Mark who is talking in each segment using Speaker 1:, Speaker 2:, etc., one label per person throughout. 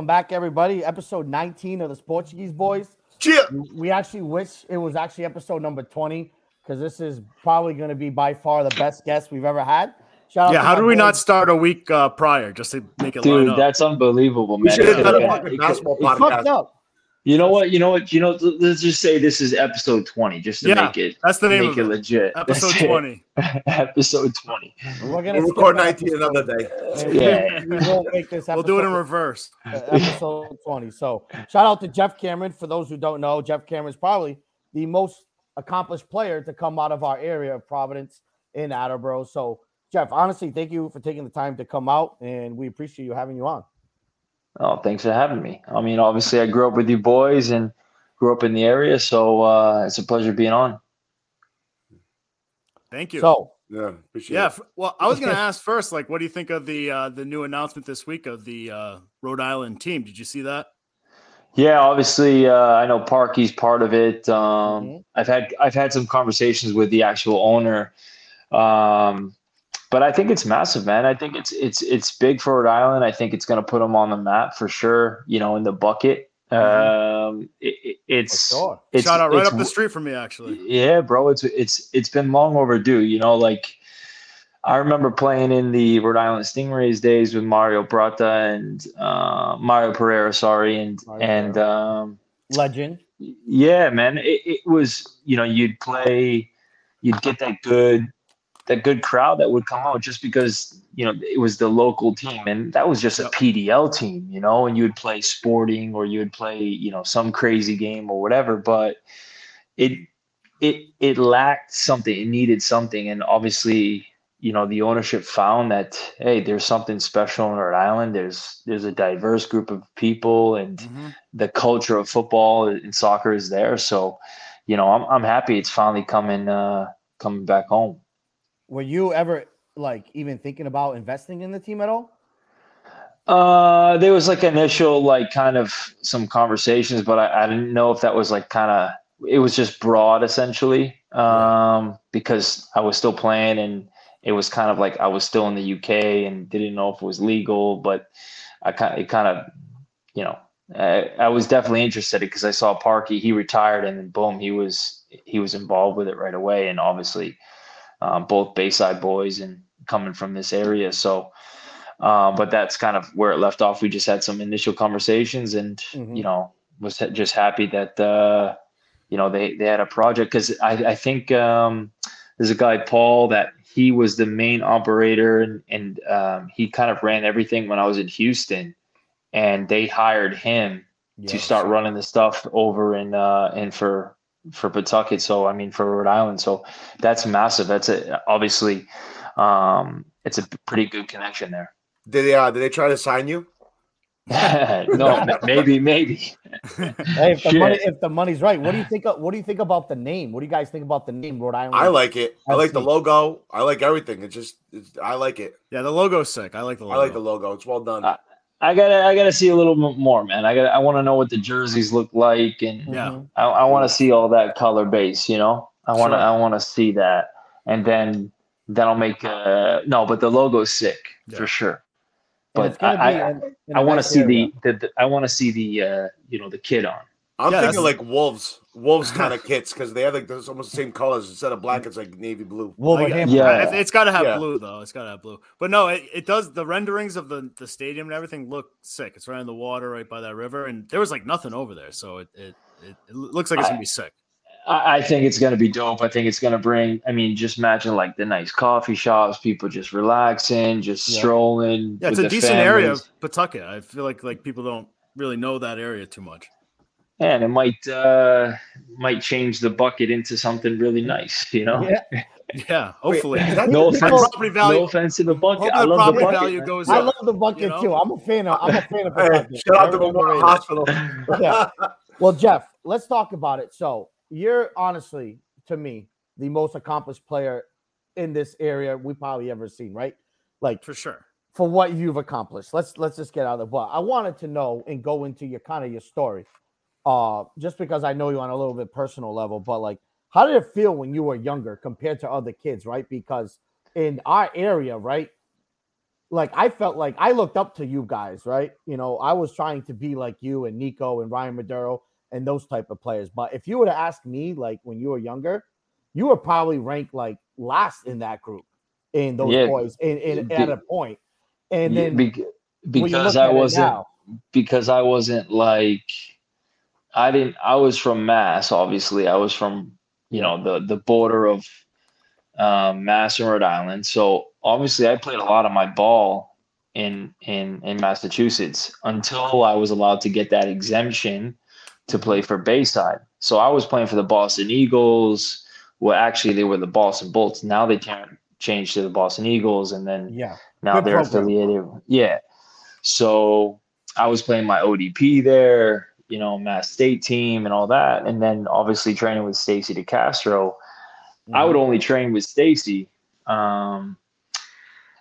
Speaker 1: right, welcome back, everybody. Episode 19 of the Portuguese Boys.
Speaker 2: Cheer.
Speaker 1: We actually wish it was actually episode number 20 because this is probably going to be by far the best guest we've ever had.
Speaker 3: Shout yeah, how did we boys. not start a week uh, prior just to make it?
Speaker 4: Dude, that's unbelievable, man. We should have done a fucking basketball podcast. Up. You know what? You know what? You know. Let's just say this is episode twenty, just to yeah, make it.
Speaker 3: That's the name
Speaker 4: make
Speaker 3: of it.
Speaker 4: legit.
Speaker 3: Episode twenty.
Speaker 4: episode twenty.
Speaker 2: We're gonna we'll record nineteen another day.
Speaker 4: Yeah,
Speaker 1: we won't make this.
Speaker 3: we'll do it in reverse.
Speaker 1: Uh, episode twenty. So shout out to Geoff Cameron. For those who don't know, Geoff Cameron is probably the most accomplished player to come out of our area of Providence in Attleboro. So Geoff, honestly, thank you for taking the time to come out, and we appreciate you having you on.
Speaker 4: Oh, thanks for having me. I mean, obviously, I grew up with you boys and grew up in the area, so uh, it's a pleasure being on.
Speaker 3: Thank you.
Speaker 1: So,
Speaker 2: yeah,
Speaker 3: yeah. It. Well, I was going to ask first, like, what do you think of the uh, the new announcement this week of the uh, Rhode Island team? Did you see that?
Speaker 4: Yeah, obviously, uh, I know Parky's part of it. Um, mm-hmm. I've had I've had some conversations with the actual owner. Um, but I think it's massive, man. I think it's it's it's big for Rhode Island. I think it's going to put them on the map for sure. You know, in the bucket. Mm-hmm. Um, it, it's,
Speaker 3: sure.
Speaker 4: it's
Speaker 3: shout out right up the street from me, actually.
Speaker 4: Yeah, bro. It's it's it's been long overdue. You know, like I remember playing in the Rhode Island Stingrays days with Mario Brata and uh, Mario Pereira. Sorry, and Mario and um,
Speaker 1: legend.
Speaker 4: Yeah, man. It, it was you know you'd play, you'd get that good that good crowd that would come out just because you know it was the local team and that was just a PDL team, you know, and you would play sporting or you would play, you know, some crazy game or whatever, but it it it lacked something, it needed something and obviously, you know, the ownership found that hey, there's something special in Rhode Island. There's there's a diverse group of people and mm-hmm. the culture of football and soccer is there. So, you know, I'm I'm happy it's finally coming uh coming back home
Speaker 1: were you ever like even thinking about investing in the team at all?
Speaker 4: Uh, there was like initial like kind of some conversations, but I, I didn't know if that was like kind of it was just broad essentially um, because I was still playing and it was kind of like I was still in the UK and didn't know if it was legal, but I kind of, it kind of you know I, I was definitely interested because I saw Parky he retired and then boom he was he was involved with it right away and obviously um, both Bayside boys and coming from this area. So, uh, but that's kind of where it left off. We just had some initial conversations, and mm-hmm. you know, was just happy that uh, you know they they had a project because I I think um, there's a guy Paul that he was the main operator and and um, he kind of ran everything when I was in Houston, and they hired him yes. to start running the stuff over in uh, and for for Pawtucket. So I mean for Rhode Island. So that's massive. That's a, obviously um, it's a pretty good connection there.
Speaker 2: Did they uh, did they try to sign you?
Speaker 4: no, maybe, maybe.
Speaker 1: hey, if the money if the money's right, what do you think? Of, what do you think about the name? What do you guys think about the name Rhode Island?
Speaker 2: I like it. I like the logo. I like everything. It just, it's, I like it.
Speaker 3: Yeah, the logo's sick. I like the logo.
Speaker 2: I like the logo. It's well done. Uh,
Speaker 4: I gotta I gotta see a little bit more, man. I got I want to know what the jerseys look like, and
Speaker 3: yeah,
Speaker 4: I, I want to see all that color base. You know, I want to sure. I want to see that, and then then I'll make uh no, but the logo's sick yeah. for sure. But I I, I want to see the, the, the I want to see the uh you know the kid on.
Speaker 2: I'm yeah, thinking like wolves, wolves kind of kits because they have like those almost the same colors instead of black. It's like navy blue.
Speaker 3: Wolverhampton. Yeah, it's got to have yeah. blue though. It's got to have blue. But no, it, it does. The renderings of the the stadium and everything look sick. It's right in the water, right by that river, and there was like nothing over there, so it it, it, it looks like it's gonna be sick.
Speaker 4: I, I think it's gonna be dope. I think it's gonna bring. I mean, just imagine like the nice coffee shops, people just relaxing, just yeah. strolling.
Speaker 3: Yeah, it's a decent families. area of Pawtucket. I feel like like people don't really know that area too much
Speaker 4: and it might uh, might change the bucket into something really nice, you know.
Speaker 3: Yeah, yeah hopefully.
Speaker 4: Wait, no offense, property value. No offense to the bucket. I love the bucket. Value
Speaker 1: goes I love the bucket you know? too. I'm a fan of. I'm a fan of.
Speaker 2: hey, shout out to Memorial Hospital.
Speaker 1: yeah. Well, Geoff, let's talk about it. So you're honestly, to me, the most accomplished player in this area we probably ever seen, right? Like
Speaker 3: for sure.
Speaker 1: For what you've accomplished, let's let's just get out of the butt. I wanted to know and go into your kind of your story uh, just because I know you on a little bit personal level, but like, how did it feel when you were younger compared to other kids, right? Because in our area, right, like I felt like I looked up to you guys, right? You know, I was trying to be like you and Nico and Ryan Maduro and those type of players. But if you were to ask me, like when you were younger, you were probably ranked like last in that group in those yeah, boys in, in be, at a point. And then
Speaker 4: be, because I wasn't now, because I wasn't like I didn't I was from Mass, obviously. I was from, you know, the the border of um, Mass and Rhode Island. So obviously I played a lot of my ball in in in Massachusetts until I was allowed to get that exemption to play for Bayside. So I was playing for the Boston Eagles. Well, actually, they were the Boston Bolts. Now they changed to the Boston Eagles, and then
Speaker 1: yeah,
Speaker 4: now Good they're program. affiliated. Yeah. So I was playing my ODP there, you know, Mass State team and all that, and then obviously training with Stacy DeCastro. Mm-hmm. I would only train with Stacy, Um,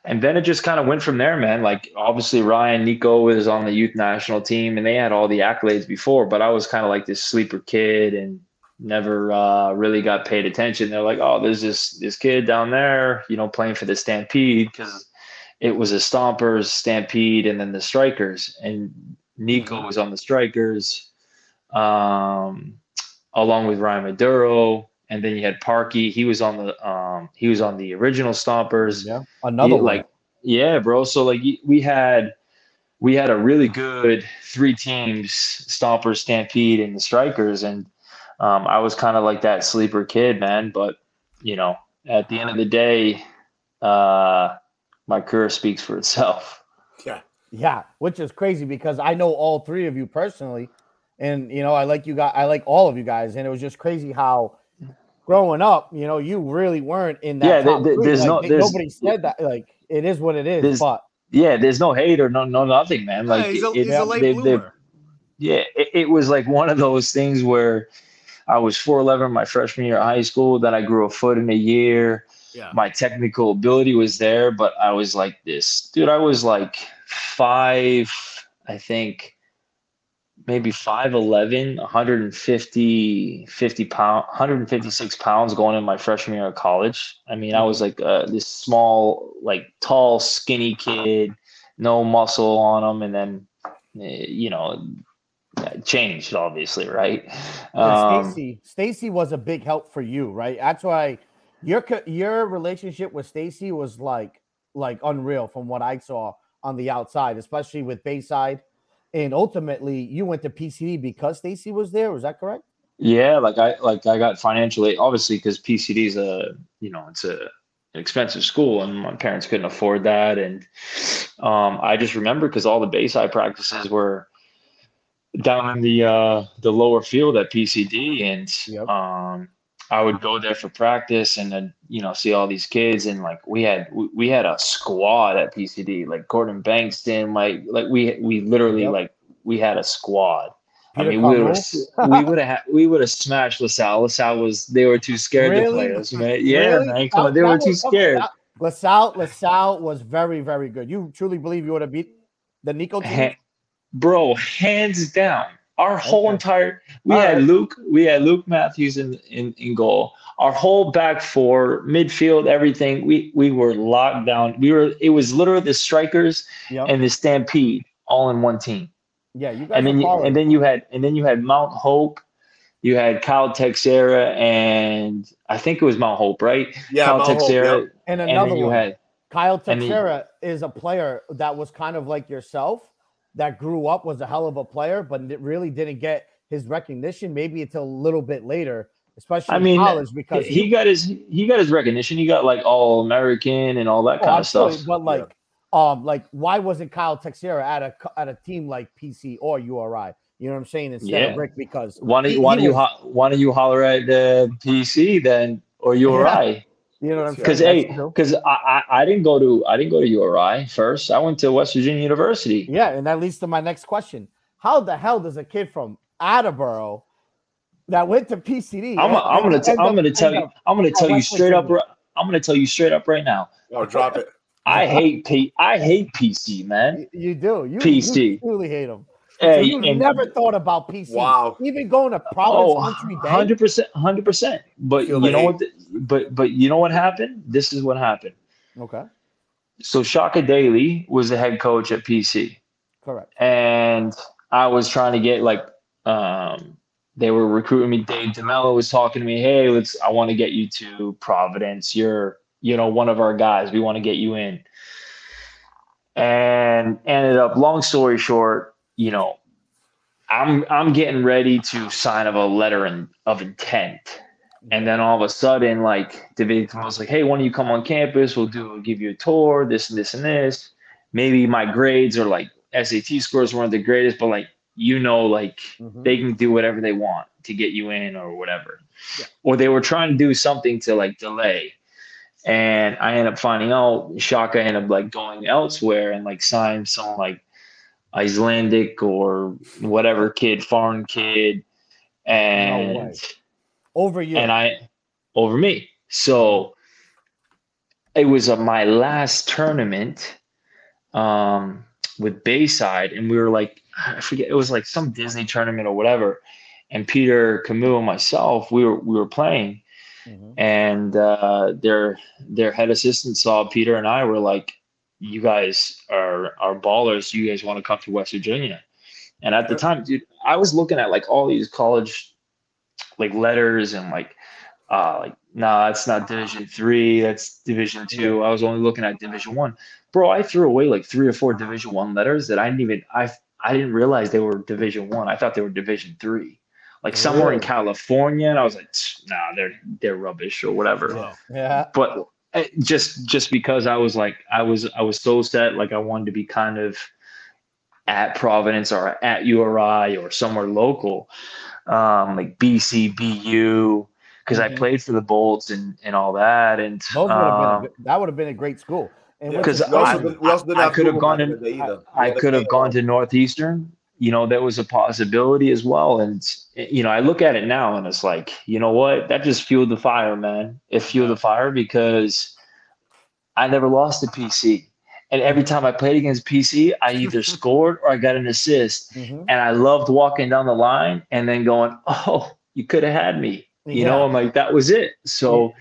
Speaker 4: and then it just kind of went from there, man. Like obviously Ryan Nico was on the youth national team and they had all the accolades before, but I was kind of like this sleeper kid and never uh, really got paid attention. They're like, oh, there's this this kid down there, you know, playing for the Stampede because it was a Stompers, Stampede, and then the Strikers. And Nico was on the Strikers, um, along with Ryan Maduro and then you had Parky. He was on the um he was on the original Stompers.
Speaker 1: Yeah, another
Speaker 4: he, like yeah, bro. So like we had we had a really good three teams: Stompers, Stampede, and the Strikers. And um, I was kind of like that sleeper kid, man. But you know, at the end of the day, uh, my career speaks for itself.
Speaker 2: Yeah,
Speaker 1: yeah, which is crazy because I know all three of you personally, and you know I like you guys. I like all of you guys, and it was just crazy how growing up, you know, you really weren't in that.
Speaker 4: Yeah, there, there's
Speaker 1: like,
Speaker 4: no there's,
Speaker 1: nobody said that. Like it is what it is. But
Speaker 4: yeah, there's no hate or no no nothing, man. Like yeah, he's a, it, he's a late they, bloomer. yeah, it, it, was like one of those things where I was 4'11 my freshman year of high school. Then I grew a foot in a year.
Speaker 3: Yeah.
Speaker 4: My technical ability was there, but I was like this, dude. I was like five, I think maybe 5'11, 150, 50 pound, 156 pounds going in my freshman year of college. I mean, I was like uh, this small, like tall, skinny kid, no muscle on him. And then, eh, you know, changed obviously, right?
Speaker 1: Um, Stacy, Stacey was a big help for you, right? That's why your your relationship with Stacy was like like unreal from what I saw on the outside, especially with Bayside and ultimately you went to PCD because Stacy was there. Was that correct?
Speaker 4: Yeah, like I like I got financially obviously because PCD is a you know it's a an expensive school and my parents couldn't afford that and um, I just remember because all the Bayside practices were down in the uh, the lower field at PCD and yep. um, I would go there for practice and then you know see all these kids and like we had we, we had a squad at PCD like Gordon Bankston like like we we literally yep. like we had a squad. Peter I mean, we would we would have we would have smashed LaSalle. LaSalle was they were too scared really? to play us, man. Yeah, really? man, come on, they were too scared.
Speaker 1: LaSalle LaSalle was very very good. You truly believe you would have beat the Nico team? Ha-
Speaker 4: bro, hands down. Our whole okay. entire we All had right. Luke, we had Luke Matthews in, in in goal. Our whole back four, midfield, everything. We we were locked down. We were. It was literally the strikers yep. and the Stampede all in one team.
Speaker 1: Yeah, you
Speaker 4: guys. And then you, and then you had and then you had Mount Hope. You had Kyle Texera and I think it was Mount Hope, right?
Speaker 2: Yeah,
Speaker 4: Kyle
Speaker 2: Mount Texera. Hope,
Speaker 1: yep. And another and one. You had Kyle Texera is a player that was kind of like yourself that grew up was a hell of a player, but it really didn't get his recognition maybe until a little bit later, especially I mean, college because
Speaker 4: he, he, got his he got his recognition. He got like all American and all that oh, kind of stuff.
Speaker 1: But like, yeah. um, like why wasn't Kyle Texera at a at a team like PC or URI? You know what I'm saying? Instead yeah. of Rick, because
Speaker 4: why don't, you why don't you ho- why don't you holler at uh, PC then or URI? Yeah.
Speaker 1: You know what I'm saying?
Speaker 4: Because hey, because I, I, I didn't go to I didn't go to URI first. I went to West Virginia University.
Speaker 1: Yeah, and that leads to my next question: How the hell does a kid from Attleboro that went to PCD?
Speaker 4: I'm, a, I'm gonna t- I'm gonna tell you I'm gonna tell you straight up. I'm gonna tell you straight up right now.
Speaker 2: Oh, drop it.
Speaker 4: I hate P. I hate PC, man.
Speaker 1: You, you do. You
Speaker 4: PC.
Speaker 1: You truly hate them. Hey, so you never thought about PC.
Speaker 2: Wow.
Speaker 1: Even going to Providence oh, Country Day.
Speaker 4: Hundred percent, hundred percent. But you know what? The, but but you know what happened? This is what happened.
Speaker 1: Okay.
Speaker 4: so Chaka Daley was the head coach at PC.
Speaker 1: Correct.
Speaker 4: And I was trying to get like um they were recruiting me. Dave DeMello was talking to me, hey, let's I want to get you to Providence. You're, you know, one of our guys. We want to get you in. And ended up, long story short, you know, I'm I'm getting ready to sign of a letter in, of intent. And then all of a sudden, like David was like, "Hey, why don't you come on campus? We'll do, we'll give you a tour, this and this and this. Maybe my grades are like SAT scores weren't the greatest, but like you know, like mm-hmm. they can do whatever they want to get you in or whatever. Yeah. Or they were trying to do something to like delay. And I end up finding out Chaka ended up like going elsewhere and like signed some like Icelandic or whatever kid, foreign kid, and no
Speaker 1: over you
Speaker 4: and I over me. So it was uh, my last tournament um, with Bayside, and we were like, I forget, it was like some Disney tournament or whatever. And Peter Camus and myself, we were we were playing, mm-hmm. and uh, their their head assistant saw Peter and I were like, "You guys are are ballers. You guys want to come to West Virginia?" And at the time, dude, I was looking at like all these college like letters and like uh like no nah, that's not division three that's division two. I was only looking at division one. Bro i threw away like three or four division one letters that i didn't even i i didn't realize they were division one. I thought they were division three. Like somewhere in california and i was like nah they're they're rubbish or whatever.
Speaker 1: Yeah.
Speaker 4: But just just because i was like i was i was so set like i wanted to be kind of at providence or at uri or somewhere local um, like BC, BU, because mm-hmm. I played for the Bolts and, and all that. And
Speaker 1: would um, been, that would have been a great school.
Speaker 4: Because I, I, I could have gone to I, I could have gone to Northeastern. You know, that was a possibility as well. And you know, I look at it now and it's like, you know what? That just fueled the fire, man. It fueled the fire because I never lost a PC. And every time I played against PC, I either scored or I got an assist. Mm-hmm. And I loved walking down the line and then going, oh, you could have had me. You yeah. know, I'm like, that was it. So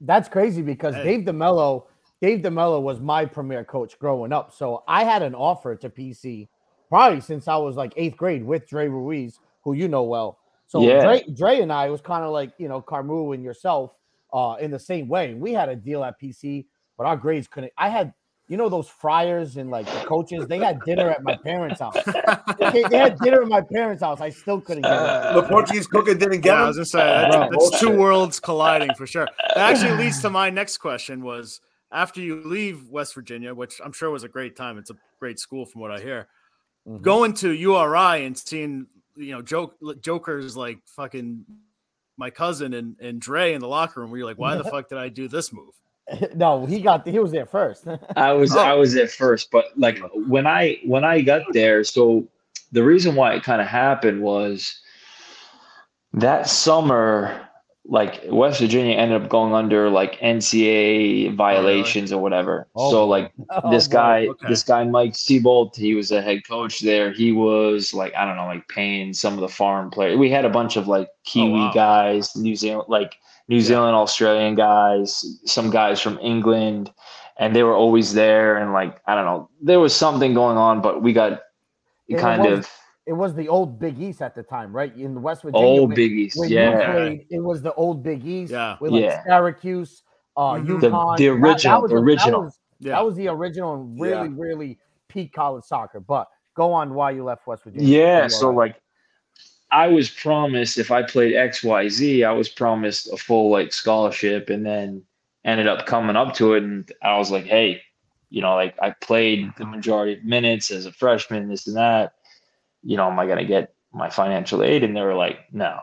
Speaker 1: that's crazy because hey. Dave DeMello, Dave DeMello was my premier coach growing up. So I had an offer to PC probably since I was like eighth grade with Dre Ruiz, who you know well. So yeah. Dre, Dre and I was kind of like, you know, Carmu and yourself uh, in the same way. We had a deal at PC, but our grades couldn't. I had you know those friars and like the coaches they had dinner at my parents' house. they, they, had dinner at my parents' house. I still couldn't get it.
Speaker 2: The Portuguese cooking didn't get
Speaker 3: yeah, I was gonna say that's, that's two worlds colliding for sure. That actually leads to my next question: was after you leave West Virginia, which I'm sure was a great time. It's a great school from what I hear. Mm-hmm. Going to URI and seeing you know joke jokers like fucking my cousin and and Dre in the locker room, where you're like, why the fuck did I do this move?
Speaker 1: No, he got he was there first.
Speaker 4: I was oh. I was there first, but like when I when I got there, so the reason why it kind of happened was that summer, like West Virginia ended up going under like NCAA violations or whatever. Oh. So like oh, this guy, okay. this guy Mike Seabolt, he was a head coach there. He was like I don't know, like paying some of the foreign players. We had a bunch of like Kiwi oh, wow. guys, New Zealand, like New Zealand, Australian guys, some guys from England, and they were always there. And like, I don't know, there was something going on, but we got kind of.
Speaker 1: It was the old Big East at the time, right? In the West Virginia.
Speaker 4: Old Big East, yeah.
Speaker 1: Played, it was the old Big East.
Speaker 3: Yeah.
Speaker 1: With like
Speaker 4: yeah.
Speaker 1: Syracuse, uh, mm-hmm. UConn.
Speaker 4: The, the original, that, that the original.
Speaker 1: That was, yeah. that was the original and really, yeah. really peak college soccer. But go on why you left West Virginia.
Speaker 4: Yeah. So, like, I was promised if I played XYZ, I was promised a full like scholarship and then ended up coming up to it and I was like, hey, you know, like I played the majority of minutes as a freshman, this and that. You know, am I gonna get my financial aid? And they were like, no.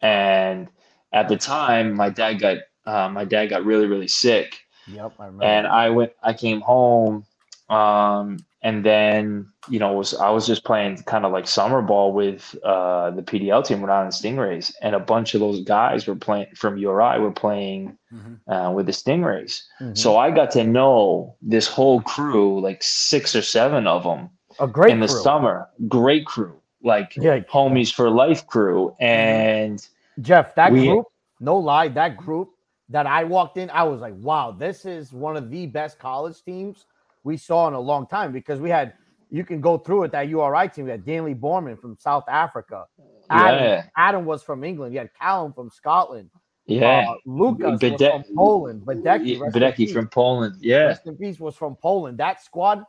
Speaker 4: And at the time, my dad got uh, my dad got really, really sick.
Speaker 1: Yep, I remember.
Speaker 4: And I went I came home um, and then you know was I was just playing kind of like summer ball with uh, the PDL team, Rhode Island Stingrays, and a bunch of those guys were playing from URI were playing mm-hmm. uh, with the Stingrays. Mm-hmm. So I got to know this whole crew, like six or seven of them,
Speaker 1: a great
Speaker 4: in the
Speaker 1: crew.
Speaker 4: summer, great crew, like yeah. homies for life crew, and
Speaker 1: Geoff, that we, group, no lie, that group that I walked in, I was like, wow, this is one of the best college teams we saw in a long time because we had you can go through it that URI team. We had Danley Borman from South Africa. Adam,
Speaker 4: Yeah.
Speaker 1: Adam was from England. You had Callum from Scotland.
Speaker 4: Yeah.
Speaker 1: Uh, Lucas
Speaker 4: Bede-
Speaker 1: from Poland. Badecki,
Speaker 4: Badecki from Poland. Yeah.
Speaker 1: Rest in peace was from Poland. That squad,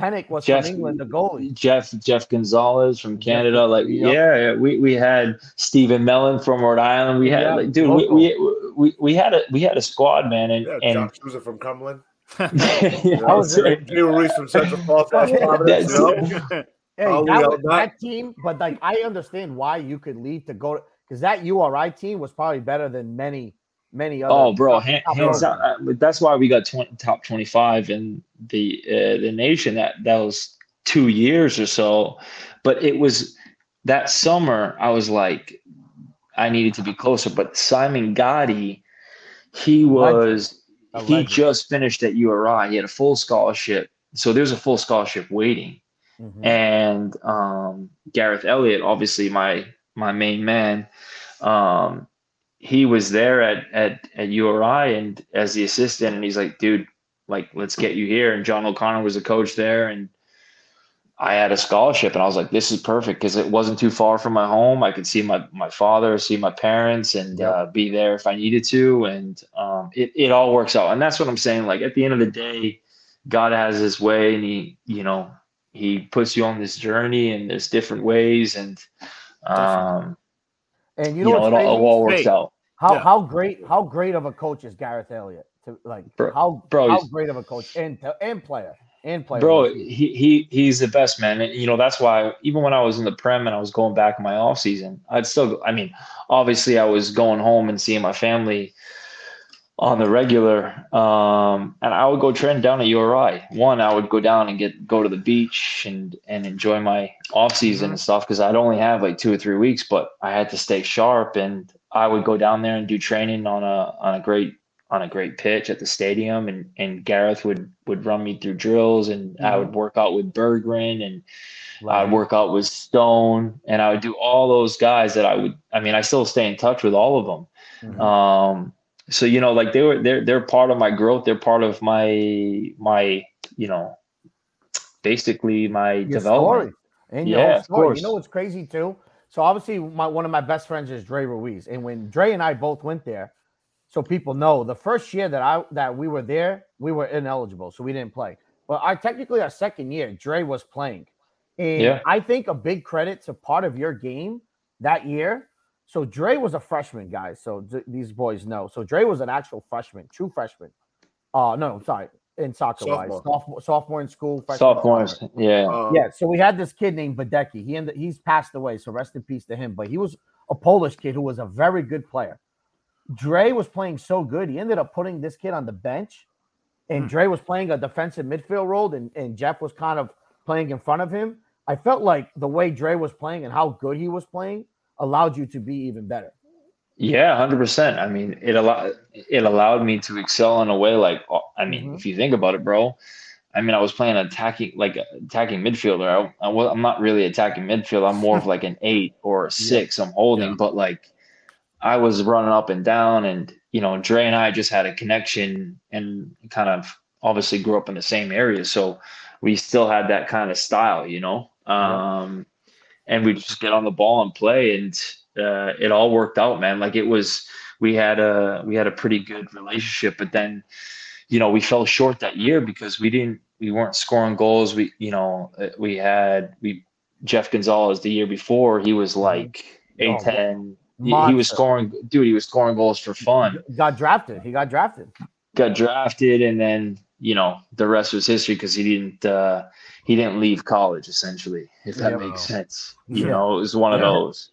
Speaker 1: Pennock was
Speaker 4: Jeff-
Speaker 1: from England, the goalie.
Speaker 4: Jeff Jeff Gonzalez from
Speaker 1: Jeff-
Speaker 4: Canada. Like
Speaker 1: Yep.
Speaker 4: yeah, yeah, we, we had Stephen Mellon from Rhode Island. We had
Speaker 1: Yeah,
Speaker 4: like dude, we,
Speaker 1: local.
Speaker 4: we, we we had a we had a squad, man, and
Speaker 2: Yeah,
Speaker 4: and
Speaker 2: Jock Souza from Cumberland.
Speaker 4: yeah,
Speaker 1: That was
Speaker 4: that's
Speaker 1: it.
Speaker 4: right.
Speaker 2: Jay from Central Falls.
Speaker 1: That's
Speaker 2: Providence, you know?
Speaker 1: Hey,
Speaker 2: Oh,
Speaker 1: that,
Speaker 2: that-
Speaker 1: that team, but like I understand why you could leave to go because that URI team was probably better than many, many other.
Speaker 4: Oh, bro, hand, hands
Speaker 1: programs.
Speaker 4: down. uh, That's why we got 20, top twenty five in the uh, the nation. That that was two years or so, but it was that summer. I was like, I needed to be closer. But Simon Gotti, he was he just finished at URI. He had a full scholarship, so there's a full scholarship waiting.
Speaker 1: Mhm.
Speaker 4: And um, Gareth Elliott, obviously my my main man, um, he was there at at at URI and as the assistant, and he's like, dude, like let's get you here. And John O'Connor was the coach there, and I had a scholarship, and I was like, this is perfect because it wasn't too far from my home. I could see my my father, see my parents, and
Speaker 1: Yep.
Speaker 4: uh, be there if I needed to, and um, it it all works out. And that's what I'm saying. Like at the end of the day, God has His way, and He, you know, He puts you on this journey, and there's different ways, and um,
Speaker 1: and
Speaker 4: you
Speaker 1: you know,
Speaker 4: know,
Speaker 1: what's
Speaker 4: it, all, all works
Speaker 3: Fate.
Speaker 4: out.
Speaker 1: how
Speaker 3: Yeah.
Speaker 1: how great how great of a coach is Gareth Elliott? To like
Speaker 4: Bro-
Speaker 1: how
Speaker 4: bro,
Speaker 1: how great of a coach and and player and player.
Speaker 4: Bro, he, he he's the best man. And, you know, that's why even when I was in the prem and I was going back in my off season, I'd still I mean, obviously I was going home and seeing my family on the regular. Um, and I would go train down at URI. One, I would go down and get go to the beach and and enjoy my off season and stuff because I'd only have like two or three weeks, but I had to stay sharp and I would go down there and do training on a on a great on a great pitch at the stadium and and Gareth would would run me through drills and I would work out with Berggren and I'd work out with Stone and I would do all those guys that I would I mean I still stay in touch with all of them.
Speaker 1: Mhm.
Speaker 4: Um so you know like they were they're they're part of my growth, they're part of my my you know basically my
Speaker 1: Your
Speaker 4: development.
Speaker 1: story. And your
Speaker 4: Yeah, of course.
Speaker 1: You know what's crazy too? So obviously, my one of my best friends is Dre Ruiz, and when Dre and I both went there, so people know the first year that I that we were there, we were ineligible, so we didn't play. But our technically our second year, Dre was playing, and
Speaker 4: Yeah.
Speaker 1: I think a big credit to part of your game that year. So Dre was a freshman, guys. So th- these boys know. So Dre was an actual freshman, true freshman. Uh no, I'm sorry, in soccer wise,
Speaker 2: Sophomore.
Speaker 1: sophomore, sophomore in school, freshman
Speaker 4: Sophomores,
Speaker 1: summer.
Speaker 4: yeah.
Speaker 2: Uh,
Speaker 1: Yeah, so we had this kid named Badecki. He ended, he's passed away, so rest in peace to him. But he was a Polish kid who was a very good player. Dre was playing so good, he ended up putting this kid on the bench, and
Speaker 3: Hmm.
Speaker 1: Dre was playing a defensive midfield role, and, and Geoff was kind of playing in front of him. I felt like the way Dre was playing and how good he was playing allowed you to be even better.
Speaker 4: Yeah, hundred percent. I mean, it allowed it allowed me to excel in a way like uh, I mean,
Speaker 1: Mhm.
Speaker 4: if you think about it, bro. I mean, I was playing attacking like attacking midfielder. I, I I'm not really attacking midfield. I'm more of like an eight or a six. I'm holding,
Speaker 3: Yeah.
Speaker 4: but like I was running up and down, and you know, Dre and I just had a connection, and kind of obviously grew up in the same area, so we still had that kind of style, you know. Um, and we just get on the ball and play, and uh, it all worked out, man. Like it was, we had a we had a pretty good relationship, but then, you know, we fell short that year because we didn't we weren't scoring goals. We you know uh, we had we Jeff Gonzalez the year before he was like
Speaker 1: Oh,
Speaker 4: a ten. He, he was scoring, dude. He was scoring goals for fun.
Speaker 1: Got drafted. He got drafted.
Speaker 4: Got drafted, and then you know the rest was history because he didn't uh, he didn't leave college essentially. If that
Speaker 1: Yeah.
Speaker 4: makes sense, you
Speaker 1: Yeah.
Speaker 4: know, it was one of those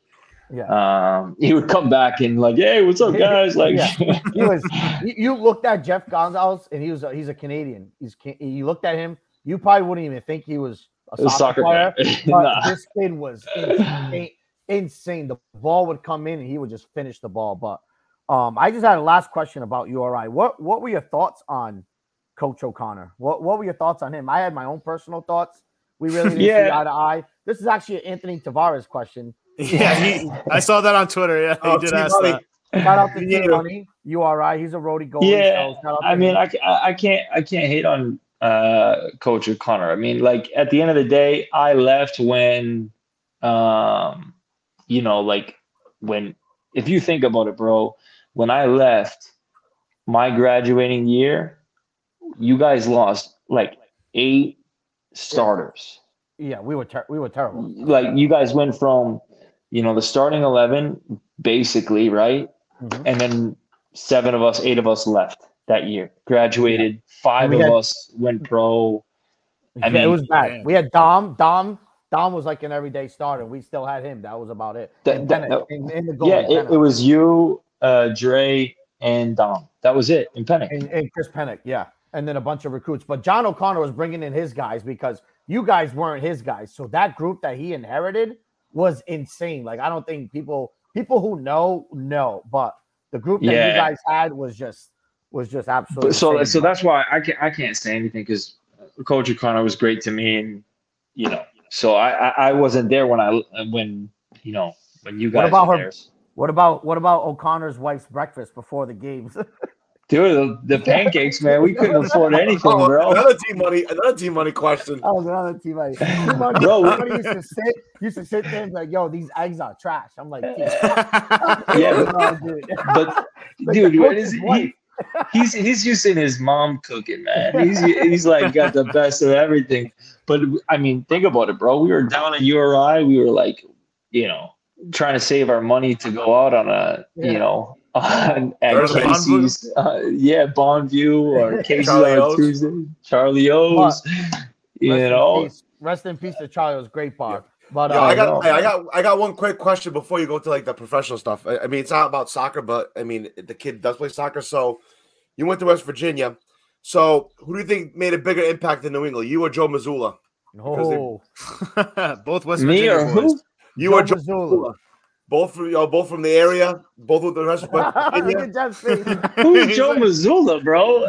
Speaker 1: Yeah.
Speaker 4: um, he would come back and like, hey, what's up, guys? Like,
Speaker 1: He was. You, looked at Jeff Gonzalez, and he was. A, he's a Canadian. He's. You looked at him. You probably wouldn't even think he was a soccer,
Speaker 4: soccer
Speaker 1: player.
Speaker 4: Nah.
Speaker 1: this kid was insane, insane. The ball would come in, and he would just finish the ball. But um, I just had a last question about URI. What What were your thoughts on Coach O'Connor? What What were your thoughts on him? I had my own personal thoughts. We really didn't see eye to eye. This is actually an Anthony Tavares question.
Speaker 3: Yeah, he, I saw that on Twitter. Yeah, he
Speaker 2: Oh,
Speaker 3: did
Speaker 2: T.
Speaker 3: ask
Speaker 2: Money.
Speaker 3: that.
Speaker 1: Shout out to T Money, URI. He's a roadie goalie.
Speaker 4: Yeah, so I mean, I, I can't I can't hate on uh, Coach O'Connor. I mean, like at the end of the day, I left when, um, you know, like when if you think about it, bro, when I left my graduating year, you guys lost like eight starters.
Speaker 1: Yeah, we were ter- we were terrible.
Speaker 4: Like you guys went from, you know, the starting eleven basically, right? Mm-hmm. And then seven of us, eight of us left that year. Graduated. Yeah. Five of had, us went pro.
Speaker 1: I mean, it was bad. Man. We had Dom. Dom. Dom was like an everyday starter. We still had him. That was about it.
Speaker 4: That, that, in, in, the goal yeah, it, it, was you, uh, Dre, and Dom. That was it in Pennock.
Speaker 1: And, and Chris Pennock, yeah. And then a bunch of recruits. But John O'Connor was bringing in his guys because you guys weren't his guys. So that group that he inherited was insane. Like I don't think people people who know know, but the group that yeah. you guys had was just was just absolutely.
Speaker 4: so insane. so that's why I can't I can't say anything because uh, Coach O'Connor was great to me, and you know, so I, I, I wasn't there when I when you know when you guys. What
Speaker 1: about
Speaker 4: her? There.
Speaker 1: What about what about O'Connor's wife's breakfast before the games?
Speaker 4: Dude, the, the pancakes, man, we couldn't afford anything, oh, bro.
Speaker 2: Another team money, another team money question.
Speaker 1: Oh, another team money. Team money, bro, we, used to sit, used to sit there and be like, "Yo, these eggs are trash." I'm like,
Speaker 4: yeah, but, dude. but dude, what is he? He's he's using his mom cooking, man. He's he's like got the best of everything. But I mean, think about it, bro. We were down at URI. We were like, you know, trying to save our money to go out on a, yeah. you know, on at Casey's, uh, yeah, Bon Vue or Casey's on Tuesday, Charlie O's. You rest know,
Speaker 1: in rest in peace to Charlie O's great bar. Yeah. But
Speaker 2: Yo, uh, I got, I got, I got one quick question before you go to like the professional stuff. I, I, mean, it's not about soccer, but I mean, the kid does play soccer. So, you went to West Virginia. So, who do you think made a bigger impact in New England, you or Joe Mazzulla?
Speaker 1: No,
Speaker 3: both West Virginia Me Virginia or boys. who?
Speaker 2: You Joe or Joe Mazzulla? Both from you know, both from the area, both with the rest of
Speaker 4: Who's Joe Mazzulla, bro?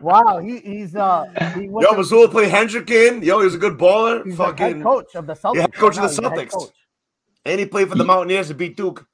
Speaker 1: wow, he, he's uh he
Speaker 2: Yo, Mazzulla played Hendricken. Yo, he was a good baller.
Speaker 1: He's Fucking head coach of the Celtics. Yeah,
Speaker 2: coach of the Celtics. And he played for the Mountaineers to beat Duke.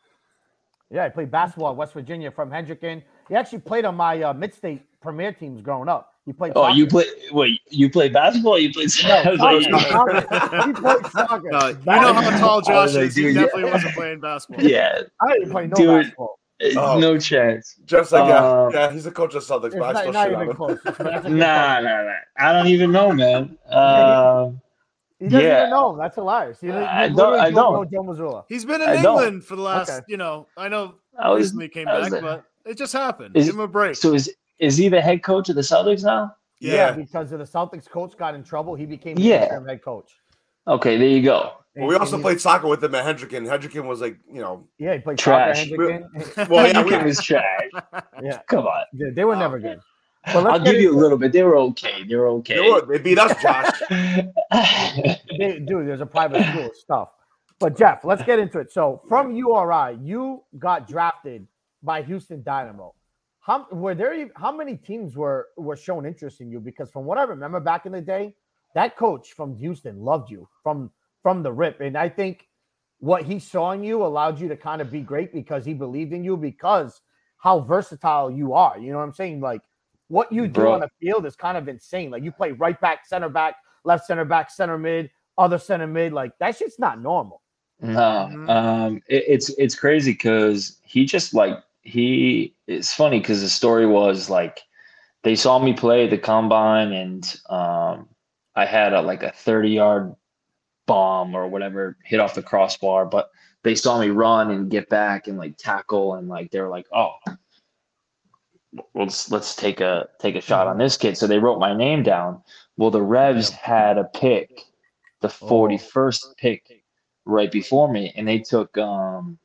Speaker 1: Yeah, he played basketball at West Virginia from Hendricken. He actually played on my uh, mid-state premier teams growing up. He played.
Speaker 4: Oh, soccer. you play? Wait, you play basketball? you played soccer? No,
Speaker 1: soccer. he played soccer.
Speaker 3: No, you know how tall Josh is. He definitely yeah. wasn't playing basketball.
Speaker 4: Yeah,
Speaker 1: I didn't play no dude, basketball.
Speaker 4: Oh. No chance.
Speaker 2: Just like um, yeah, yeah, he's a coach of Celtics, but I not, even close.
Speaker 4: nah, nah, nah. I don't even know, man. Um,
Speaker 1: he doesn't yeah. even know. That's a hilarious. He,
Speaker 4: I don't. I don't.
Speaker 1: Joe Mazzulla.
Speaker 3: He's been in I England don't. for the last. Okay. You know, I know. I was, recently came back, but it just happened. Is, Give him a break.
Speaker 4: So is is he the head coach of the Celtics now?
Speaker 1: Yeah, yeah because of the Celtics coach got in trouble, he became the yeah. head coach.
Speaker 4: Okay, there you go.
Speaker 2: Well, we also played soccer with him at Hendricken. Hendricken was like, you know,
Speaker 1: yeah, he played
Speaker 4: trash. Well, yeah, we was trash. yeah, come on,
Speaker 1: yeah, they were never good.
Speaker 4: Well, I'll give you a little bit. They were okay. They were okay.
Speaker 2: They, were, they beat us, Josh.
Speaker 1: they, dude, there's a private school stuff. But Geoff, let's get into it. So from URI, you got drafted by Houston Dynamo. How were there? How many teams were were shown interest in you? Because from what I remember back in the day, that coach from Houston loved you from from the rip, and I think what he saw in you allowed you to kind of be great because he believed in you because how versatile you are. You know what I'm saying? Like what you do Bro. on the field is kind of insane. Like you play right back, center back, left center back, center mid, other center mid. Like that shit's not normal.
Speaker 4: No, mm-hmm. um, it, it's it's crazy because he just like he it's funny because the story was like they saw me play the combine and um, I had a like a 30 yard bomb or whatever hit off the crossbar, but they saw me run and get back and like tackle and like they were like, oh, let's let's take a take a shot on this kid. So they wrote my name down. Well, the Revs had a pick, the 41st pick right before me, and they took um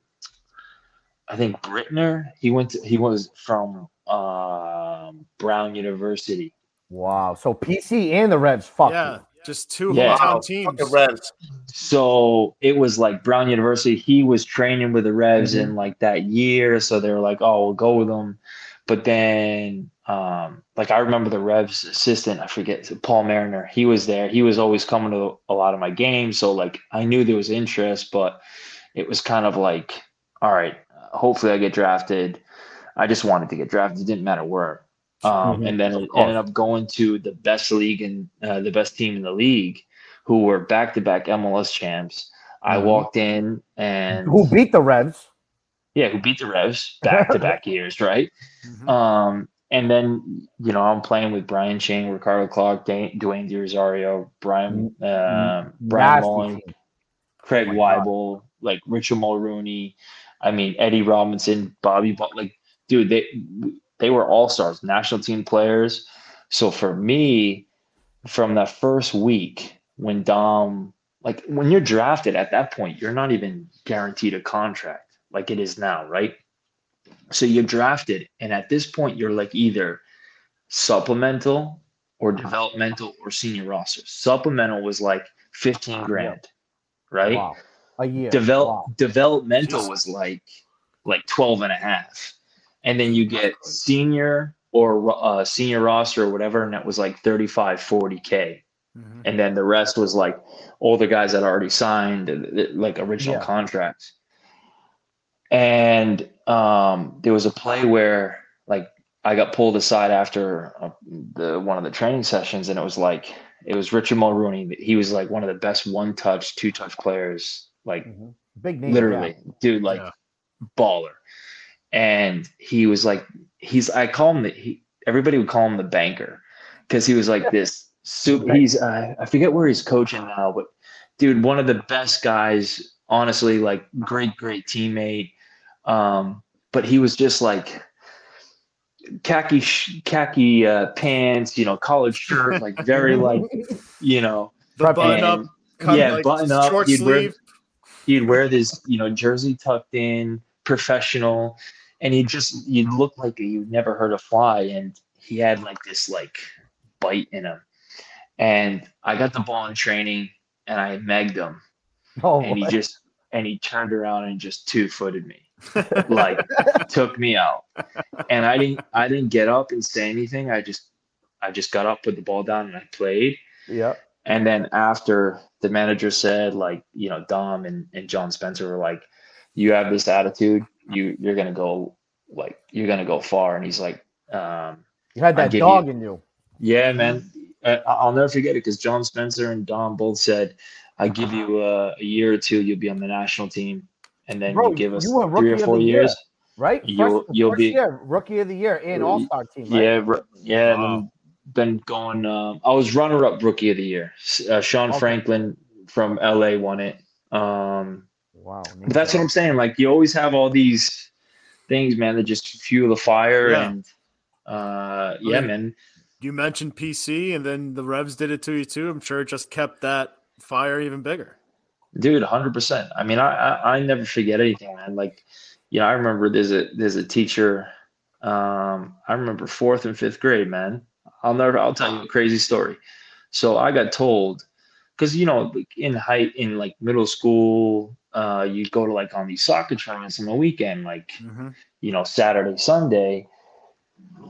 Speaker 4: I think Brittner. He went. To, he was from um, Brown University.
Speaker 1: Wow. So PC and the Revs. Fuck.
Speaker 3: Yeah. You. Just two yeah. hometown teams. Revs.
Speaker 4: So it was like Brown University. He was training with the Revs mm-hmm. in like that year. So they were like, "Oh, we'll go with them." But then, um, like I remember the Revs assistant. I forget Paul Mariner. He was there. He was always coming to a lot of my games. So like I knew there was interest, but it was kind of like all right, hopefully I get drafted. I just wanted to get drafted. It didn't matter where. Um, mm-hmm. And then ended up going to the best league and uh, the best team in the league, who were back to back MLS champs. I mm-hmm. walked in and
Speaker 1: who beat the Revs?
Speaker 4: Yeah, who beat the Revs back to back years, right? Mm-hmm. Um, and then you know I'm playing with Brian Ching, Ricardo Clark, Dwayne De Rosario, Brian uh, Brian Mullan, Craig oh Waibel, like Richard Mulrooney. I mean Eddie Robinson, Bobby, but like dude, they they were all stars, national team players. So for me, from that first week when Dom, like when you're drafted at that point, you're not even guaranteed a contract like it is now, right? So you're drafted, and at this point, you're like either supplemental or uh-huh. developmental or senior roster. Supplemental was like 15 uh, grand, right? Wow.
Speaker 1: A year.
Speaker 4: Develop wow. developmental was like like 12 and a half. And then you get senior or uh, senior roster or whatever, and that was like 35, 40K. Mm-hmm. And then the rest was like all the guys that already signed, like original yeah. contracts. And um, there was a play where like I got pulled aside after uh, the one of the training sessions, and it was like it was Richard Mulrooney. He was like one of the best one touch, two touch players, like mm-hmm.
Speaker 1: big name,
Speaker 4: literally, yeah. dude, like yeah. baller. And he was like, he's I call him the he, everybody would call him the banker because he was like this super. He's uh, I forget where he's coaching now, but dude, one of the best guys. Honestly, like great, great teammate um, but he was just like khaki khaki uh, pants, you know, collared shirt, like very like, you know,
Speaker 3: the button up,
Speaker 4: yeah, like button up. Short he'd sleeve. He'd wear this, you know, jersey tucked in, professional, and he just you look like you'd never heard a fly, and he had like this like bite in him. And I got the ball in training, and I megged him, oh, and he just and he turned around and just two footed me like took me out. And I didn't I didn't get up and say anything. I just I just got up, put the ball down and I played.
Speaker 1: Yeah.
Speaker 4: And then after the manager said, like, you know, Dom and, and John Spencer were like, You have this attitude, you you're gonna go like you're gonna go far. And he's like, um
Speaker 1: You had that dog you, in you.
Speaker 4: Yeah, man. I'll never forget it because John Spencer and Dom both said, I give you a, a year or two, you'll be on the national team and then Bro, you give us you three or four years, year,
Speaker 1: right?
Speaker 4: You'll
Speaker 1: first,
Speaker 4: you'll be
Speaker 1: year, rookie of the year and all star team. Right?
Speaker 4: Yeah, yeah. Wow. Been going. Um, I was runner up rookie of the year. Uh, Sean okay. Franklin from LA won it. Um,
Speaker 1: wow,
Speaker 4: but that's what I'm saying. Like you always have all these things, man, that just fuel the fire. Yeah. And uh, yeah, man.
Speaker 3: You mentioned PC, and then the Revs did it to you too. I'm sure it just kept that fire even bigger.
Speaker 4: Dude, hundred percent. I mean, I, I, I never forget anything, man. Like, you know, I remember there's a there's a teacher. Um, I remember fourth and fifth grade, man. I'll never. I'll tell you a crazy story. So I got told, because you know, in height in like middle school, uh, you go to like on these soccer tournaments on the weekend, like mm-hmm. you know, Saturday, Sunday,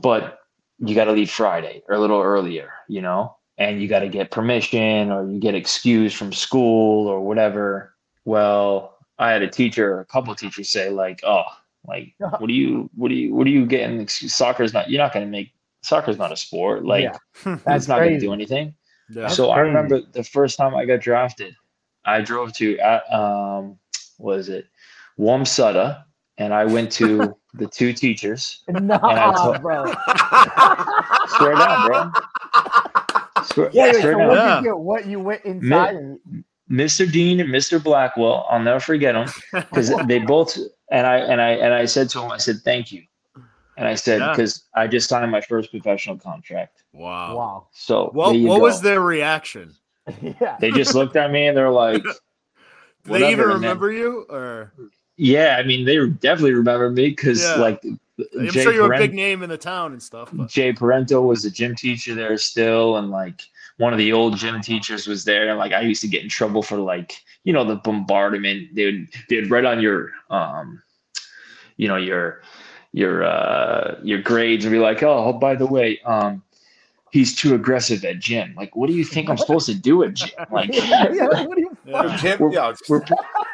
Speaker 4: but you got to leave Friday or a little earlier, you know and you got to get permission or you get excused from school or whatever. Well, I had a teacher, a couple of teachers say like, "Oh, like what do you, what do you, what are you getting? Soccer's not. You're not going to make soccer's not a sport. Like yeah. that's not going to do anything." Yeah. So I remember the first time I got drafted, I drove to uh, um, was it Wamsutta, and I went to the two teachers.
Speaker 1: No, and I told, bro.
Speaker 4: swear down, bro.
Speaker 1: Swear, yeah, so what, yeah. you, what you went inside?
Speaker 4: Mi- Mr. Dean and Mr. Blackwell, I'll never forget them because they both and I and I and I said to him, I said thank you, and I said because yeah. I just signed my first professional contract.
Speaker 3: Wow,
Speaker 1: wow.
Speaker 4: So
Speaker 3: what what go. was their reaction?
Speaker 4: yeah, they just looked at me and they're like, Do
Speaker 3: they even remember then, you or?
Speaker 4: Yeah, I mean they definitely remember me because yeah. like
Speaker 3: I'm Jay sure you're Parent- a big name in the town and stuff.
Speaker 4: But. Jay Parento was a gym teacher there still, and like one of the old gym teachers was there. And like I used to get in trouble for like you know the bombardment. They would they'd write on your um, you know your your uh your grades and be like, oh, by the way, um, he's too aggressive at gym. Like, what do you think I'm supposed to do at gym? Like,
Speaker 2: yeah, yeah, what do you? Yeah. Gym,
Speaker 4: we're,
Speaker 2: yeah.
Speaker 4: we're,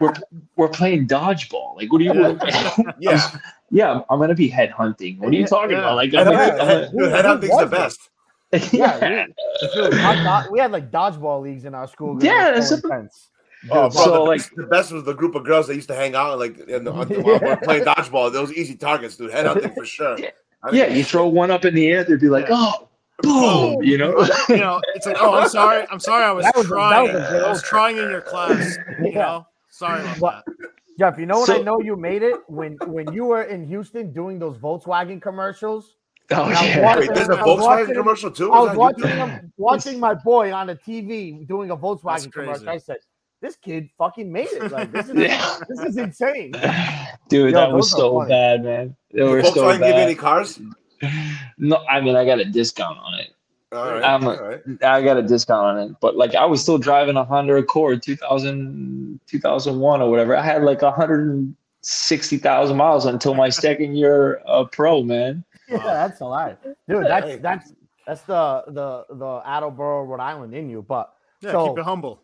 Speaker 4: we're we're playing dodgeball. Like, what are you?
Speaker 2: Yeah. yeah.
Speaker 4: yeah, I'm gonna be head hunting. What are you talking
Speaker 3: Yeah.
Speaker 4: about? Like,
Speaker 2: Head,
Speaker 4: I'm
Speaker 1: Yeah.
Speaker 4: gonna-
Speaker 2: head, head hunting's the best.
Speaker 1: Yeah, we, dude, our do- we had like dodgeball leagues in our school.
Speaker 4: Yeah,
Speaker 1: It
Speaker 4: that's
Speaker 1: so
Speaker 4: a-
Speaker 1: intense.
Speaker 2: Oh, bro,
Speaker 4: So,
Speaker 2: the,
Speaker 4: like-
Speaker 2: the best was the group of girls that used to hang out like in the, on, while we're playing dodgeball. Those easy targets, dude. Head out there for sure. I
Speaker 4: yeah, you throw one up in the air, they'd be like, oh, boom, you know.
Speaker 3: you know, it's like, oh, I'm sorry, I'm sorry, I was,
Speaker 1: was
Speaker 3: trying,
Speaker 1: was
Speaker 3: I was trying in your class. You
Speaker 1: Yeah.
Speaker 3: know, sorry about
Speaker 1: But-
Speaker 3: that.
Speaker 1: Geoff, you know what I know you made it when when you were in Houston doing those Volkswagen commercials.
Speaker 4: Oh yeah.
Speaker 1: what-
Speaker 2: Wait, there's a
Speaker 1: I was
Speaker 2: Volkswagen
Speaker 1: watching-
Speaker 2: commercial too.
Speaker 1: I was watching him, watching my boy on the TV doing a Volkswagen commercial. I said, "This kid fucking made it! Like this is
Speaker 4: Yeah.
Speaker 1: this is insane."
Speaker 4: Dude,
Speaker 1: Yo,
Speaker 4: that was so
Speaker 1: funny.
Speaker 4: bad, man. They
Speaker 2: Did
Speaker 4: were so
Speaker 2: Volkswagen give you any cars?
Speaker 4: No, I mean I got a discount on it.
Speaker 2: All right.
Speaker 4: I'm a-
Speaker 2: all right.
Speaker 4: I got a discount on it, but like I was still driving a Honda Accord 2000, 2001 or whatever. I had like 160,000 miles until my second year uh, pro, man.
Speaker 1: Yeah, that's a lot, dude. That's that's that's the the the Attleboro, Rhode Island in you. But
Speaker 3: Yeah,
Speaker 1: So-
Speaker 3: keep it humble.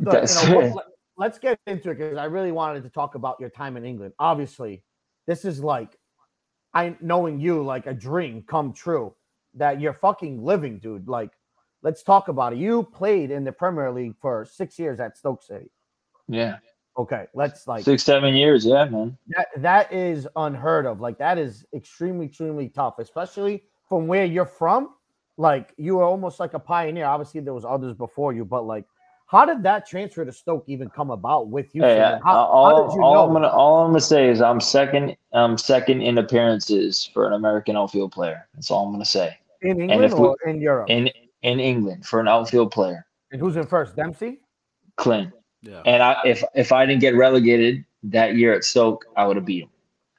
Speaker 1: The- you know,
Speaker 4: it.
Speaker 1: let- let's get into it because I really wanted to talk about your time in England. Obviously, this is like I knowing you like a dream come true that you're fucking living, dude. Like, let's talk about it. You played in the Premier League for six years at Stoke City.
Speaker 4: Yeah,
Speaker 1: Okay, let's like
Speaker 4: six, seven years. Yeah, man.
Speaker 1: that that is unheard of. Like that is extremely, extremely tough, especially from where you're from. Like you are almost like a pioneer. Obviously, there was others before you, but like, how did that transfer to Stoke even come about with you?
Speaker 4: Hey, I-
Speaker 1: how,
Speaker 4: all,
Speaker 1: how you
Speaker 4: all? I'm gonna all I'm gonna say is I'm second. I'm second in appearances for an American outfield player. That's all I'm gonna say.
Speaker 1: in
Speaker 4: if
Speaker 1: England
Speaker 4: we-
Speaker 1: or in Europe?
Speaker 4: In in England for an outfield player,
Speaker 1: and who's in first? Dempsey.
Speaker 4: Clint.
Speaker 3: Yeah.
Speaker 4: And I, if if I didn't get relegated that year at Stoke, I would have beat him.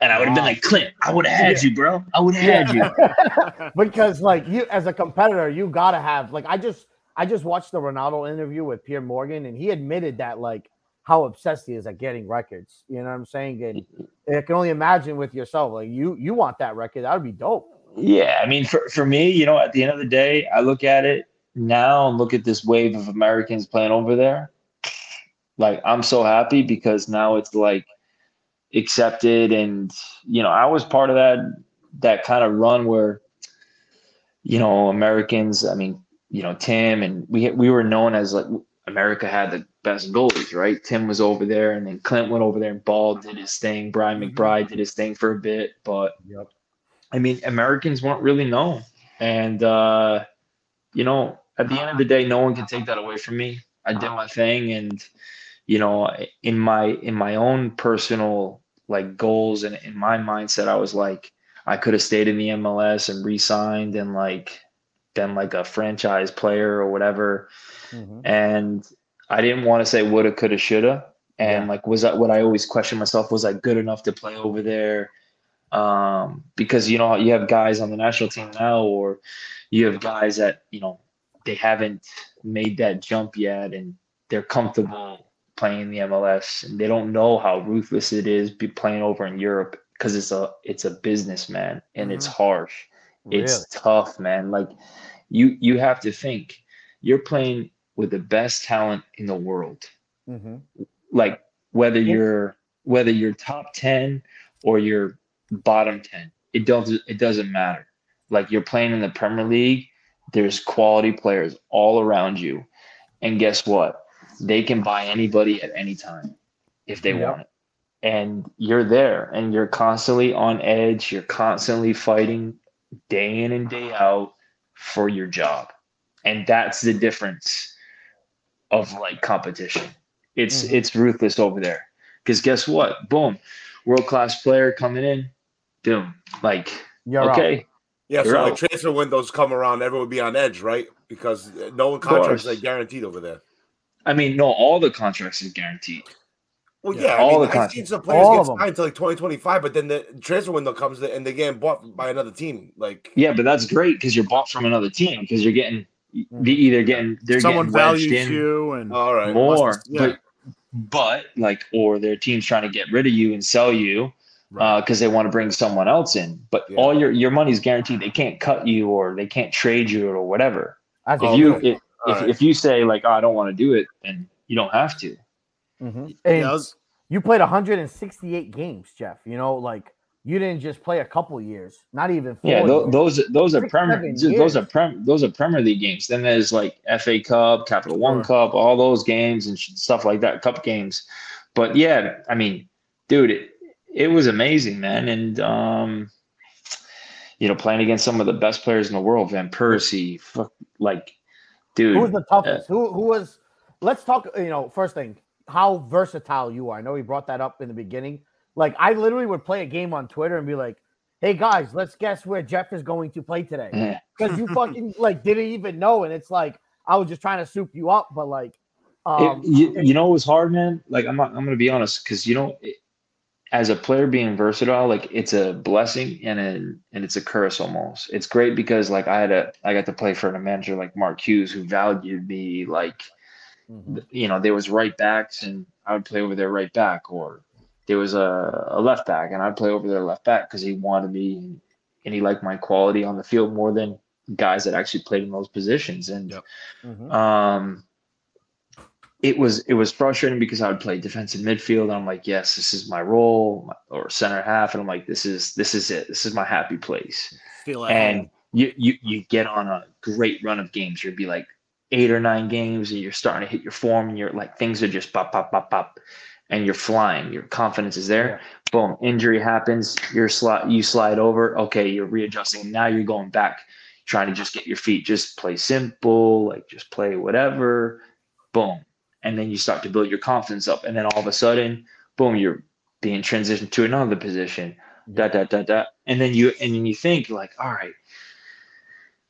Speaker 4: And I would have been like, Clint, I would have had you, bro. I would have had you.
Speaker 1: because like you as a competitor, you gotta have like I just I just watched the Ronaldo interview with Piers Morgan, and he admitted that like how obsessed he is at getting records. You know what I'm saying? And mm-hmm. I can only imagine with yourself, like you you want that record, that would be dope.
Speaker 4: Yeah, I mean, for, for me, you know, at the end of the day, I look at it now and look at this wave of Americans playing over there. Like, I'm so happy because now it's like accepted, and you know, I was part of that that kind of run where, you know, Americans. I mean, you know, Tim and we we were known as like America had the best goalies, right? Tim was over there, and then Clint went over there, and Ball did his thing. Brian McBride did his thing for a bit, but
Speaker 1: Yep.
Speaker 4: I mean, Americans weren't really known. And, uh, you know, at the end of the day, no one can take that away from me. I did my thing. And, you know, in my, in my own personal like goals and in my mindset, I was like, I could have stayed in the MLS and re-signed and like been like a franchise player or whatever. And I didn't want to say woulda, coulda, shoulda. And like, was that what I always question myself? Was I good enough to play over there? um, because you know you have guys on the national team now, or you have guys that you know they haven't made that jump yet, and they're comfortable playing the MLS, and they don't know how ruthless it is be playing over in Europe because it's a it's a business, man, and it's harsh. It's tough, man. Like you you have to think you're playing with the best talent in the world.
Speaker 1: Hmm
Speaker 4: like whether you're whether you're top 10 or you're bottom 10 it doesn't it doesn't matter. Like you're playing in the premier league there's quality players all around you. And guess what? They can buy anybody at any time if they
Speaker 1: Yep.
Speaker 4: want it. And you're there and you're constantly on edge you're constantly fighting day in and day out for your job and that's the difference of like competition it's
Speaker 1: Mhm.
Speaker 4: it's ruthless over there because guess what boom world class player coming in boom like
Speaker 1: You're out.
Speaker 4: okay
Speaker 2: Yeah,
Speaker 4: You're
Speaker 2: so like transfer windows come around, everyone would be on edge, right? Because no one contracts
Speaker 4: course.
Speaker 2: like guaranteed over there.
Speaker 4: i mean no all the contracts is guaranteed
Speaker 2: Well,
Speaker 3: Yeah,
Speaker 2: yeah,
Speaker 4: all
Speaker 2: I mean,
Speaker 4: the
Speaker 2: I've seen some players
Speaker 1: All
Speaker 2: get
Speaker 1: of
Speaker 2: signed until like 2025, but then the transfer window comes and they get bought by another team. Like,
Speaker 4: yeah but that's great because you're bought from another team because you're getting
Speaker 1: Mhm.
Speaker 4: they either getting they're
Speaker 3: Someone
Speaker 4: getting wedged
Speaker 3: values
Speaker 4: in
Speaker 3: you, and
Speaker 2: all right,
Speaker 4: more
Speaker 2: must-
Speaker 3: yeah.
Speaker 4: but but like or their team's trying to get rid of you and sell you
Speaker 3: Right.
Speaker 4: because they want to bring someone else in but
Speaker 2: Yeah.
Speaker 4: all your your money's guaranteed they can't cut you or they can't trade you or whatever
Speaker 1: That's
Speaker 4: if you if, if,
Speaker 2: right.
Speaker 4: if you say like oh, i don't want to do it then you don't have to
Speaker 1: Mhm. And
Speaker 3: I was
Speaker 1: you played 168 games, Geoff. You know, like you didn't just play a couple years, not even.
Speaker 4: yeah, th- those those are Premier those are prem those are Premier League games. Then there's like FA Cup, Capital One Cup, all those games and stuff like that, Cup games. But yeah, I mean, dude, it, it was amazing, man, and um, you know, playing against some of the best players in the world, Van Persie, fuck, like, dude,
Speaker 1: who was the toughest? Uh, who who was? Let's talk. You know, first thing, how versatile you are. I know he brought that up in the beginning. Like I literally would play a game on Twitter and be like, "Hey guys, let's guess where Geoff is going to play today," because you fucking like didn't even know, and it's like I was just trying to soup you up, but like,
Speaker 4: um, it, you, you know, it was hard, man. Like I'm not, I'm gonna be honest, because you know, it, as a player being versatile, like it's a blessing and a, and it's a curse almost. It's great because like I had a, I got to play for a manager like Mark Hughes who valued me like Mm-hmm. You know, there was right backs, and I would play over their right back, or there was a, a left back, and I'd play over their left back because he wanted me and he liked my quality on the field more than guys that actually played in those positions. And yep. mm-hmm. um, it was it was frustrating because I would play defensive midfield, and I'm like, yes, this is my role, or center half, and I'm like, this is this is it, this is my happy place. Feel and you you you get on a great run of games, you'd be like eight or nine games and you're starting to hit your form and you're like things are just pop pop pop pop and you're flying your confidence is there boom injury happens you're slide you slide over okay you're readjusting. Now you're going back trying to just get your feet just play simple like just play whatever boom and then you start to build your confidence up and then all of a sudden boom you're being transitioned to another position da da da da and then you and then you think like all right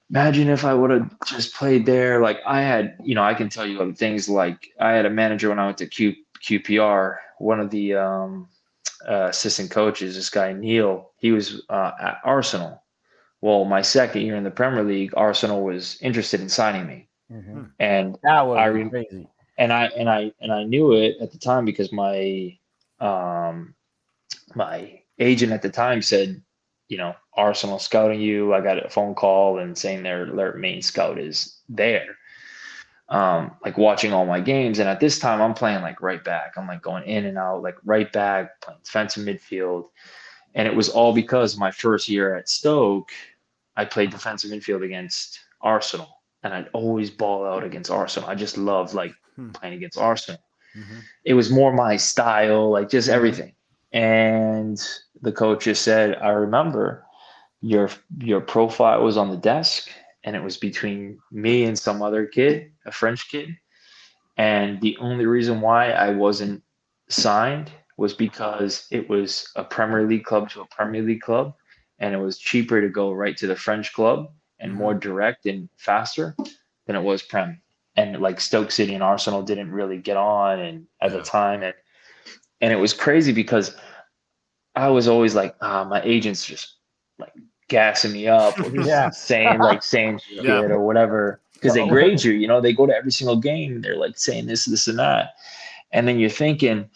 Speaker 4: imagine if I would have just played there. Like I had, you know, I can tell you other things. Like I had a manager when I went to Q, QPR. One of the um, uh, assistant coaches, this guy Neil, he was uh, at Arsenal. Well, my second year in the Premier League, Arsenal was interested in signing me, mm-hmm. and
Speaker 1: that was I, crazy.
Speaker 4: And I and I and I knew it at the time because my um, my agent at the time said, you know, Arsenal scouting you. I got a phone call and saying their their main scout is there. Um, like watching all my games. And at this time I'm playing like right back. I'm like going in and out, like right back, playing defensive midfield. And it was all because my first year at Stoke, I played defensive midfield against Arsenal. And I'd always ball out against Arsenal. I just loved like hmm. playing against Arsenal. Mm-hmm. It was more my style, like just everything. And the coach just said, I remember your your profile was on the desk and it was between me and some other kid, a French kid. And the only reason why I wasn't signed was because it was a Premier League club to a Premier League club, and it was cheaper to go right to the French club and mm-hmm. more direct and faster than it was Prem. And like Stoke City and Arsenal didn't really get on, and at yeah. the time, and and it was crazy because I was always like, ah, my agent's just like gassing me up or yeah. saying like saying shit yeah. or whatever because they grade you. You know, they go to every single game. They're like saying this, this, and that, and then you're thinking,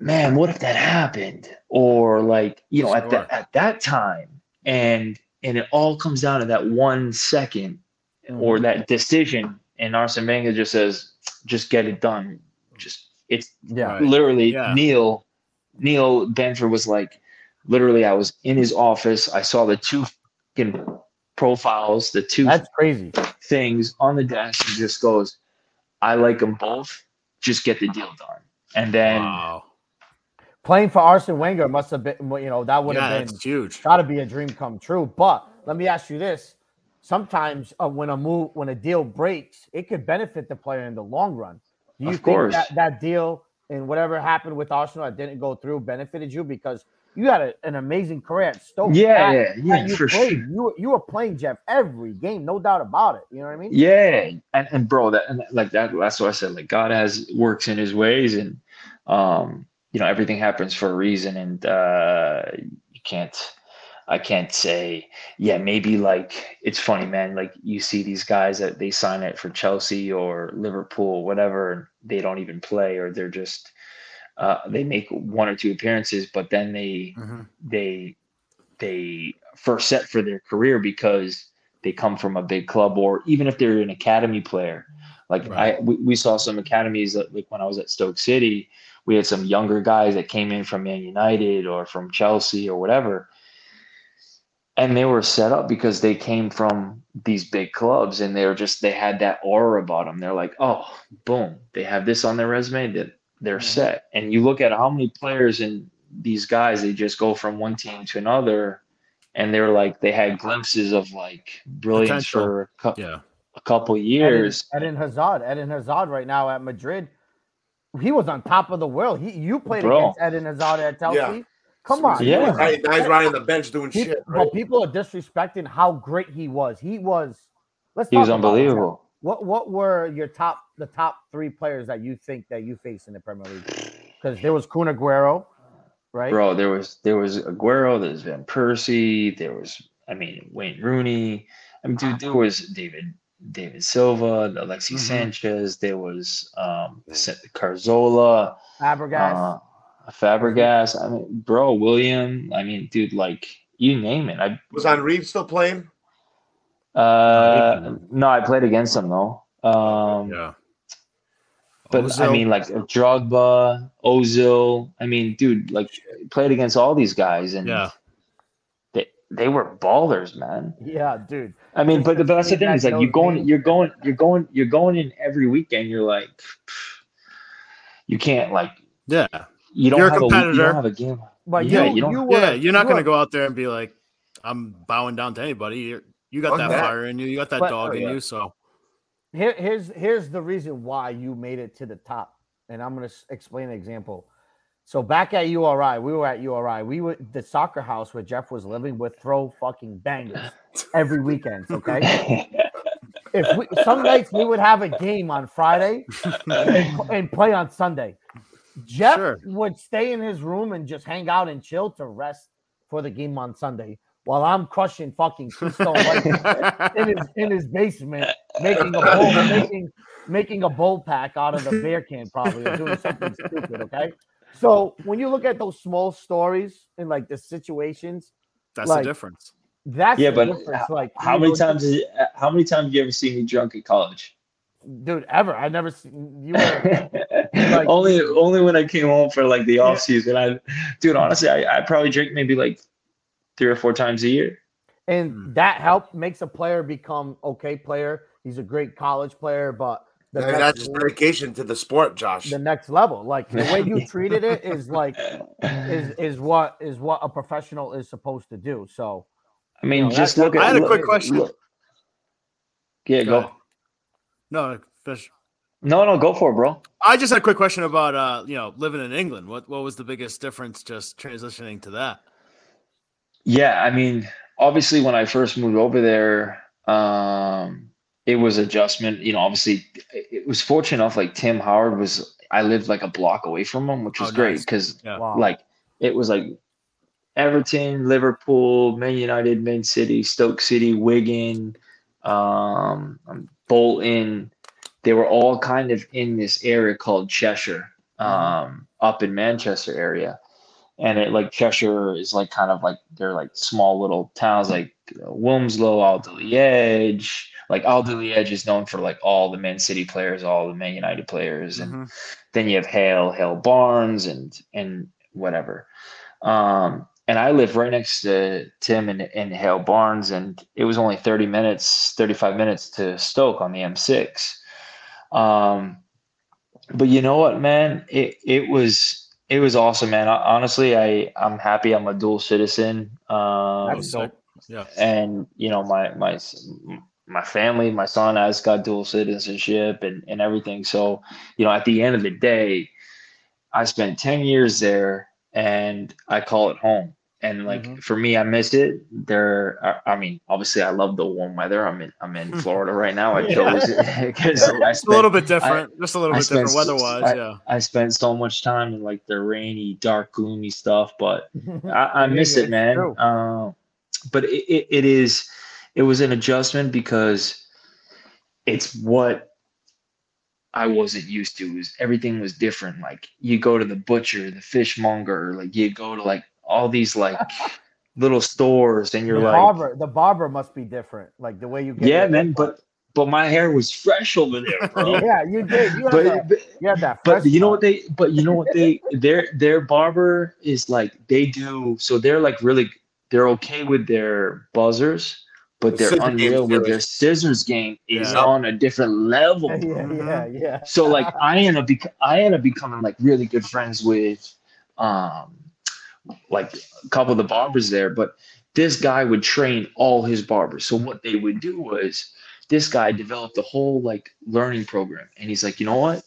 Speaker 4: man, what if that happened? Or like, you know, sure. at that at that time, and and it all comes down to that one second mm-hmm. or that decision. And Arsene Wenger just says, just get it done. Just it's yeah. literally yeah. Neil Neil Banfield was like, literally, I was in his office. I saw the two profiles, the two
Speaker 1: that's crazy
Speaker 4: things on the desk, and just goes, I like them both. Just get the deal done. And then wow.
Speaker 1: playing for Arsene Wenger must have been, you know, that would
Speaker 3: yeah,
Speaker 1: have been
Speaker 3: huge.
Speaker 1: Got to be a dream come true. But let me ask you this: sometimes uh, when a move, when a deal breaks, it could benefit the player in the long run. Do you of think course. that that deal and whatever happened with Arsenal that didn't go through benefited you because you had a, an amazing career at Stoke.
Speaker 4: Yeah, yeah, yeah,
Speaker 1: you
Speaker 4: for
Speaker 1: played.
Speaker 4: sure.
Speaker 1: You you were playing Geoff every game, no doubt about it. You know what I mean?
Speaker 4: Yeah, and and bro, that and like that. That's what I said. Like God has works in His ways, and um, you know everything happens for a reason, and uh, you can't. I can't say, yeah, maybe like it's funny, man. Like you see these guys that they sign it for Chelsea or Liverpool, whatever, and they don't even play, or they're just uh, they make one or two appearances, but then they mm-hmm. they they first set for their career because they come from a big club, or even if they're an academy player. Like right. I, we, we saw some academies that, like when I was at Stoke City, we had some younger guys that came in from Man United or from Chelsea or whatever. And they were set up because they came from these big clubs and they were just they had that aura about them. They're like, oh, boom, they have this on their resume that they're set. And you look at how many players and these guys, they just go from one team to another, and they're like they had glimpses of like brilliance
Speaker 3: Potential.
Speaker 4: for a, cou-
Speaker 3: Yeah.
Speaker 4: a couple years.
Speaker 1: Eden, Eden Hazard, Eden Hazard, right now at Madrid, he was on top of the world. He, you played
Speaker 4: Bro.
Speaker 1: against Eden Hazard at Chelsea.
Speaker 2: Yeah.
Speaker 1: Come on,
Speaker 4: Yeah.
Speaker 1: he
Speaker 2: Right, now he's riding the bench doing
Speaker 1: People,
Speaker 2: shit. Right?
Speaker 1: But people are disrespecting how great he was. He was. Let's.
Speaker 4: He was
Speaker 1: talk about it, Geoff.
Speaker 4: unbelievable.
Speaker 1: What What were your top the top three players that you think that you face in the Premier League? Because there was Kun Aguero, right?
Speaker 4: Bro, there was there was Aguero, There was Van Persie, there was I mean Wayne Rooney. I mean, dude, there was David David Silva, Alexi
Speaker 3: Mhm.
Speaker 4: Sanchez, there was um Cazorla,
Speaker 1: Fabregas.
Speaker 4: uh, Fabregas. I mean, bro, Willian. I mean, dude, like you name it. I
Speaker 2: Was Henri still playing?
Speaker 4: uh no, I played against him though. Um
Speaker 3: Yeah.
Speaker 4: But I mean, like Drogba, Ozil. I mean, dude, like played against all these guys, and
Speaker 3: Yeah.
Speaker 4: they they were ballers, man.
Speaker 1: yeah, dude.
Speaker 4: I mean, but, but that's the thing is like you
Speaker 1: Those
Speaker 4: going, you're going, you're going, you're going in every weekend. You're like, you can't like
Speaker 3: Yeah.
Speaker 4: You don't
Speaker 3: You're a
Speaker 4: have a, you
Speaker 3: competitor.
Speaker 4: don't have a game.
Speaker 1: But
Speaker 4: Yeah,
Speaker 1: you,
Speaker 4: you don't-
Speaker 1: you were,
Speaker 3: yeah. You're not
Speaker 1: you
Speaker 3: going to go out there and be like, I'm bowing down to anybody. You're, you got that
Speaker 2: that.
Speaker 3: fire in you. You got that
Speaker 1: But-
Speaker 3: dog
Speaker 1: oh,
Speaker 3: in
Speaker 1: yeah.
Speaker 3: you. So
Speaker 1: Here, here's here's the reason why you made it to the top, and I'm gonna explain an example. So back at URI, we were at URI. We were the soccer house where Geoff was living would throw fucking bangers every weekend. Okay, if we, some nights we would have a game on Friday and, and play on Sunday. Geoff
Speaker 3: Sure.
Speaker 1: would stay in his room and just hang out and chill to rest for the game on Sunday, while I'm crushing fucking Keystone Light in his in his basement, making a bowl, making making a bowl pack out of the beer can, probably or doing something stupid. Okay, so when you look at those small stories and like the situations,
Speaker 3: that's
Speaker 1: Like,
Speaker 3: the difference.
Speaker 1: that's
Speaker 4: Yeah,
Speaker 1: the
Speaker 4: but
Speaker 1: difference. Like
Speaker 4: how many times? Is, how many times have you ever see me drunk at college?
Speaker 1: Dude? Ever? I never seen you. Were, Like-
Speaker 4: only only when I came home for like the off season. I, dude, honestly, I, I probably drink maybe like three or four times a year.
Speaker 1: and
Speaker 3: Hmm.
Speaker 1: that help makes a player become okay player. He's a great college player, but the
Speaker 2: I mean,
Speaker 1: next,
Speaker 2: that's just dedication to the sport, Josh.
Speaker 1: the next level, like the way you treated it, is like is is what is what a professional is supposed to do. So
Speaker 4: I mean,
Speaker 1: No,
Speaker 4: just look at.
Speaker 3: I had a
Speaker 4: look-
Speaker 3: quick question.
Speaker 4: look- Yeah,
Speaker 3: Go
Speaker 4: go.
Speaker 3: Ahead. No, fish.
Speaker 4: No, no, go for it, bro.
Speaker 3: I just had a quick question about uh, you know, living in England. What what was the biggest difference just transitioning to that?
Speaker 4: Yeah, I mean, obviously, when I first moved over there, um, it was adjustment. You know, obviously, it it was fortunate enough. Like Tim Howard was, I lived like a block away from him, which
Speaker 3: Oh,
Speaker 4: was great
Speaker 3: nice.
Speaker 4: because
Speaker 3: Yeah.
Speaker 1: wow,
Speaker 4: like it was like Everton, Liverpool, Man United, Man City, Stoke City, Wigan, um, Bolton. They were all kind of in this area called Cheshire, um, up in Manchester area. And it like Cheshire is like kind of like they're like small little towns like uh, Wilmslow, Alderley Edge. Like Alderley Edge is known for like all the Man City players, all the Man United players, and
Speaker 3: Mhm.
Speaker 4: then you have Hale, Hale Barns, and and whatever. Um, and I live right next to Tim and, and Hale Barns, and it was only 30 minutes, 35 minutes to Stoke on the M6. Um, but you know what, man? It it was it was awesome, man. Hon- Honestly, I I'm happy I'm a dual citizen. Um,
Speaker 1: dope.
Speaker 3: Yeah.
Speaker 4: and you know my my my family my son has got dual citizenship and and everything so you know at the end of the day i spent 10 years there and i call it home and like
Speaker 1: Mhm.
Speaker 4: for me i miss it there I, I mean obviously i love the warm weather i'm in i'm in florida right now i chose it because I
Speaker 3: It's a little bit different. just a little
Speaker 4: I
Speaker 3: bit different weather wise.
Speaker 4: I-
Speaker 3: Yeah.
Speaker 4: I spent so much time in like the rainy dark gloomy stuff but I, I miss
Speaker 1: yeah,
Speaker 4: it, man. Uh, but it, it, it is, it was an adjustment because it's what I wasn't used to. Was everything was different. Like you go to the butcher, the fishmonger, like you go to like all these like little stores, and you're
Speaker 1: the
Speaker 4: like,
Speaker 1: barber, the barber must be different. Like the way you get
Speaker 4: yeah, man.
Speaker 1: haircut.
Speaker 4: But but my hair was fresh over there, bro.
Speaker 1: yeah, you did. You had,
Speaker 4: But,
Speaker 1: that,
Speaker 4: but
Speaker 1: you had that.
Speaker 4: but you know what they but you know what they their their barber is like they do so they're like really they're okay with their buzzers but
Speaker 2: The
Speaker 4: they're unreal with their scissors game is
Speaker 3: Yeah.
Speaker 4: on a different level
Speaker 1: Yeah, yeah, yeah, yeah.
Speaker 4: so like i end up bec- i end up becoming like really good friends with um like a couple of the barbers there but this guy would train all his barbers. So what they would do was this guy developed a whole like learning program. And he's like you know what?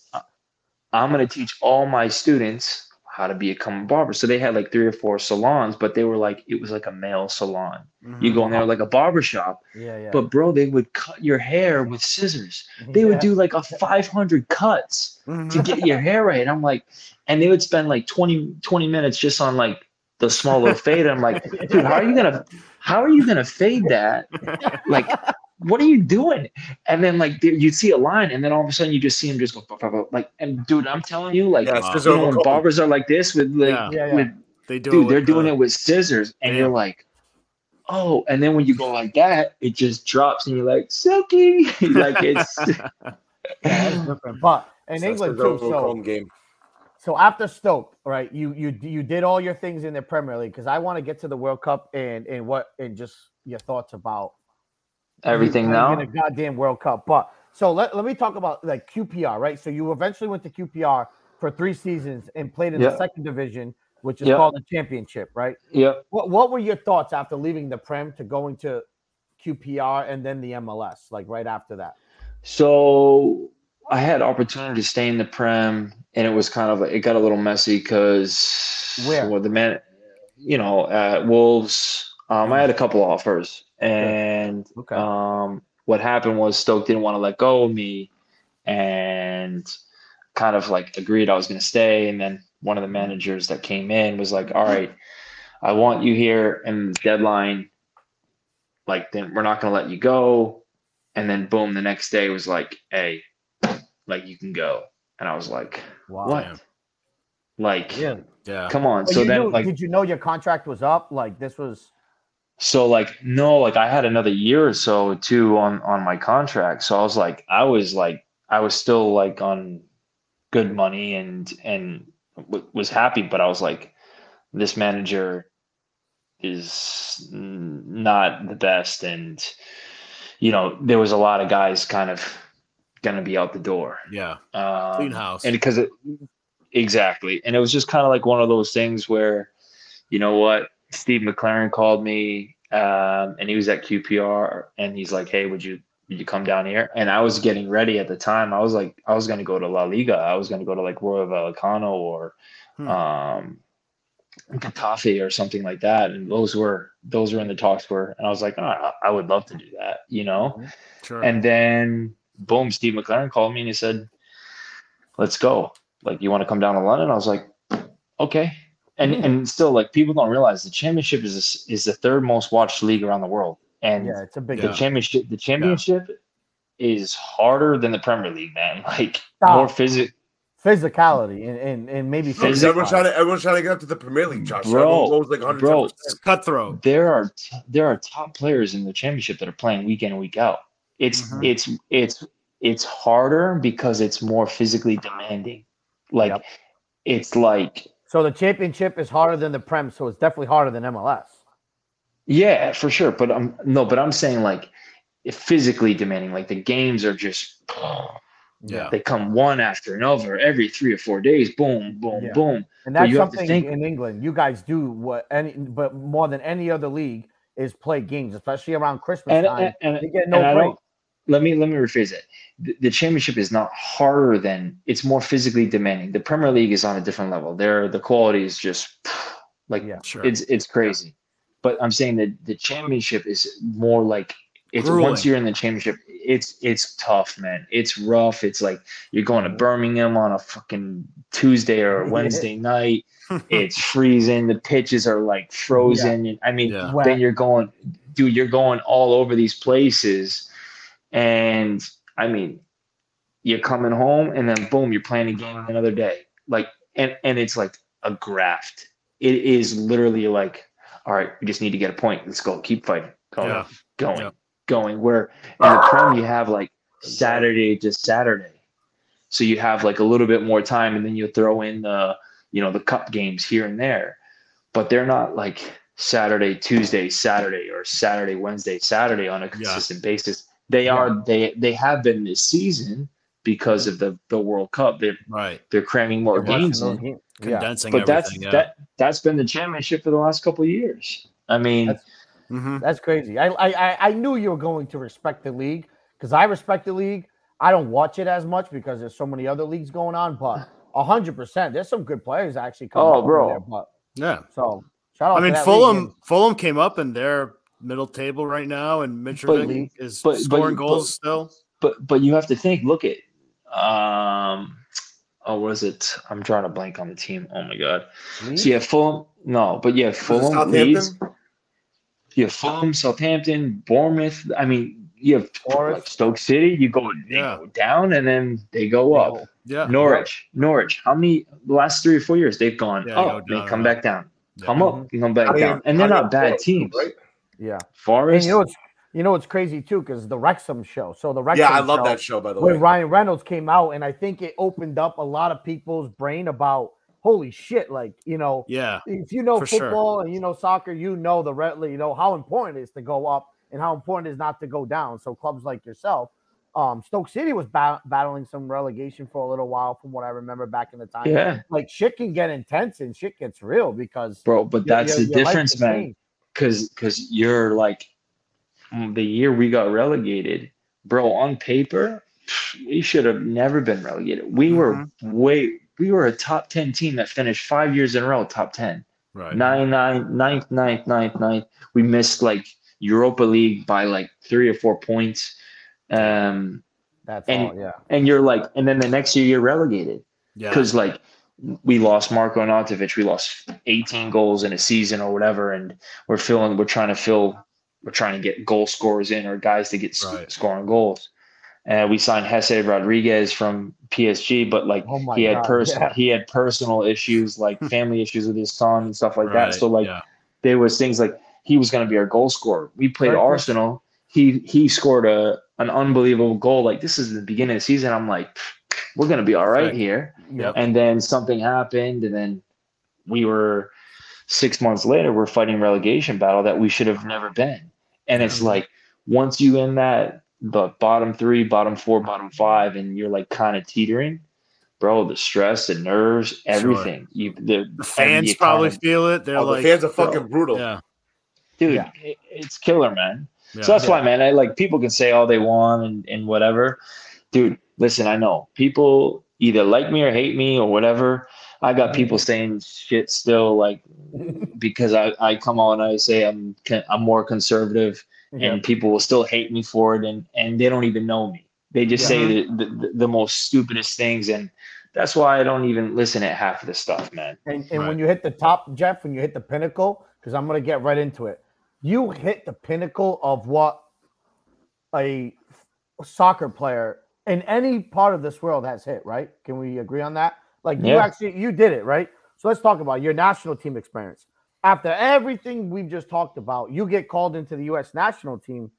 Speaker 4: I'm going to teach all my students how to become a barber. So they had like three or four salons but they were like it was like a male salon. You go in there like a barber shop.
Speaker 1: Yeah, yeah.
Speaker 4: but bro they would cut your hair with scissors. They would do like a 500 cuts
Speaker 3: Mm-hmm.
Speaker 4: to get your hair right. And I'm like, and they would spend like 20, 20 minutes just on like the small little fade. I'm like, dude, how are you gonna how are you gonna fade that? Like, what are you doing? And then like you'd see a line, and then all of a sudden you just see him just go pop, pop, pop. like, and dude, I'm telling you, like,
Speaker 2: Yeah,
Speaker 4: you know, when barbers are like this with like
Speaker 3: Yeah.
Speaker 1: Yeah, yeah.
Speaker 4: with
Speaker 3: They do.
Speaker 4: dude,
Speaker 3: it
Speaker 4: they're
Speaker 3: with
Speaker 4: doing
Speaker 3: the-
Speaker 4: it with scissors, and
Speaker 3: Yeah.
Speaker 4: you're like, oh, and then when you go like that, it just drops, and you're like, silky, like it's.
Speaker 1: Yeah. But in
Speaker 2: Scissor
Speaker 1: England too. So
Speaker 2: comb game.
Speaker 1: So after Stoke, right? You you you did all your things in the Premier League because I want to get to the World Cup and and what and just your thoughts about
Speaker 4: Everything
Speaker 1: you
Speaker 4: now.
Speaker 1: in a goddamn World Cup. But so let, let me talk about like QPR, right? So you eventually went to QPR for three seasons and played in
Speaker 4: Yeah.
Speaker 1: the second division, which is
Speaker 4: Yeah.
Speaker 1: called the Championship, right?
Speaker 4: Yeah.
Speaker 1: What what were your thoughts after leaving the Prem to going to QPR and then the MLS, like right after that?
Speaker 4: So I had opportunity to stay in the prem, and it was kind of it got a little messy because
Speaker 1: Where?
Speaker 4: well, the man, you know, at Wolves, um, I had a couple offers, and
Speaker 1: Okay.
Speaker 4: um, what happened was Stoke didn't want to let go of me, and kind of like agreed I was going to stay, and then one of the managers that came in was like, "All right, I want you here, and deadline." Like then we're not going to let you go and then boom the next day was like hey like you can go and i was like
Speaker 1: Wow.
Speaker 4: what like
Speaker 1: Yeah.
Speaker 3: Yeah.
Speaker 4: come on
Speaker 1: But
Speaker 4: so then
Speaker 1: knew-
Speaker 4: like
Speaker 1: did you know your contract was up? Like this was
Speaker 4: so like no like i had another year or so too on on my contract so i was like i was like i was still like on good money and and w- was happy but i was like this manager is not the best and you know there was a lot of guys kind of gonna be out the door.
Speaker 3: Yeah.
Speaker 4: um,
Speaker 3: Clean house.
Speaker 4: and because it exactly. And it was just kind of like one of those things where you know what? Steve McClaren called me um, and he was at qpr and he's like hey would you would you come down here? And i was getting ready at the time. I was like i was going to go to la liga. I was going to go to like Rayo Vallecano or
Speaker 3: Hmm.
Speaker 4: um Getafe or something like that. And those were those were in the talks were and i was like oh, I- i would love to do that you know?
Speaker 3: Sure.
Speaker 4: and then boom, Steve McClaren called me and he said, Let's go. Like, you want to come down to London? I was like, Okay. And
Speaker 1: Hmm.
Speaker 4: and still like people don't realize the championship is is the third most watched league around the world. And
Speaker 1: yeah, it's a big
Speaker 4: the
Speaker 3: Yeah.
Speaker 4: championship the championship is harder than the Premier League, man. Like
Speaker 1: Stop.
Speaker 4: more physic
Speaker 1: physicality and, and, and maybe
Speaker 2: Because
Speaker 4: Physical.
Speaker 2: everyone's trying to everyone's trying to get up to the Premier League, Josh.
Speaker 4: Bro,
Speaker 2: Everyone like
Speaker 4: bro.
Speaker 3: It's cutthroat.
Speaker 4: there are t- there are top players in the championship that are playing week in and week out. It's
Speaker 3: Mhm.
Speaker 4: it's it's it's harder because it's more physically demanding. Like
Speaker 1: Yep.
Speaker 4: it's like
Speaker 1: so the championship is harder than the Prem, so it's definitely harder than MLS.
Speaker 4: yeah, for sure. But I'm no, but I'm saying like physically demanding. Like the games are just
Speaker 3: Yeah.
Speaker 4: they come one after another every three or four days. Boom, boom,
Speaker 1: Yeah.
Speaker 4: boom.
Speaker 1: And that's
Speaker 4: you
Speaker 1: something
Speaker 4: think-
Speaker 1: in England you guys do what any but more than any other league is play games, especially around Christmas
Speaker 4: And
Speaker 1: time.
Speaker 4: and, and,
Speaker 1: you get no
Speaker 4: I
Speaker 1: break.
Speaker 4: Let me let me rephrase it. The, the championship is not harder than it's more physically demanding. The Premier League is on a different level. There, the quality is just like
Speaker 1: Yeah.
Speaker 3: Sure.
Speaker 4: it's it's crazy. But I'm saying that the championship is more like it's
Speaker 3: Grueling.
Speaker 4: once you're in the championship, it's it's tough, man. It's rough. It's like you're going to Birmingham on a fucking Tuesday or
Speaker 1: Yeah.
Speaker 4: Wednesday night. It's freezing. The pitches are like frozen. I mean,
Speaker 3: Yeah.
Speaker 4: Then you're going, dude. You're going all over these places, and I mean, you're coming home, and then boom, you're playing a game another day. Like, and and it's like a graft. It is literally like, all right, we just need to get a point. Let's go. Keep fighting. Going,
Speaker 3: Yeah.
Speaker 4: going,
Speaker 3: Yeah.
Speaker 4: going. Where in the prem you have like Saturday to Saturday. So you have like a little bit more time, and then you throw in the you know the cup games here and there, but they're not like Saturday, Tuesday, Saturday, or Saturday, Wednesday, Saturday on a consistent yeah. basis. They yeah. are they they have been this season because of the the World Cup. They're
Speaker 3: right.
Speaker 4: They're cramming more they're games in,
Speaker 3: condensing.
Speaker 4: But that's yeah. that that's been the championship for the last couple of years. I mean,
Speaker 1: that's, mm-hmm. that's crazy. I, I I knew you were going to respect the league because I respect the league. I don't watch it as much because there's so many other leagues going on, but hundred percent, there's some good players actually. coming.
Speaker 4: Oh, bro. There,
Speaker 1: but
Speaker 3: yeah.
Speaker 1: So
Speaker 3: I mean, Fulham Fulham came up and they're middle table right now, and Mitrovic is but, scoring but, goals but, still.
Speaker 4: But but you have to think. Look at um. Oh, was it? I'm drawing a blank on the team. Oh my god. Leeds? So you have Fulham. No, but you have Fulham, Leeds. You have Fulham, Southampton, Bournemouth. I mean, you have like Stoke City. You go, yeah. go down, and then they go up.
Speaker 3: Yeah.
Speaker 4: Norwich, Norwich. How many the last three or four years they've gone yeah, up? They come back down. Yeah. Come up, you come back I mean, down, and they're not bad teams. Right?
Speaker 1: Yeah,
Speaker 4: Forest.
Speaker 1: And you know what's you know what's crazy too because the Wrexham show. So the Wrexham
Speaker 2: yeah, I love
Speaker 1: show,
Speaker 2: that show by the way.
Speaker 1: When Ryan Reynolds came out, and I think it opened up a lot of people's brain about holy shit, like you know,
Speaker 3: yeah.
Speaker 1: If you know football sure. and you know soccer, you know the you know how important it is to go up and how important it is not to go down. So clubs like yourself um, Stoke City was ba- battling some relegation for a little while, from what I remember back in the time.
Speaker 4: Yeah,
Speaker 1: like shit can get intense and shit gets real because,
Speaker 4: bro. But that's the difference, man. Because because you're like the year we got relegated, bro. On paper, we should have never been relegated. We mm-hmm. were way we were a top ten team that finished five years in a row top ten.
Speaker 3: Right.
Speaker 4: Nine, nine, ninth, ninth, ninth, ninth. We missed like Europa League by like three or four points um,
Speaker 1: That's
Speaker 4: and,
Speaker 1: all, yeah.
Speaker 4: And you're like, and then the next year you're relegated.
Speaker 3: Yeah.
Speaker 4: Because like we lost Marko Arnautovic, we lost 18 goals in a season or whatever, and we're filling, we're trying to fill, we're trying to get goal scorers in or guys to get right. scoring goals. And we signed Jesse Rodriguez from PSG, but like oh he had personal yeah. he had personal issues, like family issues with his son and stuff like right. that. So like yeah. there was things like he was going to be our goal scorer. We played right. Arsenal. He he scored a an unbelievable goal. Like this is the beginning of the season. I'm like, we're gonna be all right, right. here.
Speaker 3: Yep.
Speaker 4: And then something happened, and then we were six months later, we're fighting relegation battle that we should have never been. And it's like once you in that the bottom three, bottom four, bottom five, and you're like kind of teetering, bro. The stress, the nerves, everything. Sure. You the,
Speaker 3: the fans the probably feel it. They're oh, like
Speaker 2: the fans are fucking
Speaker 3: bro,
Speaker 2: brutal.
Speaker 3: Yeah,
Speaker 4: dude, yeah. It, it's killer, man. Yeah. So that's yeah. why, man. I like people can say all they want and, and whatever. Dude, listen, I know people either like me or hate me or whatever. I got people saying shit still like because I, I come on and I say I'm I'm more conservative yeah. and people will still hate me for it and and they don't even know me. They just say the, the, the most stupidest things and that's why I don't even listen at half of the stuff, man.
Speaker 1: And, and right. when you hit the top, Geoff, when you hit the pinnacle, because I'm gonna get right into it you hit the pinnacle of what a soccer player in any part of this world has hit, right? Can we agree on that? Like yeah. you actually you did it, right? So let's talk about your national team experience. After everything we've just talked about, you get called into the U.S. national team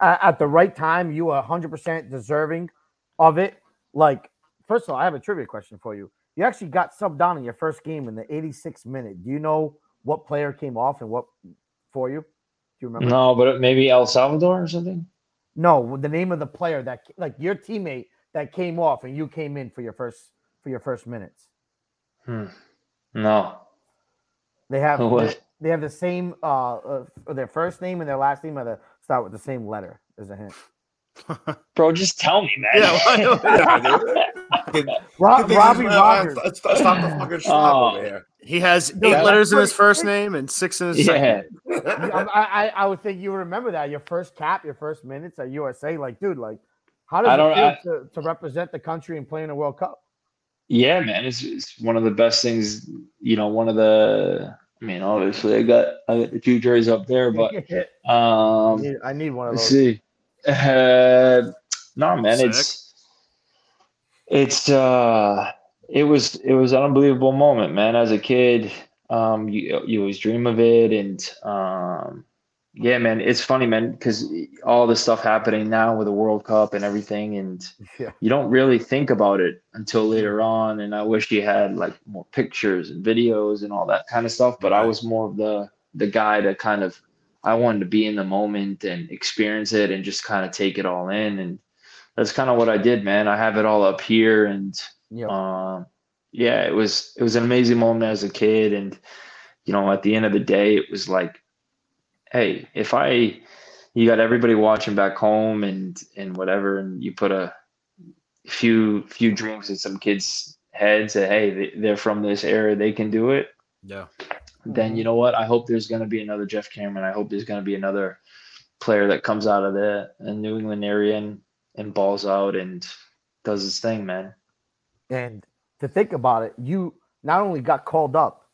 Speaker 1: uh, at the right time. You are 100% deserving of it. Like, first of all, I have a trivia question for you. You actually got subbed down in your first game in the 86th minute. Do you know what player came off and what for you? Do you remember?
Speaker 4: No, but maybe El Salvador or something.
Speaker 1: No, the name of the player that like your teammate that came off and you came in for your first for your first minutes.
Speaker 4: Hmm. No.
Speaker 1: They have they, they, have the same uh, uh, their first name and their last name are the start with the same letter as a hint.
Speaker 4: Bro, just tell me, man. Yeah,
Speaker 1: Rob, Robbie Rogers.
Speaker 2: Stop the fucking shop oh. over here.
Speaker 3: He has eight yeah, letters in his first name and six in his yeah.
Speaker 1: second. I, I, I would think you would remember that your first cap, your first minutes at USA. Like, dude, like, how does it feel I, to, to represent the country and play in a World Cup?
Speaker 4: Yeah, man, it's, it's one of the best things. You know, one of the. I mean, obviously, I got I got the two jerseys up there, but um, I
Speaker 1: need, I need one of those.
Speaker 4: Let's see, uh, no, man, Sick. it's it's uh it was it was an unbelievable moment, man. As a kid, um, you you always dream of it, and um, Yeah, man, it's funny, man, because all the stuff happening now with the World Cup and everything, and yeah. you don't really think about it until later on. And I wish you had like more pictures and videos and all that kind of stuff. But I was more of the the guy to kind of I wanted to be in the moment and experience it and just kind of take it all in. And that's kind of what I did, man. I have it all up here, and yep. Um, yeah, it was it was an amazing moment as a kid, and you know, at the end of the day, it was like hey, if I you got everybody watching back home and and whatever, and you put a few few dreams in some kids' heads that hey, they, are from this era, they can do it.
Speaker 3: Yeah.
Speaker 4: Then you know what? I hope there's going to be another Geoff Cameron. I hope there's going to be another player that comes out of the, the New England area and, and balls out and does his thing, man.
Speaker 1: And to think about it, you not only got called up,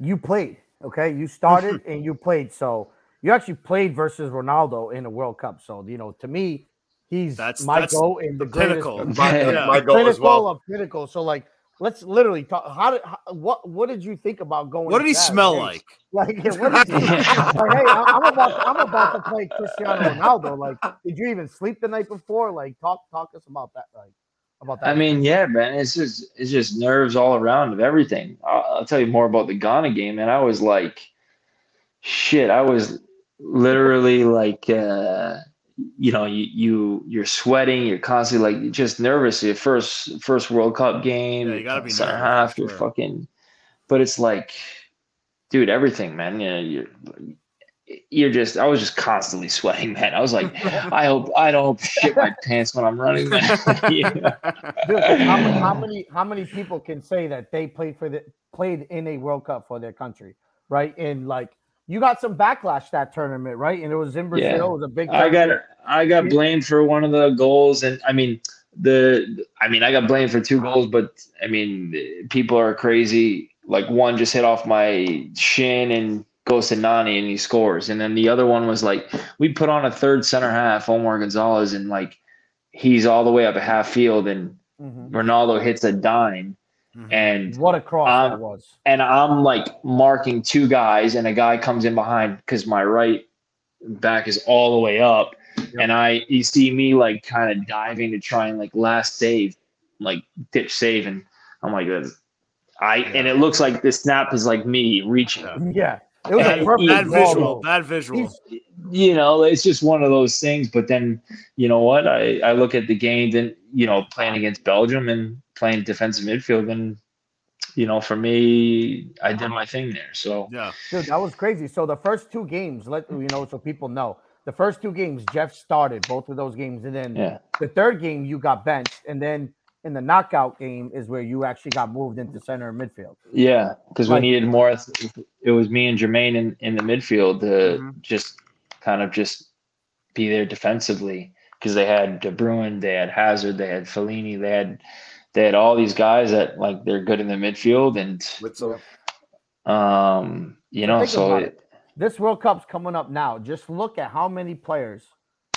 Speaker 1: you played. Okay, you started and you played. So you actually played versus Ronaldo in the World Cup. So you know, to me, he's that's my that's goal in the, the pinnacle.
Speaker 2: Greatest, my, yeah. my goal pinnacle as well.
Speaker 1: Of pinnacle. So like, let's literally talk. How did how, what what did you think about going?
Speaker 3: What did he that? smell like?
Speaker 1: Like, what did he, like, hey, I'm about to, I'm about to play Cristiano Ronaldo. Like, did you even sleep the night before? Like, talk talk us about that. Like about that?
Speaker 4: I mean, yeah, man, it's just it's just nerves all around of everything. I'll, I'll tell you more about the Ghana game, and I was like, shit, I was literally like, uh, you know, you you you're sweating, you're constantly like just nervous. Your first first World Cup game,
Speaker 3: yeah, you gotta be
Speaker 4: center half, you're fucking. But it's like, dude, everything, man. You know, you're you're just I was just constantly sweating, man. I was like, I hope I don't shit my pants when I'm running, man.
Speaker 1: yeah. Dude, how, how, many how many people can say that they played for the played in a World Cup for their country, right? And like you got some backlash that tournament, right? And it was in Brazil. Yeah. It was a big.
Speaker 4: Tournament. I got I got blamed for one of the goals, and I mean the I mean I got blamed for two goals, but I mean people are crazy. Like one just hit off my shin and goes to Nani and he scores. And then the other one was like we put on a third center half, Omar Gonzalez, and like he's all the way up a half field and mm-hmm. Ronaldo hits a dime. Mm-hmm. And
Speaker 1: what a cross that was.
Speaker 4: And I'm like marking two guys, and a guy comes in behind because my right back is all the way up. Yep. And I you see me like kind of diving to try and like last save, like ditch save, and I'm like, I and it looks like the snap is like me reaching.
Speaker 1: Yeah.
Speaker 3: It was and a perfect bad visual. Bad visual.
Speaker 4: You know, it's just one of those things. But then, you know what? I, I look at the game, then you know, playing against Belgium and playing defensive midfield, and you know, for me, I did my thing there. So
Speaker 3: yeah,
Speaker 1: dude, that was crazy. So the first two games, let you know, so people know, the first two games, Geoff started both of those games, and then
Speaker 4: yeah.
Speaker 1: the third game you got benched, and then in the knockout game is where you actually got moved into center midfield.
Speaker 4: Yeah, because like, we needed more. It was me and Jermaine in, in the midfield to mm-hmm. just kind of just be there defensively because they had De Bruyne, they had Hazard, they had Fellaini, they had they had all these guys that like they're good in the midfield and um you know so it,
Speaker 1: this World Cup's coming up now. Just look at how many players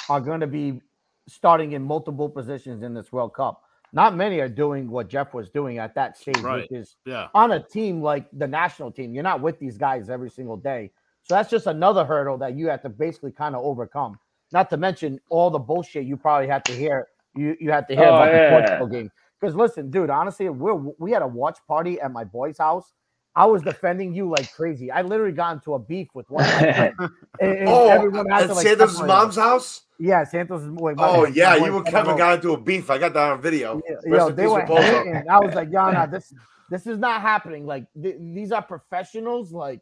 Speaker 1: are going to be starting in multiple positions in this World Cup not many are doing what Geoff was doing at that stage, right. which is
Speaker 3: yeah.
Speaker 1: on a team like the national team. You're not with these guys every single day. So that's just another hurdle that you have to basically kind of overcome. Not to mention all the bullshit you probably had to hear. You you had to hear oh, about yeah. the Portugal game. Because listen, dude, honestly, we we had a watch party at my boy's house. I was defending you like crazy. I literally got into a beef with one. and,
Speaker 2: and oh, everyone had to like Santos' mom's house.
Speaker 1: Yeah, Santos. Wait,
Speaker 2: oh yeah, you and Kevin got into a beef. I got that on video.
Speaker 1: Yeah, yo, they were hating. I was like, Yana, this this is not happening. Like th- these are professionals. Like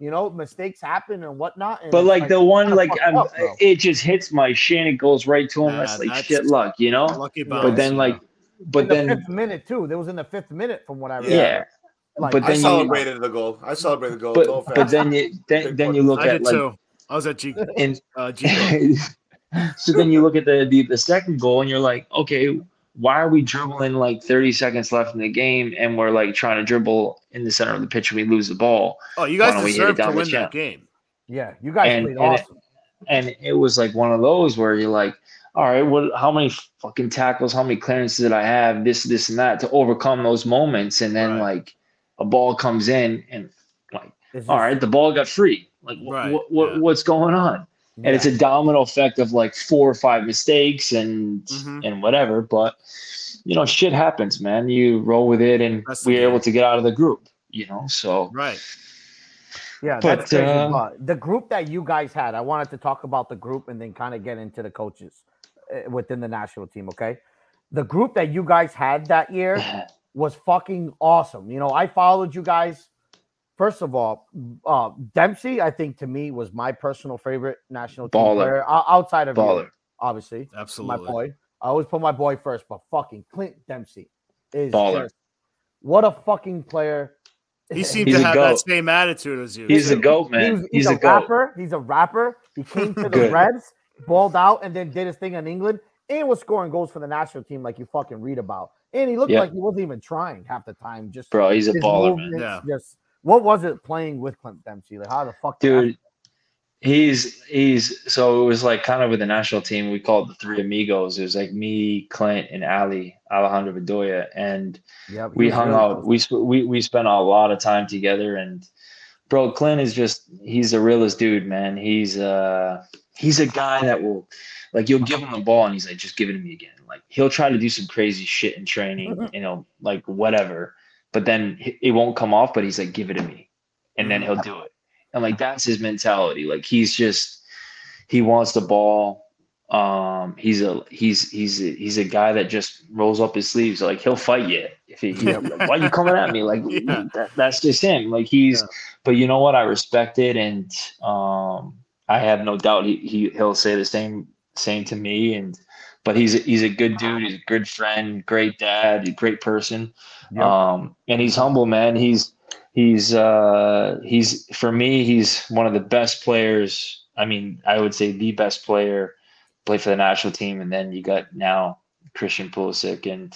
Speaker 1: you know, mistakes happen and whatnot. And
Speaker 4: but like, like, the one, like up, it just hits my shin. It goes right to him. Yeah, that's like that's shit luck, you know. Lucky but then like, but then
Speaker 1: the fifth minute too. There was in the fifth minute from what I
Speaker 4: read. Yeah.
Speaker 2: Like, but then I celebrated you, the goal. I celebrated the goal.
Speaker 4: But, but then you then, then you look I at like too.
Speaker 3: I was at G
Speaker 4: and uh, G so then you look at the, the the second goal and you're like, okay, why are we dribbling like 30 seconds left in the game and we're like trying to dribble in the center of the pitch and we lose the ball?
Speaker 3: Oh, you guys deserve to win that game.
Speaker 1: Yeah, you guys and, played and awesome.
Speaker 4: It, and it was like one of those where you're like, all right, what? How many fucking tackles? How many clearances did I have? This, this, and that to overcome those moments, and then right. like a ball comes in and like, all right, the ball got free Like, right. what, what yeah. what's going on? Yeah. And it's a domino effect of like four or five mistakes and mm-hmm. and whatever. But you know, shit happens, man. You roll with it, and we are able to get out of the group. You know, so
Speaker 3: right.
Speaker 1: Yeah, but, that's crazy. Uh, the group that you guys had, I wanted to talk about the group and then kind of get into the coaches within the national team. Okay, the group that you guys had that year was fucking awesome. You know, I followed you guys. First of all, uh, Dempsey, I think to me was my personal favorite national team Baller. player outside of Baller. You, obviously.
Speaker 3: Absolutely,
Speaker 1: my boy. I always put my boy first, but fucking Clint Dempsey is
Speaker 4: Baller. Just,
Speaker 1: what a fucking player.
Speaker 3: He seemed he's to have that same attitude as you.
Speaker 4: He's too. a goat, man. He's, he's,
Speaker 1: he's
Speaker 4: a,
Speaker 1: a rapper. He's a rapper. He came to the Reds, balled out, and then did his thing in England and was scoring goals for the national team like you fucking read about. And he looked like he wasn't even trying half the time. Just
Speaker 4: bro, he's a baller, man.
Speaker 1: Yeah. Just what was it playing with Clint Dempsey? Like how the fuck,
Speaker 4: dude? He's he's so it was like kind of with the national team. We called the three amigos. It was like me, Clint, and Ali Alejandro Bedoya, and yep, we hung really out. We we we spent a lot of time together. And bro, Clint is just he's the realest dude, man. He's uh he's a guy that will like you'll give him the ball and he's like, just give it to me again. Like he'll try to do some crazy shit in training, you know, like whatever. But then it won't come off. But he's like, give it to me, and then he'll do it. And like that's his mentality. Like he's just he wants the ball. Um, he's a he's he's a, he's a guy that just rolls up his sleeves. Like he'll fight you if he, he like, why are you coming at me? Like yeah. that, that's just him. Like he's. Yeah. But you know what? I respect it, and um, I have no doubt he, he he'll say the same same to me. And but he's a, he's a good dude. He's a good friend, great dad, great person. Yep. Um, and he's humble, man. He's he's uh, he's for me, he's one of the best players. I mean, I would say the best player. Play for the national team, and then you got now Christian Pulisic, and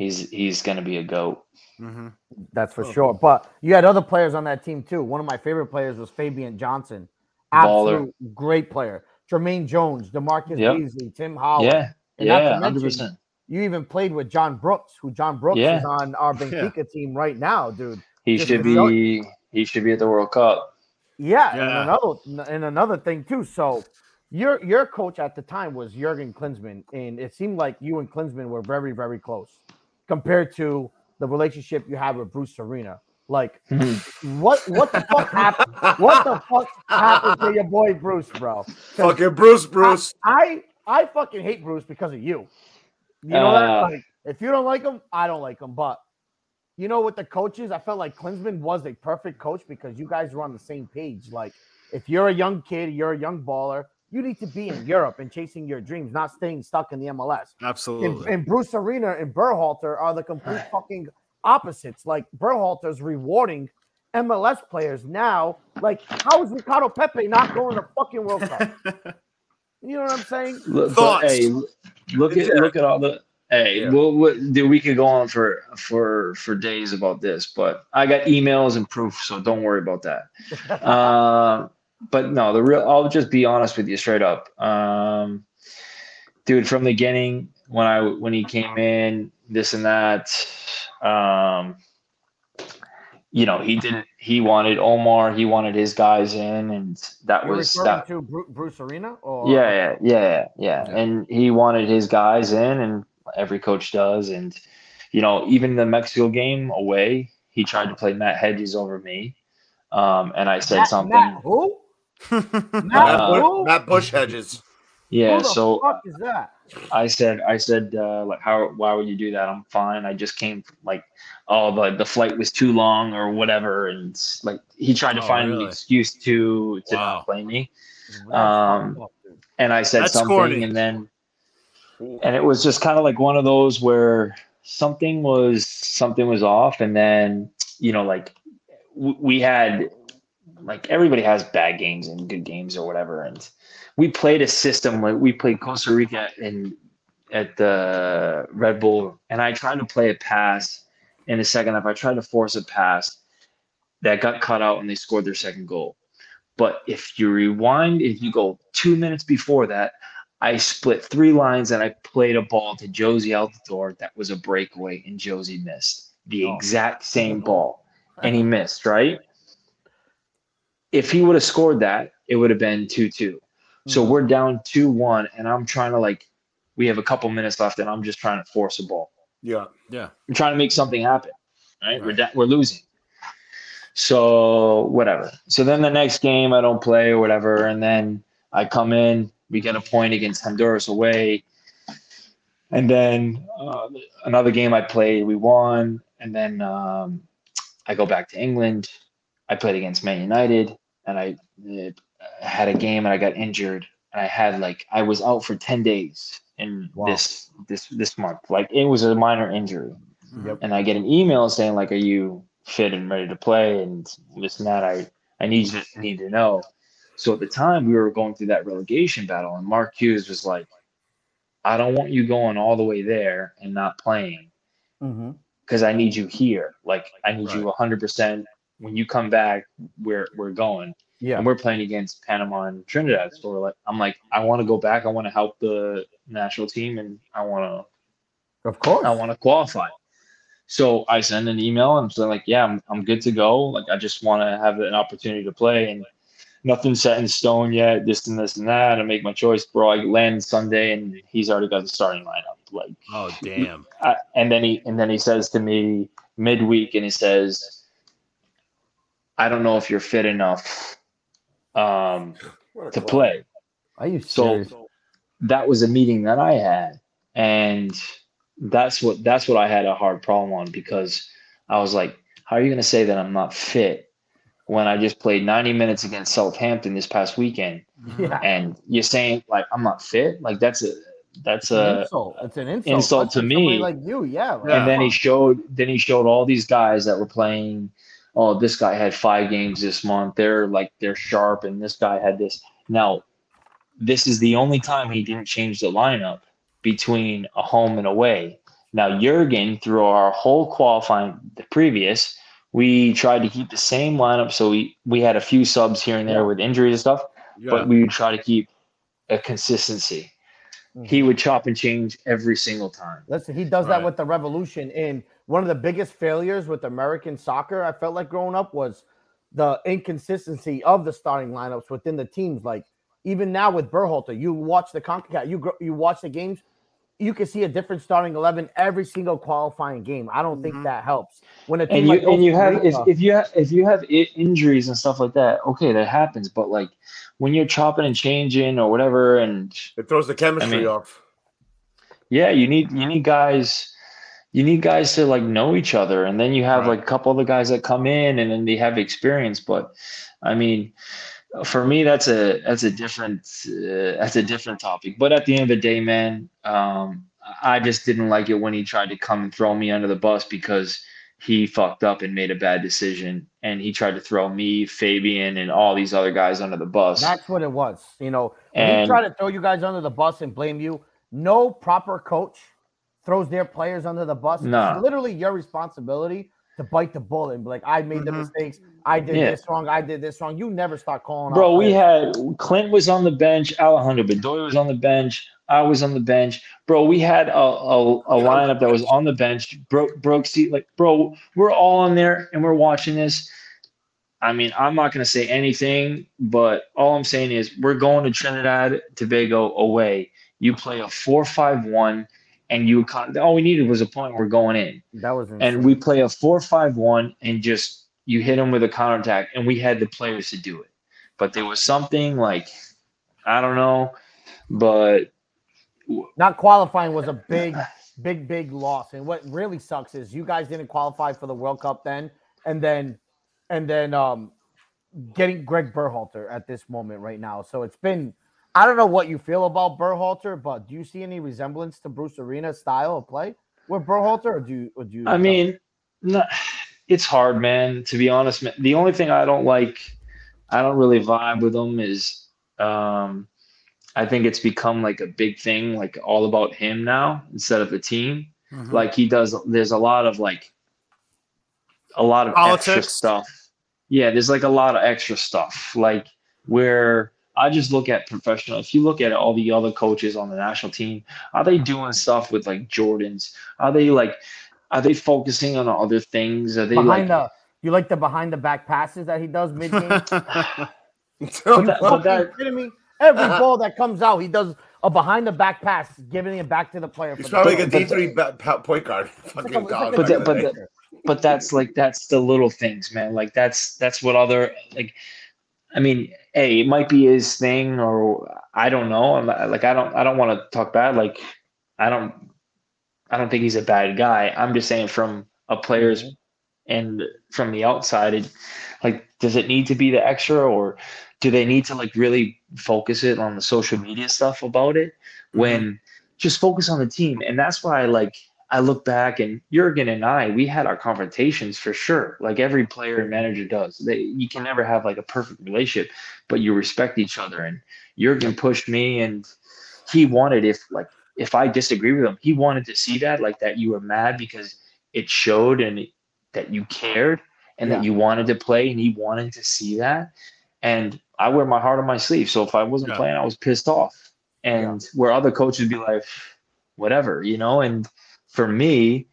Speaker 4: he's he's going to be a goat.
Speaker 1: Mm-hmm. That's for oh. sure. But you had other players on that team too. One of my favorite players was Fabian Johnson. Absolute Baller. great player. Jermaine Jones, DaMarcus yep. Beasley, Tim Howard.
Speaker 4: Yeah, and yeah, hundred percent.
Speaker 1: You even played with John Brooks, who John Brooks yeah. is on our Benfica yeah. team right now, dude.
Speaker 4: He Just should be. He should be at the World Cup.
Speaker 1: Yeah, yeah, and another and another thing too. So your your coach at the time was Jurgen Klinsmann, and it seemed like you and Klinsmann were very very close compared to the relationship you had with Bruce Arena. Like, mm-hmm. what what the fuck happened? What the fuck happened to your boy Bruce, bro?
Speaker 2: Fucking Bruce, Bruce.
Speaker 1: I, I, I fucking hate Bruce because of you. You know uh, that? Like, if you don't like him, I don't like him. But you know, with the coaches, I felt like Klinsmann was a perfect coach because you guys were on the same page. Like, if you're a young kid, you're a young baller, you need to be in Europe and chasing your dreams, not staying stuck in the MLS.
Speaker 3: Absolutely.
Speaker 1: And, and Bruce Arena and Berhalter are the complete fucking opposites. Like Berhalter's rewarding MLS players now. Like, how is Ricardo Pepi not going to fucking World Cup? you know what I'm saying?
Speaker 4: Look, but, hey, look at look at all the. Hey, yeah. well, we could go on for for for days about this, but I got emails and proof, so don't worry about that. uh, but no, the real. I'll just be honest with you, straight up, um, dude. From the beginning, when I when he came in, this and that, um, you know, he didn't. He wanted Omar. He wanted his guys in, and that You're was that.
Speaker 1: To Bruce Arena, or
Speaker 4: yeah, yeah, yeah, yeah, yeah, and he wanted his guys in, and every coach does, and you know, even the Mexico game away, he tried to play Matt Hedges over me, um, and I said Matt, something.
Speaker 1: Matt who?
Speaker 2: Matt, uh, Matt Bush Hedges.
Speaker 4: Yeah. so
Speaker 1: fuck is that?
Speaker 4: I said, I said, uh, like, how? Why would you do that? I'm fine. I just came, like, oh, the the flight was too long or whatever, and like he tried to oh, find really? an excuse to to wow. not play me. Um, and I said That's something, corny. and then, and it was just kind of like one of those where something was something was off, and then you know, like we had, like everybody has bad games and good games or whatever, and we played a system like we played Costa Rica in at the Red Bull, and I tried to play a pass in the second half. I tried to force a pass that got cut out, and they scored their second goal. But if you rewind, if you go two minutes before that, I split three lines and I played a ball to Jozy Altidore that was a breakaway, and Jozy missed the oh. exact same ball, and he missed right. If he would have scored that, it would have been 2 2. Mm-hmm. So we're down 2 1, and I'm trying to like, we have a couple minutes left, and I'm just trying to force a ball.
Speaker 2: Yeah.
Speaker 3: Yeah.
Speaker 4: I'm trying to make something happen. Right. right. We're, da- we're losing. So whatever. So then the next game, I don't play or whatever. And then I come in, we get a point against Honduras away. And then uh, another game I played, we won. And then um, I go back to England. I played against Man United, and I uh, had a game, and I got injured. And I had like I was out for ten days in wow. this this this month. Like it was a minor injury, yep. and I get an email saying like, "Are you fit and ready to play?" And this and that. I I need to need to know. So at the time, we were going through that relegation battle, and Mark Hughes was like, "I don't want you going all the way there and not playing." Mm-hmm because I need you here. Like I need right. you 100%. When you come back, we're we're going. Yeah. And we're playing against Panama and Trinidad. So we're like, I'm like, I want to go back. I want to help the national team, and I want
Speaker 1: to. Of course.
Speaker 4: I want to qualify. So I send an email and I'm like, yeah, I'm, I'm good to go. Like I just want to have an opportunity to play, and nothing's set in stone yet. This and this and that. I make my choice, bro. I land Sunday, and he's already got the starting lineup. Like,
Speaker 3: oh damn!
Speaker 4: I, and then he and then he says to me midweek, and he says, "I don't know if you're fit enough um, to play."
Speaker 1: Are you serious?
Speaker 4: So that was a meeting that I had, and that's what that's what I had a hard problem on because I was like, "How are you going to say that I'm not fit?" when I just played 90 minutes against Southampton this past weekend. Yeah. And you're saying like I'm not fit? Like that's a that's a
Speaker 1: insult. It's an insult,
Speaker 4: insult to me.
Speaker 1: Like you, yeah.
Speaker 4: Right. And then he showed then he showed all these guys that were playing. Oh, this guy had five games this month. They're like they're sharp, and this guy had this. Now, this is the only time he didn't change the lineup between a home and away. Now, Jurgen, through our whole qualifying, the previous, we tried to keep the same lineup. So we we had a few subs here and there with injuries and stuff, yeah. but we would try to keep a consistency. Mm-hmm. He would chop and change every single time.
Speaker 1: Listen, he does that with the revolution. And one of the biggest failures with American soccer, I felt like growing up, was the inconsistency of the starting lineups within the teams. Like even now with Berhalter, you watch the Concacaf, you you watch the games, you can see a different starting eleven every single qualifying game. I don't think mm-hmm. that helps.
Speaker 4: When a team and you, like and you have if, if you have if you have injuries and stuff like that, okay, that happens. But like when you're chopping and changing or whatever, and
Speaker 2: it throws the chemistry I mean, off.
Speaker 4: Yeah, you need you need guys. You need guys to like know each other, and then you have right. like a couple of the guys that come in, and then they have experience. But I mean, for me, that's a that's a different uh, that's a different topic. But at the end of the day, man, um, I just didn't like it when he tried to come and throw me under the bus because he fucked up and made a bad decision and he tried to throw me, Fabian, and all these other guys under the bus.
Speaker 1: That's what it was. You know, and he tried to throw you guys under the bus and blame you. No proper coach throws their players under the bus. No. It's literally your responsibility to bite the bullet and be like, I made the mm-hmm. mistakes. I did yeah. this wrong. I did this wrong. You never start calling.
Speaker 4: Bro, we had Clint was on the bench. Alejandro Bedoya was on the bench. I was on the bench, bro. We had a, a, a lineup that was on the bench, broke broke seat. Like, bro, we're all on there and we're watching this. I mean, I'm not gonna say anything, but all I'm saying is we're going to Trinidad Tobago away. You play a four-five-one, and you all we needed was a point. We're going in.
Speaker 1: That was insane.
Speaker 4: and we play a four-five-one, and just you hit them with a counterattack, and we had the players to do it. But there was something like I don't know, but
Speaker 1: not qualifying was a big, big, big loss. And what really sucks is you guys didn't qualify for the World Cup then, and then, and then um, getting Greg Berhalter at this moment right now. So it's been. I don't know what you feel about Berhalter, but do you see any resemblance to Bruce Arena's style of play with Berhalter, or do you? Or do you
Speaker 4: I mean, no, it's hard, man. To be honest, man, the only thing I don't like, I don't really vibe with him is um, I think it's become like a big thing, like all about him now instead of the team. Mm-hmm. Like he does, there's a lot of like a lot of Politics. extra stuff. Yeah, there's like a lot of extra stuff. Like where I just look at professional. If you look at all the other coaches on the national team, are they doing stuff with like Jordans? Are they like, are they focusing on other things? Are they
Speaker 1: behind
Speaker 4: like
Speaker 1: the you like the behind the back passes that he does mid game?
Speaker 4: But that- but that-
Speaker 1: kidding me? Every ball that comes out, he does a behind the back pass, giving it back to the player.
Speaker 2: He's probably like a
Speaker 1: goal.
Speaker 2: D three point guard. Fucking
Speaker 1: like a-
Speaker 2: god.
Speaker 1: it's like a
Speaker 4: But that- but
Speaker 1: playmaker.
Speaker 4: but that's like that's the little things, man. Like that's that's what other like. I mean, hey, it might be his thing, or I don't know. I'm like I don't I don't want to talk bad. Like I don't I don't think he's a bad guy. I'm just saying from a player's mm-hmm. and from the outside, it, like does it need to be the extra, or do they need to like really focus it on the social media stuff about it when mm-hmm. just focus on the team? And that's why like I look back and Jurgen and I, we had our confrontations for sure. Like every player and manager does. They, you can never have like a perfect relationship, but you respect each other. And Jurgen pushed me, and he wanted if like if I disagree with him, he wanted to see that like that you were mad because it showed and that you cared and
Speaker 1: Yeah.
Speaker 4: that you wanted to play, and he wanted to see that. And I wear my heart on my sleeve. So if I wasn't
Speaker 3: Yeah.
Speaker 4: playing, I was pissed off. And where other coaches be like, whatever, you know, and for me,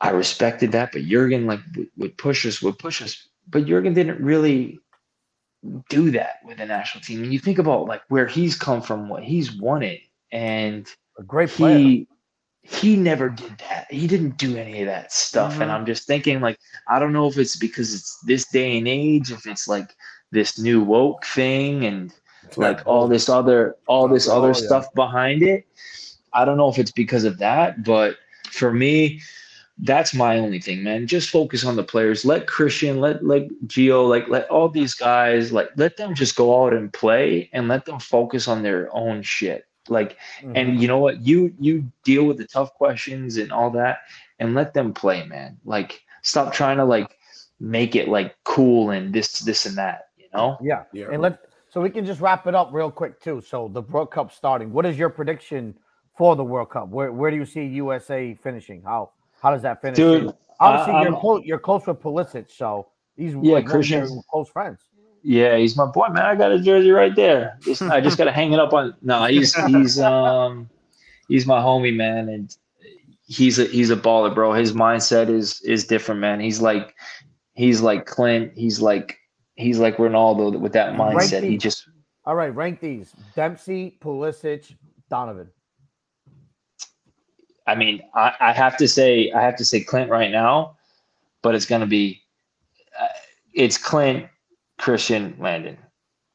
Speaker 4: I respected that, but Jurgen like would, would push us, would push us. But Jurgen didn't really do that with the national team. And you think about like where he's come from, what he's wanted, and
Speaker 1: a great player.
Speaker 4: he he never did that. He didn't do any of that stuff. And
Speaker 1: Mhm.
Speaker 4: I'm just thinking like I don't know if it's because it's this day and age, if it's like this new woke thing and like all this other all this
Speaker 1: Oh,
Speaker 4: other
Speaker 1: yeah.
Speaker 4: stuff behind it. I don't know if it's because of that, but for me, that's my only thing, man. Just focus on the players. Let Christian, let let Gio, like let all these guys, like let them just go out and play and let them focus on their own shit. Like,
Speaker 1: Mhm.
Speaker 4: and you know what? You you deal with the tough questions and all that, and let them play, man. Like, stop trying to like make it like cool and this this and that. You know?
Speaker 1: yeah.
Speaker 2: Yeah.
Speaker 1: And let so we can just wrap it up real quick too. So the World Cup starting. What is your prediction for the World Cup? Where where do you see USA finishing? How how does that finish?
Speaker 4: Dude,
Speaker 1: Obviously,
Speaker 4: I-
Speaker 1: you're close. You're close with Pulisic, so he's
Speaker 4: Yeah,
Speaker 1: like one of your
Speaker 4: Christian-
Speaker 1: close friends.
Speaker 4: Yeah, he's my boy, man. I got a jersey right there. Just- I just gotta hang it up on. No, he's he's um he's my homie, man, and he's a he's a baller, bro. His mindset is is different, man. He's like he's like Clint. He's like he's like Ronaldo with that mindset. He just
Speaker 1: All right, rank these: Dempsey, Pulisic, Donovan.
Speaker 4: I mean, I, I have to say, I have to say Clint right now, but it's gonna be, uh, it's Clint, Christian, Landon.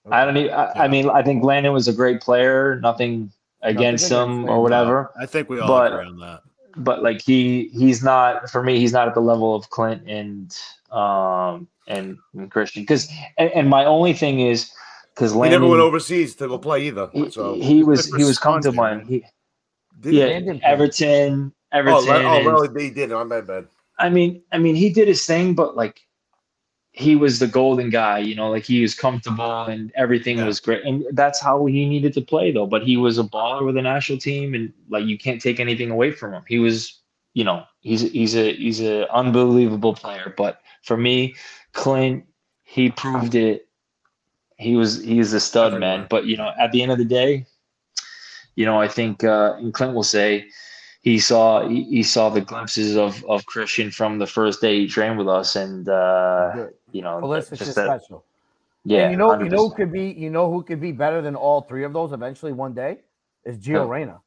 Speaker 4: I don't even. I, I mean, I think Landon was a great player. Nothing against him or whatever.
Speaker 3: I think we all
Speaker 4: But-
Speaker 3: agree on that.
Speaker 4: But like he, he's not for me. He's not at the level of Clint and um and, and Christian. Because and, and my only thing is because
Speaker 2: He
Speaker 4: Landon
Speaker 2: never went overseas to go play either.
Speaker 4: he,
Speaker 2: So
Speaker 4: he was he was come to
Speaker 3: man.
Speaker 4: He,
Speaker 2: Did
Speaker 4: yeah,
Speaker 2: he?
Speaker 1: Landon played.
Speaker 4: Everton,
Speaker 2: Oh,
Speaker 4: Everton.
Speaker 2: oh,
Speaker 4: and-
Speaker 2: really? He did. Oh, I'm bad, bad.
Speaker 4: I mean, I mean, he did his thing, but like, he was the golden guy, you know, like he was comfortable and everything
Speaker 3: Yeah.
Speaker 4: was great, and that's how he needed to play, though. But he was a baller with the national team, and like you can't take anything away from him. He was, you know, he's he's a he's a unbelievable player. But for me, Clint, he proved it. He was he's a stud, man. But you know, at the end of the day, you know, I think, uh, and Clint will say he saw he, he saw the glimpses of of Christian from the first day he trained with us, and uh,
Speaker 1: Good.
Speaker 4: you know,
Speaker 1: Pulisic
Speaker 4: just
Speaker 1: is
Speaker 4: that,
Speaker 1: special.
Speaker 4: yeah,
Speaker 1: and you know, you know who could be, you know, who could be better than all three of those eventually one day is Gio
Speaker 4: Who?
Speaker 1: Reyna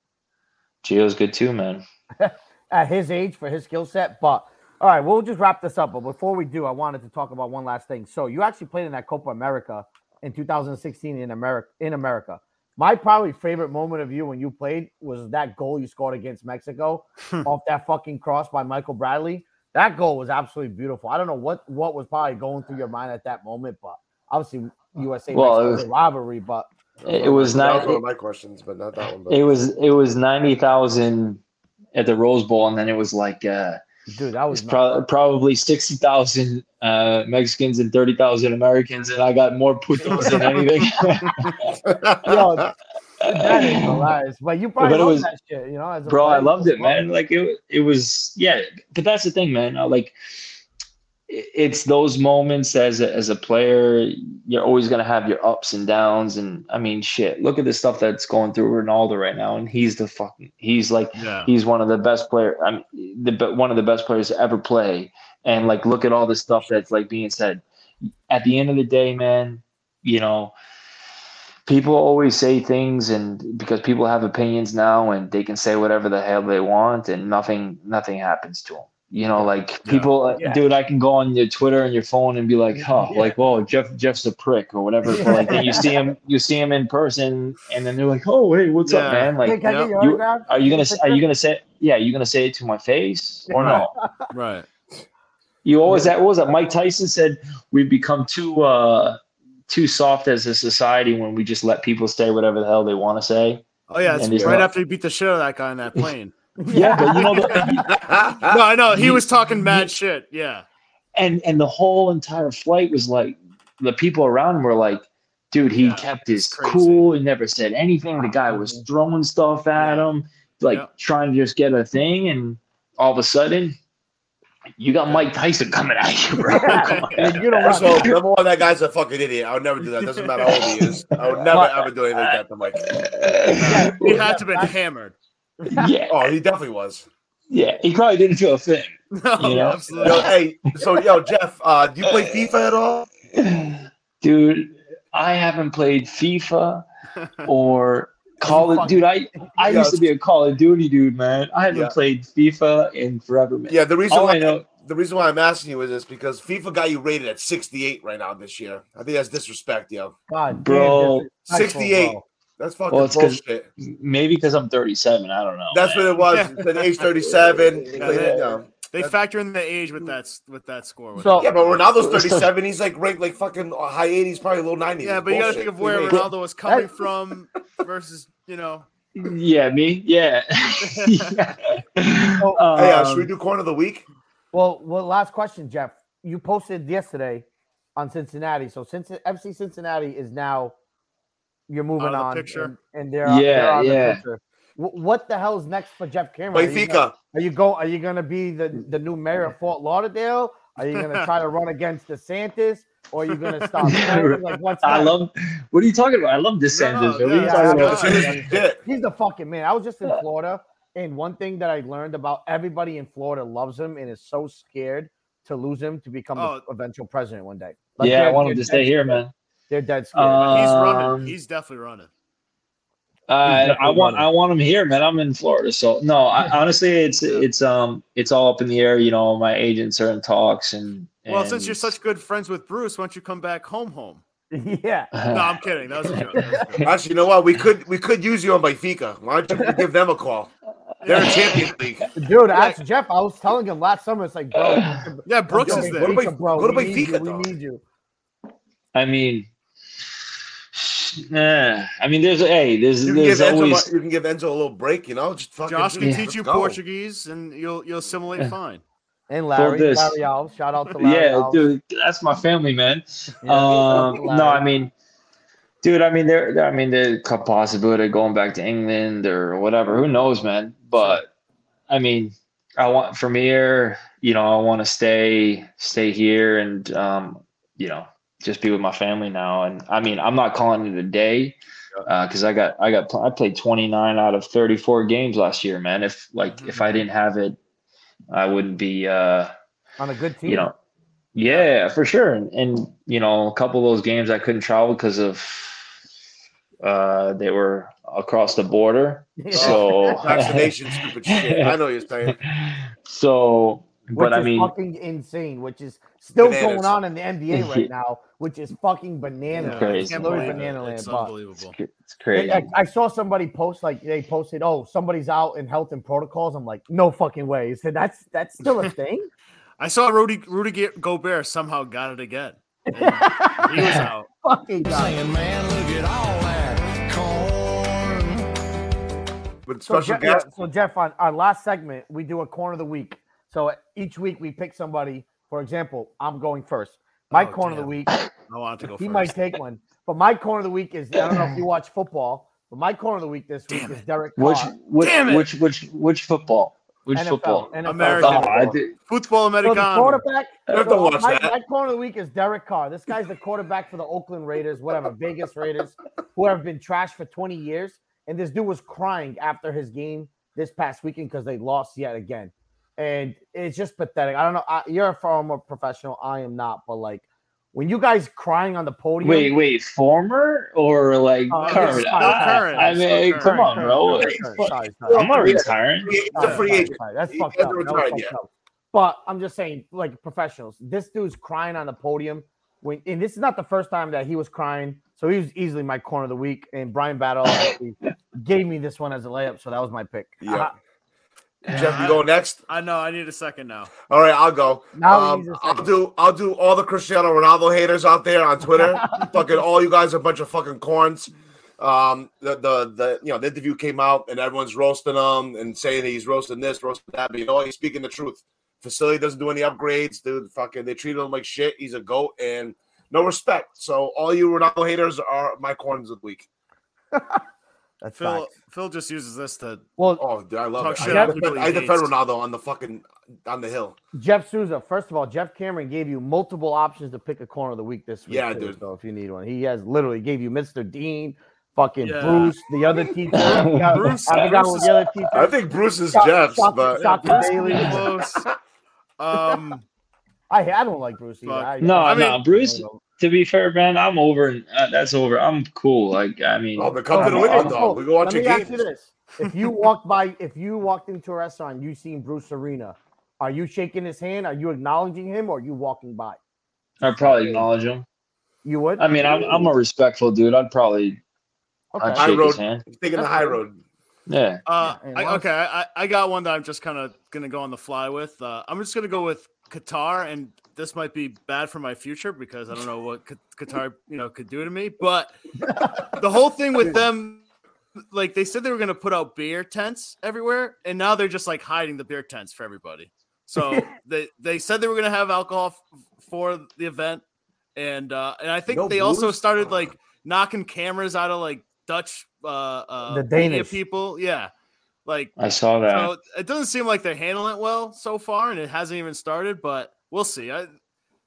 Speaker 4: Gio's good too, man.
Speaker 1: at his age for his skill set. But all right, we'll just wrap this up. But before we do, I wanted to talk about one last thing. So you actually played in that Copa America in 2016 in America. In America, my probably favorite moment of you when you played was that goal you scored against Mexico off that fucking cross by Michael Bradley. That goal was absolutely beautiful. I don't know what what was probably going through your mind at that moment, but obviously USA
Speaker 4: Well, it was-
Speaker 1: is a rivalry. But
Speaker 4: It, it was not.
Speaker 2: one of my questions, but not that one. But
Speaker 4: It was it was ninety thousand at the Rose Bowl, and then it was like uh,
Speaker 1: dude, that was
Speaker 4: it's pro- probably sixty thousand uh, Mexicans and thirty thousand Americans, and I got more putos than anything.
Speaker 1: Yo, that is hilarious. But you probably
Speaker 4: But it was-
Speaker 1: that shit, you know. As a
Speaker 4: bro i loved it man like it, it was yeah but that's the thing man I, like it's those moments as a, as a player, you're always going to have your ups and downs. And I mean, shit, look at the stuff that's going through Ronaldo right now. And he's the fucking, he's like, yeah. he's one of the best player. I'm the, but one of the best players to ever play. And like, look at all the stuff that's like being said at the end of the day, man, you know, people always say things and because people have opinions now and they can say whatever the hell they want and nothing, nothing happens to them. You know, like people, uh, yeah. dude, I can go on your Twitter and your phone and be like, huh, yeah. like, whoa, Geoff, Geoff's a prick or whatever." But like, then you see him, you see him in person, and then they're like, "Oh, hey, what's yeah. up, man?" Like, hey, you, are you gonna, are you gonna say, yeah, you gonna say it to my face or no?
Speaker 3: Right.
Speaker 4: You always that. Was that? Mike Tyson said we've become too, uh too soft as a society when we just let people say whatever the hell they want to say.
Speaker 3: Oh yeah, it's right not, after he beat the shit out of that guy on that plane.
Speaker 4: yeah, but you know, the,
Speaker 3: no, I know he was talking mad shit. Yeah,
Speaker 4: and and the whole entire flight was like the people around him were like, dude, he yeah, kept his cool. He never said anything. The guy was mm-hmm. throwing stuff at yeah. him, like yeah. trying to just get a thing, and all of a sudden. You got Mike Tyson coming at you, bro.
Speaker 2: you know, so number one, that guy's a fucking idiot. I would never do that. Doesn't matter how old he is. I would never ever do anything like that to Mike.
Speaker 3: he had to have been hammered
Speaker 4: yeah.
Speaker 2: Oh, he definitely was.
Speaker 4: Yeah, he probably didn't feel a thing. No, you know?
Speaker 2: absolutely. Yo, hey, so yo, Geoff, uh, do you play FIFA at all?
Speaker 4: Dude, I haven't played FIFA or Call of Dude, I, I used to be a Call of Duty dude, man. I haven't yeah. played FIFA in forever, man.
Speaker 2: Yeah, the reason all why I know the reason why I'm asking you is this because FIFA got you rated at 68 right now this year. I think that's disrespect, yo.
Speaker 1: God,
Speaker 4: bro,
Speaker 2: 68. Bro. That's fucking well, it's bullshit.
Speaker 4: Maybe because I'm 37. I don't know.
Speaker 2: That's man. what it was. It's an age 37.
Speaker 3: yeah, they, factor in the age with that with that score. With
Speaker 2: so, yeah, but Ronaldo's 37. He's like ranked like fucking high 80s, probably low 90s.
Speaker 3: Yeah, but you got to think of where Ronaldo was coming from versus you know.
Speaker 4: Yeah, me. Yeah.
Speaker 2: yeah. Oh, um, hey, uh, should we do corner of the week?
Speaker 1: Well, well, last question, Geoff. You posted yesterday on Cincinnati. So since FC Cincinnati is now you're moving on,
Speaker 3: and,
Speaker 1: and, they're
Speaker 4: yeah,
Speaker 1: they're
Speaker 4: yeah.
Speaker 1: The what the hell is next for Geoff Cameron?
Speaker 2: Benfica.
Speaker 1: Are you go? Are you going to be the the new mayor of Fort Lauderdale? Are you going to try to run against DeSantis? Or are you going to stop? like, what's
Speaker 4: I love. What are you talking about? I love DeSantis. No, yeah,
Speaker 1: about? He's the fucking man. I was just in Florida, and one thing that I learned about everybody in Florida loves him and is so scared to lose him to become oh. the eventual president one day.
Speaker 4: Like, yeah, I want him to stay here, man.
Speaker 1: They're dead scared.
Speaker 3: Um, he's running. He's definitely running.
Speaker 4: Uh, I want running. I want him here, man. I'm in Florida, so no. I, honestly, it's it's um it's all up in the air. You know, my agents are in talks, and, and
Speaker 3: well, since you're such good friends with Bruce, why don't you come back home, home?
Speaker 1: Yeah.
Speaker 3: no, I'm kidding. That was a joke.
Speaker 2: Actually, you know what? We could we could use you on Benfica. Why don't you give them a call? They're a Champions League.
Speaker 1: Dude, ask Jeff. I was telling him last summer. It's like, bro.
Speaker 3: yeah, Brooks is there.
Speaker 2: Go to, bro, go to Benfica.
Speaker 1: We need you.
Speaker 4: I mean, yeah, I mean, there's hey, there's
Speaker 2: you
Speaker 4: there's
Speaker 2: always Enzo, you can give Enzo a little break, you know. Just fucking
Speaker 3: Josh can yeah. teach you Portuguese, and you'll you'll assimilate fine.
Speaker 1: And Larry, Larry Alves, shout out to Larry
Speaker 4: Yeah, Alves. dude, that's my family, man. Yeah, um, no, I mean, dude, I mean, there, there I mean, the possibility of going back to England or whatever. Who knows, man? But I mean, I want from here, you know, I want to stay stay here and um, you know, just be with my family now. And I mean, I'm not calling it a day because uh, I got I got I played 29 out of 34 games last year, man. If like mm-hmm. if I didn't have it, I wouldn't be uh,
Speaker 1: on a good team.
Speaker 4: You know, yeah, for sure. And, and you know, a couple of those games I couldn't travel because of uh, they were across the border. Yeah. So
Speaker 2: vaccination, stupid shit. I know you're saying.
Speaker 4: So
Speaker 1: but
Speaker 4: I mean,
Speaker 1: fucking insane, which is still bananas. going on in the NBA right now, which is fucking banana.
Speaker 4: Crazy.
Speaker 1: It's banana land.
Speaker 3: It's unbelievable.
Speaker 4: It's crazy.
Speaker 1: I, I, saw somebody post like they posted, "Oh, somebody's out in health and protocols." I'm like, no fucking way. He said that's that's still a thing.
Speaker 3: I saw Rudy Rudy Gobert somehow got it again. he was out.
Speaker 1: Fucking saying, man, look at all that corn. But so, Geoff, so Geoff, on our last segment, we do a corner of the week. So each week we pick somebody. For example, I'm going first. Oh, my oh, corner damn. of the week.
Speaker 3: I want to go.
Speaker 1: He
Speaker 3: first.
Speaker 1: might take one, but my corner of the week is. I don't know if you watch football, but my corner of the week this week damn is Derek.
Speaker 4: Which which, which which which football? Which
Speaker 1: NFL,
Speaker 4: football?
Speaker 1: NFL.
Speaker 3: American.
Speaker 4: Oh, I did.
Speaker 3: Football
Speaker 1: So the
Speaker 3: Americano.
Speaker 1: quarterback.
Speaker 2: You have to
Speaker 1: so
Speaker 2: watch
Speaker 1: my,
Speaker 2: that.
Speaker 1: my corner of the week is Derek Carr. This guy's the quarterback for the Oakland Raiders, whatever, Vegas Raiders, who have been trashed for 20 years. And this dude was crying after his game this past weekend because they lost yet again. And it's just pathetic. I don't know. I, you're a former professional. I am not. But like, when you guys crying on the podium,
Speaker 4: Wait, wait, former or like
Speaker 1: Uh,
Speaker 4: current?
Speaker 1: still
Speaker 4: I,
Speaker 3: current,
Speaker 4: I
Speaker 3: still
Speaker 4: mean,
Speaker 3: current.
Speaker 4: come on, bro.
Speaker 1: current,
Speaker 4: Like,
Speaker 1: current,
Speaker 4: fuck,
Speaker 1: sorry, sorry.
Speaker 4: I'm not retiring.
Speaker 2: He's a
Speaker 1: Sorry,
Speaker 2: free
Speaker 1: sorry,
Speaker 2: agent.
Speaker 1: sorry. That's
Speaker 2: He
Speaker 1: fucked
Speaker 2: hasn't
Speaker 1: up. That was
Speaker 2: retired
Speaker 1: fucked up. But I'm just saying, like professionals, this dude's crying on the podium. When and this is not the first time that he was crying. So he was easily my corner of the week. And Brian Battle gave me this one as a layup. So that was my pick.
Speaker 2: Yeah. Geoff, you go next.
Speaker 3: I know. I need a second now.
Speaker 2: All right, I'll go.
Speaker 1: Now he
Speaker 2: Um,
Speaker 1: needs a
Speaker 2: I'll do. I'll do all the Cristiano Ronaldo haters out there on Twitter. fucking all you guys are a bunch of fucking corns. Um, the the the you know the interview came out and everyone's roasting him and saying he's roasting this, roasting that. But you know he's speaking the truth. Facility doesn't do any upgrades, dude. Fucking they treat him like shit. He's a goat and no respect. So all you Ronaldo haters are my corns of the week.
Speaker 1: That's
Speaker 3: Phil.
Speaker 1: facts.
Speaker 3: Phil just uses this to.
Speaker 1: Well,
Speaker 2: Oh, dude, I love
Speaker 3: Talk
Speaker 2: it.
Speaker 3: shit
Speaker 2: I, defend, I defend. Ronaldo on the fucking on the hill.
Speaker 1: Jeff Souza. First of all, Geoff Cameron gave you multiple options to pick a corner of the week this week.
Speaker 2: Yeah,
Speaker 1: too,
Speaker 2: dude.
Speaker 1: So if you need one, he has literally gave you Mr. Dean, fucking
Speaker 3: Yeah.
Speaker 1: Bruce, the other teacher. I forgot-
Speaker 3: Bruce-
Speaker 1: I forgot
Speaker 3: Bruce
Speaker 1: what
Speaker 3: is-
Speaker 1: the other teacher.
Speaker 2: I think Bruce is
Speaker 1: Shock-
Speaker 2: Jeff's,
Speaker 1: shock-
Speaker 2: but
Speaker 1: shock-
Speaker 3: Bruce
Speaker 1: Bailey.
Speaker 3: pretty close. Um,
Speaker 1: I I don't like Bruce either. I,
Speaker 4: No,
Speaker 3: I mean-
Speaker 4: no, Bruce. To be fair, man, I'm over. Uh, that's over. I'm cool. Like, I mean,
Speaker 2: oh, but come to the window, dog. We go watch
Speaker 1: Let
Speaker 2: your
Speaker 1: me ask you this: If you walked by, if you walked into a restaurant, and you seen Bruce Arena, are you shaking his hand? Are you acknowledging him, or are you walking by?
Speaker 4: I'd probably acknowledge him.
Speaker 1: You would.
Speaker 4: I mean, I'm, I'm a respectful dude. I'd probably I'd
Speaker 1: okay.
Speaker 2: I
Speaker 4: shake
Speaker 2: wrote-
Speaker 4: his hand.
Speaker 2: Taking the high road.
Speaker 4: Yeah.
Speaker 3: uh, I, okay, I, I got one that I'm just kind of gonna go on the fly with. Uh, I'm just gonna go with Qatar, and this might be bad for my future because I don't know what Q- Qatar, you know, could do to me. But the whole thing with them, like they said they were gonna put out beer tents everywhere, and now they're just like hiding the beer tents for everybody. So they they said they were gonna have alcohol f- for the event, and uh, and I think
Speaker 2: No
Speaker 3: they also started like knocking cameras out of like Dutch uh, uh
Speaker 1: The Danish.
Speaker 3: people. Yeah. Like
Speaker 4: I saw that.
Speaker 3: so it doesn't seem like they're handling it well so far, and it hasn't even started, but we'll see. I,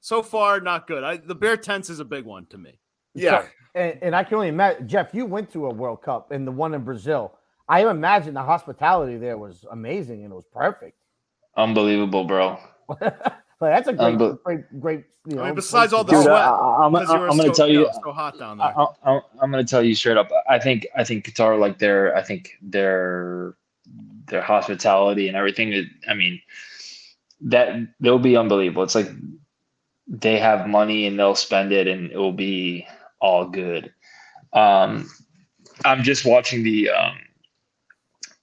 Speaker 3: so far, not good. I, the bear tents is a big one to me.
Speaker 2: Yeah.
Speaker 1: and, and I can only imagine, Geoff, you went to a World Cup and the one in Brazil. I imagine the hospitality there was amazing and it was perfect.
Speaker 4: Unbelievable, bro.
Speaker 1: like that's a great,
Speaker 4: Unbe-
Speaker 1: great, great. You know,
Speaker 3: I mean, besides all the.
Speaker 4: Dude,
Speaker 3: sweat,
Speaker 4: I, I, I'm, I'm going to tell
Speaker 3: you
Speaker 4: you.
Speaker 3: so hot down there.
Speaker 4: I, I'm going to tell you straight up. I think I think Qatar, like their, I think their their hospitality and everything. I mean, that they'll be unbelievable. It's like they have money and they'll spend it, and it will be all good. Um, I'm just watching the um,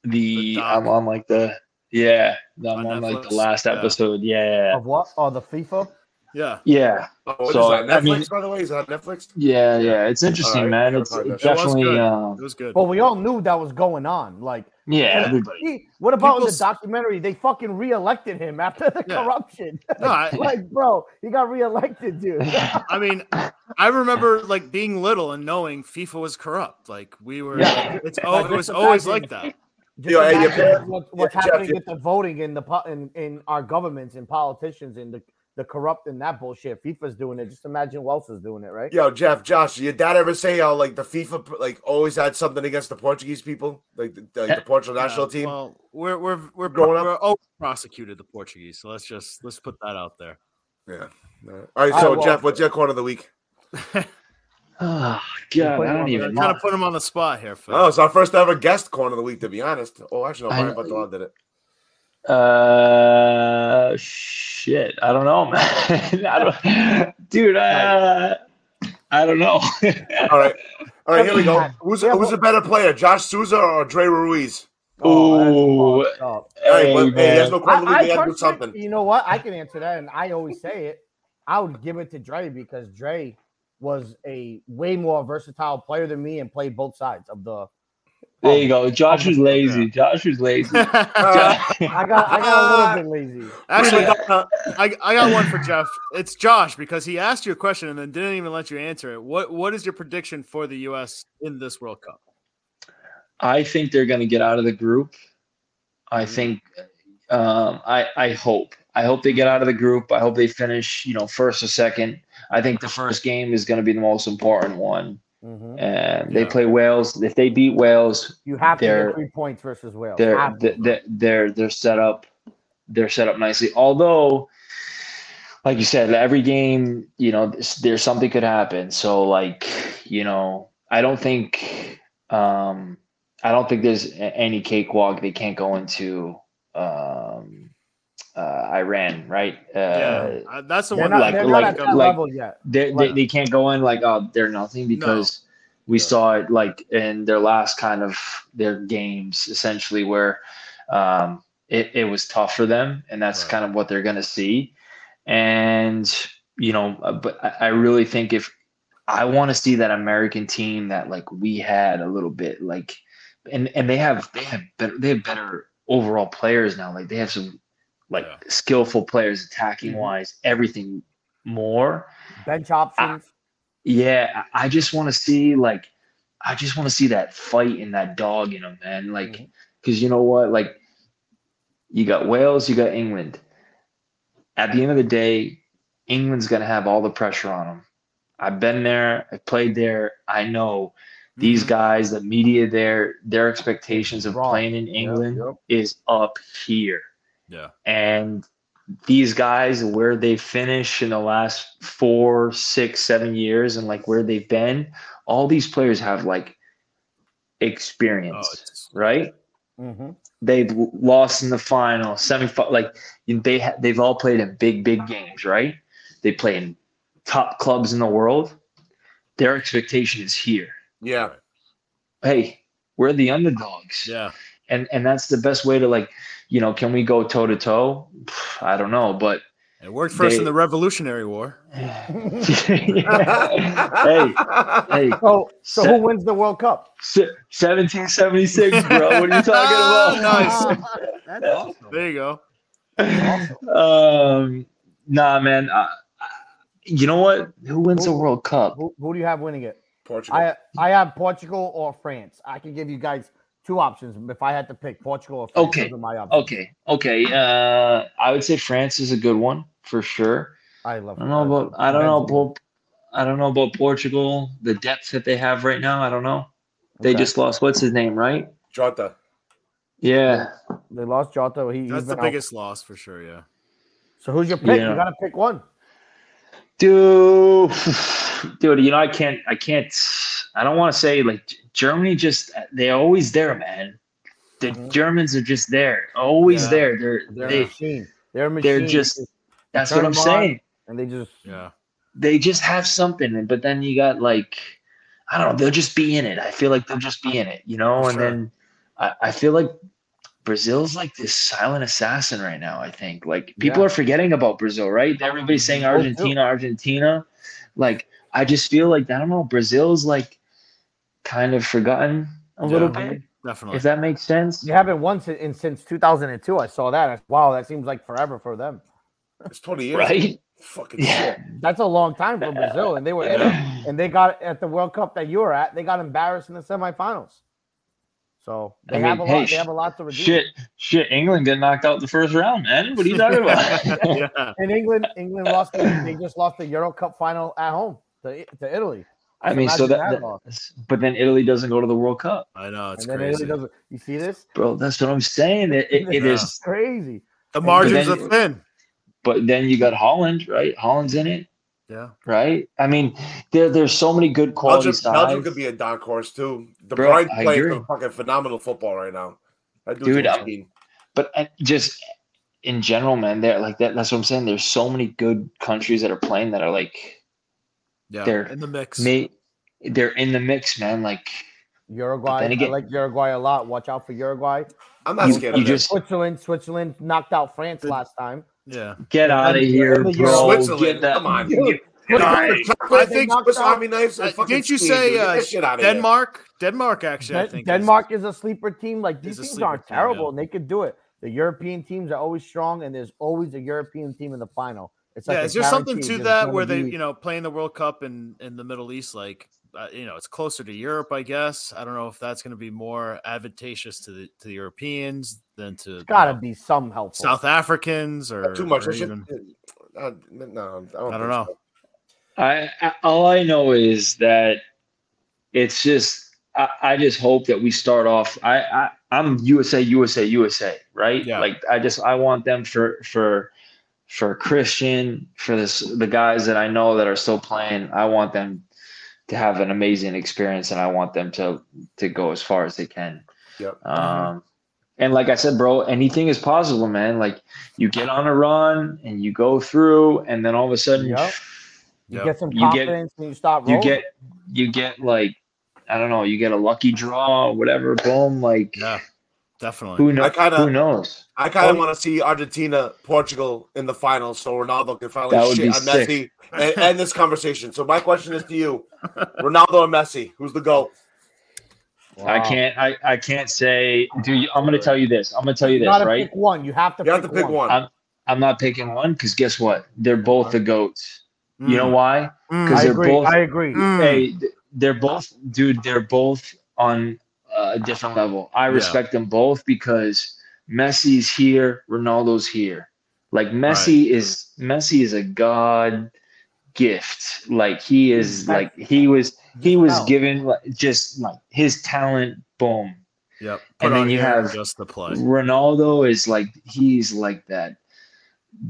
Speaker 4: the,
Speaker 3: The.
Speaker 4: I'm on like the yeah, I'm
Speaker 3: On
Speaker 4: on like the last
Speaker 3: Yeah.
Speaker 4: episode. Yeah,
Speaker 1: Of what? Oh, the FIFA.
Speaker 3: Yeah.
Speaker 4: yeah.
Speaker 2: Oh, what is
Speaker 4: So,
Speaker 2: that?
Speaker 4: I mean-
Speaker 2: by the way? Is that Netflix?
Speaker 4: Yeah, yeah, it's interesting,
Speaker 2: Alright,
Speaker 4: man. It's,
Speaker 2: heard
Speaker 4: it's
Speaker 2: that.
Speaker 3: It was
Speaker 4: definitely,
Speaker 3: good.
Speaker 4: um,
Speaker 3: It was good.
Speaker 1: Well, we all knew that was going on. Like,
Speaker 4: yeah, everybody.
Speaker 1: he, what about in
Speaker 3: People
Speaker 1: the documentary? They fucking reelected him after the
Speaker 3: Yeah.
Speaker 1: corruption.
Speaker 3: No, I,
Speaker 1: like, bro, he got reelected, dude.
Speaker 3: I mean, I remember like being little and knowing FIFA was corrupt. Like we were,
Speaker 1: Yeah.
Speaker 3: it's oh, it was always like
Speaker 1: that-
Speaker 3: that.
Speaker 1: Just
Speaker 2: Yo, hey,
Speaker 1: what, what's
Speaker 2: Jeff,
Speaker 1: happening
Speaker 2: you-
Speaker 1: with the voting in the in, in our governments and politicians and the, the corrupt and that bullshit. FIFA's doing it. Just imagine who else is doing it, right?
Speaker 2: Yo, Jeff, Josh, did your dad ever say how like the FIFA like always had something against the Portuguese people, like the, like the eh, Portugal national team?
Speaker 3: Well, we're we're we're
Speaker 2: Growing up-
Speaker 3: we're always prosecuted the Portuguese. So let's just let's put that out there.
Speaker 2: yeah. All right, so
Speaker 1: right, well-
Speaker 2: Geoff, what's your corner of the week?
Speaker 4: Oh God, I
Speaker 1: him
Speaker 4: don't even
Speaker 3: kind of put him on the spot here, Phil.
Speaker 2: Oh, it's our first ever guest corner of the week, to be honest. Oh, actually, no,
Speaker 4: I
Speaker 2: Brian
Speaker 4: know.
Speaker 2: Bartolom did it.
Speaker 4: Uh, shit, I don't know, man. I don't, dude. Uh, I don't know.
Speaker 2: All right, all right, here we go.
Speaker 1: Yeah,
Speaker 2: Who's
Speaker 1: well-
Speaker 2: who's a better player, Josh Souza or Dre Ruiz?
Speaker 4: Oh,
Speaker 1: that's.
Speaker 2: Hey,
Speaker 4: hey,
Speaker 2: but, hey, there's no corner of the
Speaker 1: I,
Speaker 2: week. They
Speaker 1: I
Speaker 2: do something.
Speaker 1: you know what? I can answer that, and I always say it. I would give it to Dre because Dre was a way more versatile player than me and played both sides of the.
Speaker 4: There you go. Josh was lazy. Josh was lazy.
Speaker 2: Uh,
Speaker 1: I got, I got a little bit lazy.
Speaker 3: Actually,
Speaker 2: uh,
Speaker 3: I, I got one for Geoff. It's Josh because he asked you a question and then didn't even let you answer it. What what is your prediction for the U.S. in this World Cup?
Speaker 4: I think they're going to get out of the group. I think Um, I I hope I hope they get out of the group. I hope they finish, you know, first or second. I think the first game is going to be the most important one. Mm-hmm. And they yeah. play Wales. If they beat Wales,
Speaker 1: you have to get three points versus Wales.
Speaker 4: They're they're, they're they're set up. They're set up nicely. Although, like you said, every game, you know, there's something could happen. So, like, you know, I don't think, um, I don't think there's any cakewalk. They can't go into um, uh, Iran, right? Uh,
Speaker 3: yeah, that's the one. Not, like, like, like
Speaker 4: level yet. They, they, they, can't go in like, oh, they're nothing because no. we yeah. saw it like in their last kind of their games, essentially, where um, it, it was tough for them, and that's right. kind of what they're going to see. And you know, uh, but I, I really think if I want to see that American team that like we had a little bit, like, and and they have they have better they have better overall players now. Like they have some like yeah. skillful players, attacking mm-hmm. wise, everything more.
Speaker 1: Bench options. I,
Speaker 4: yeah, I just want to see like I just want to see that fight and that dog in them, man. Like, because mm-hmm. you know what? Like, you got Wales, you got England. At the end of the day, England's gonna have all the pressure on them. I've been there. I played there. I know these mm-hmm. guys, the media there, their expectations of playing in England yep, yep. is up here.
Speaker 3: Yeah.
Speaker 4: And these guys, where they finish in the last four, six, seven years and like where they've been, all these players have like experience, oh, right? Mm-hmm. They've lost in the final, semi like they ha- they've all played in big, big games, right? They play in top clubs in the world. Their expectation is here.
Speaker 2: Yeah.
Speaker 4: Hey, we're the underdogs.
Speaker 3: Yeah.
Speaker 4: And and that's the best way to like you know, can we go toe to toe? I don't know, but
Speaker 3: it worked for they, us in the Revolutionary War.
Speaker 4: hey, hey.
Speaker 1: So, so who wins the World Cup?
Speaker 4: 1776, bro. What are you talking about?
Speaker 3: nice. That's awesome. There you go.
Speaker 4: Awesome. Um, nah, man. Uh, you know what? Who wins who, the World Cup?
Speaker 1: Who, who, do you have winning it?
Speaker 2: Portugal.
Speaker 1: I I have Portugal or France. I can give you guys two options if I had to pick Portugal or France.
Speaker 4: Okay. Okay. Okay. Uh, I would say France is a good one for sure.
Speaker 1: I love.
Speaker 4: I don't know about. I don't know about. I don't know about Portugal. The depth that they have right now. I don't know. They okay. just lost. What's his name? Right.
Speaker 2: Jota.
Speaker 4: Yeah.
Speaker 1: They lost Jota.
Speaker 3: He, That's the biggest out. loss for sure. Yeah.
Speaker 1: So who's your pick? Yeah. You got to pick one.
Speaker 4: Dude, dude, you know I can't. I can't. I don't want to say like Germany. Just they're always there, man. The mm-hmm. Germans are just there, always yeah. there. They're they're they,
Speaker 1: machine. They're machine.
Speaker 4: They're just. That's what I'm saying.
Speaker 1: And they just
Speaker 3: yeah.
Speaker 4: They just have something, but then you got like, I don't know. They'll just be in it. I feel like they'll just be in it, you know. and then I, I feel like Brazil's like this silent assassin right now. I think like people yeah. are forgetting about Brazil, right? Everybody's saying Argentina, Argentina. Like I just feel like I don't know. Brazil's like kind of forgotten a yeah, little bit.
Speaker 3: Definitely.
Speaker 4: If that makes sense.
Speaker 1: You haven't won in, since 2002. I saw that. Wow, that seems like forever for them.
Speaker 2: It's 20 years.
Speaker 4: Right?
Speaker 2: Fucking yeah.
Speaker 1: shit. That's a long time for Brazil. And they were in it. And they got at the World Cup that you were at, they got embarrassed in the semifinals. So they I mean, have a hey, lot. They have a lot to redeem.
Speaker 4: Shit, shit. England got knocked out the first round, man. What are you talking about?
Speaker 1: yeah. And England, England lost. They just lost the Euro Cup final at home to, to Italy.
Speaker 4: I mean, so that, that but then Italy doesn't go to the World Cup.
Speaker 3: I know it's crazy.
Speaker 1: You see this,
Speaker 4: bro? That's what I'm saying. It, it, it yeah. is
Speaker 1: crazy.
Speaker 3: The margins are thin.
Speaker 4: But then you got Holland, right? Holland's in it.
Speaker 3: Yeah.
Speaker 4: Right. I mean, there there's so many good quality
Speaker 2: Belgium. Belgium could be a dark horse too. The Bro, playing fucking phenomenal football right now.
Speaker 4: Dude, I mean. but uh, just in general, man, they're like that. That's what I'm saying. There's so many good countries that are playing that are like,
Speaker 3: yeah,
Speaker 4: they're
Speaker 3: in the mix.
Speaker 4: May, they're in the mix, man. Like
Speaker 1: Uruguay, again, I like Uruguay a lot. Watch out for Uruguay.
Speaker 2: I'm not
Speaker 1: you,
Speaker 2: scared.
Speaker 1: You just Switzerland. Switzerland knocked out France last time.
Speaker 3: Yeah.
Speaker 4: Get out of here, bro.
Speaker 2: Switzerland. Get that. Come on. Get, I think Swiss Army knives. Uh,
Speaker 3: didn't you say uh, Denmark? Denmark, actually, Den- I think
Speaker 1: Denmark is, is, a sleeper team. Like these teams aren't terrible, yeah. and they could do it. The European teams are always strong, and there's always a European team in the final. It's like
Speaker 3: yeah. Is there something to that where they, be... you know, playing the World Cup in in the Middle East? Like uh, you know, it's closer to Europe, I guess. I don't know if that's going to be more advantageous to the to the Europeans than to
Speaker 1: Got to
Speaker 3: you know,
Speaker 1: be some help.
Speaker 3: South Africans or
Speaker 2: Not too much.
Speaker 3: or
Speaker 2: I, should,
Speaker 3: even-
Speaker 2: uh, no, I don't,
Speaker 3: I don't know.
Speaker 2: so.
Speaker 4: I, I all I know is that it's just I, I just hope that we start off. I, I I'm USA USA USA right.
Speaker 3: Yeah.
Speaker 4: Like I just I want them for for for Christian for this the guys that I know that are still playing. I want them to have an amazing experience and I want them to to go as far as they can.
Speaker 2: Yep.
Speaker 4: Um, and like I said, bro, anything is possible, man. Like you get on a run and you go through, and then all of a sudden,
Speaker 1: Yep. You
Speaker 3: Yep.
Speaker 1: get some
Speaker 4: You get-
Speaker 1: confidence and you start
Speaker 4: you get you get like I don't know, you get a lucky draw, whatever. Boom, like
Speaker 3: Yeah, definitely.
Speaker 4: who knows?
Speaker 2: I kinda-
Speaker 4: who knows?
Speaker 2: I kind of
Speaker 1: Oh,
Speaker 2: want to see Argentina, Portugal in the finals, so Ronaldo can finally
Speaker 4: That would
Speaker 2: shit
Speaker 4: be
Speaker 2: on
Speaker 4: sick.
Speaker 2: Messi and end this conversation. So my question is to you: Ronaldo or Messi? Who's the goat?
Speaker 4: I can't. I, I can't say. Dude, I'm gonna tell you this. I'm gonna tell you
Speaker 1: You
Speaker 4: this,
Speaker 1: gotta
Speaker 4: right?
Speaker 1: pick one. You have to.
Speaker 2: You
Speaker 1: pick
Speaker 2: have to pick one.
Speaker 4: I'm- I'm not picking one because guess what? They're both the goats. You know
Speaker 3: Mm,
Speaker 4: why?
Speaker 3: mm,
Speaker 4: Because
Speaker 1: I
Speaker 4: they're
Speaker 1: agree.
Speaker 4: both.
Speaker 1: I agree.
Speaker 3: mm.
Speaker 4: Hey, they're both, dude. They're both on Uh, a different level. I
Speaker 3: Yeah.
Speaker 4: respect them both because Messi's here, Ronaldo's here. Like Messi is Messi is a god gift. Like he is like he was he was
Speaker 1: Wow.
Speaker 4: given just like his talent. Boom.
Speaker 3: Yep.
Speaker 4: And then you have
Speaker 3: just the play.
Speaker 4: Ronaldo is like he's like that.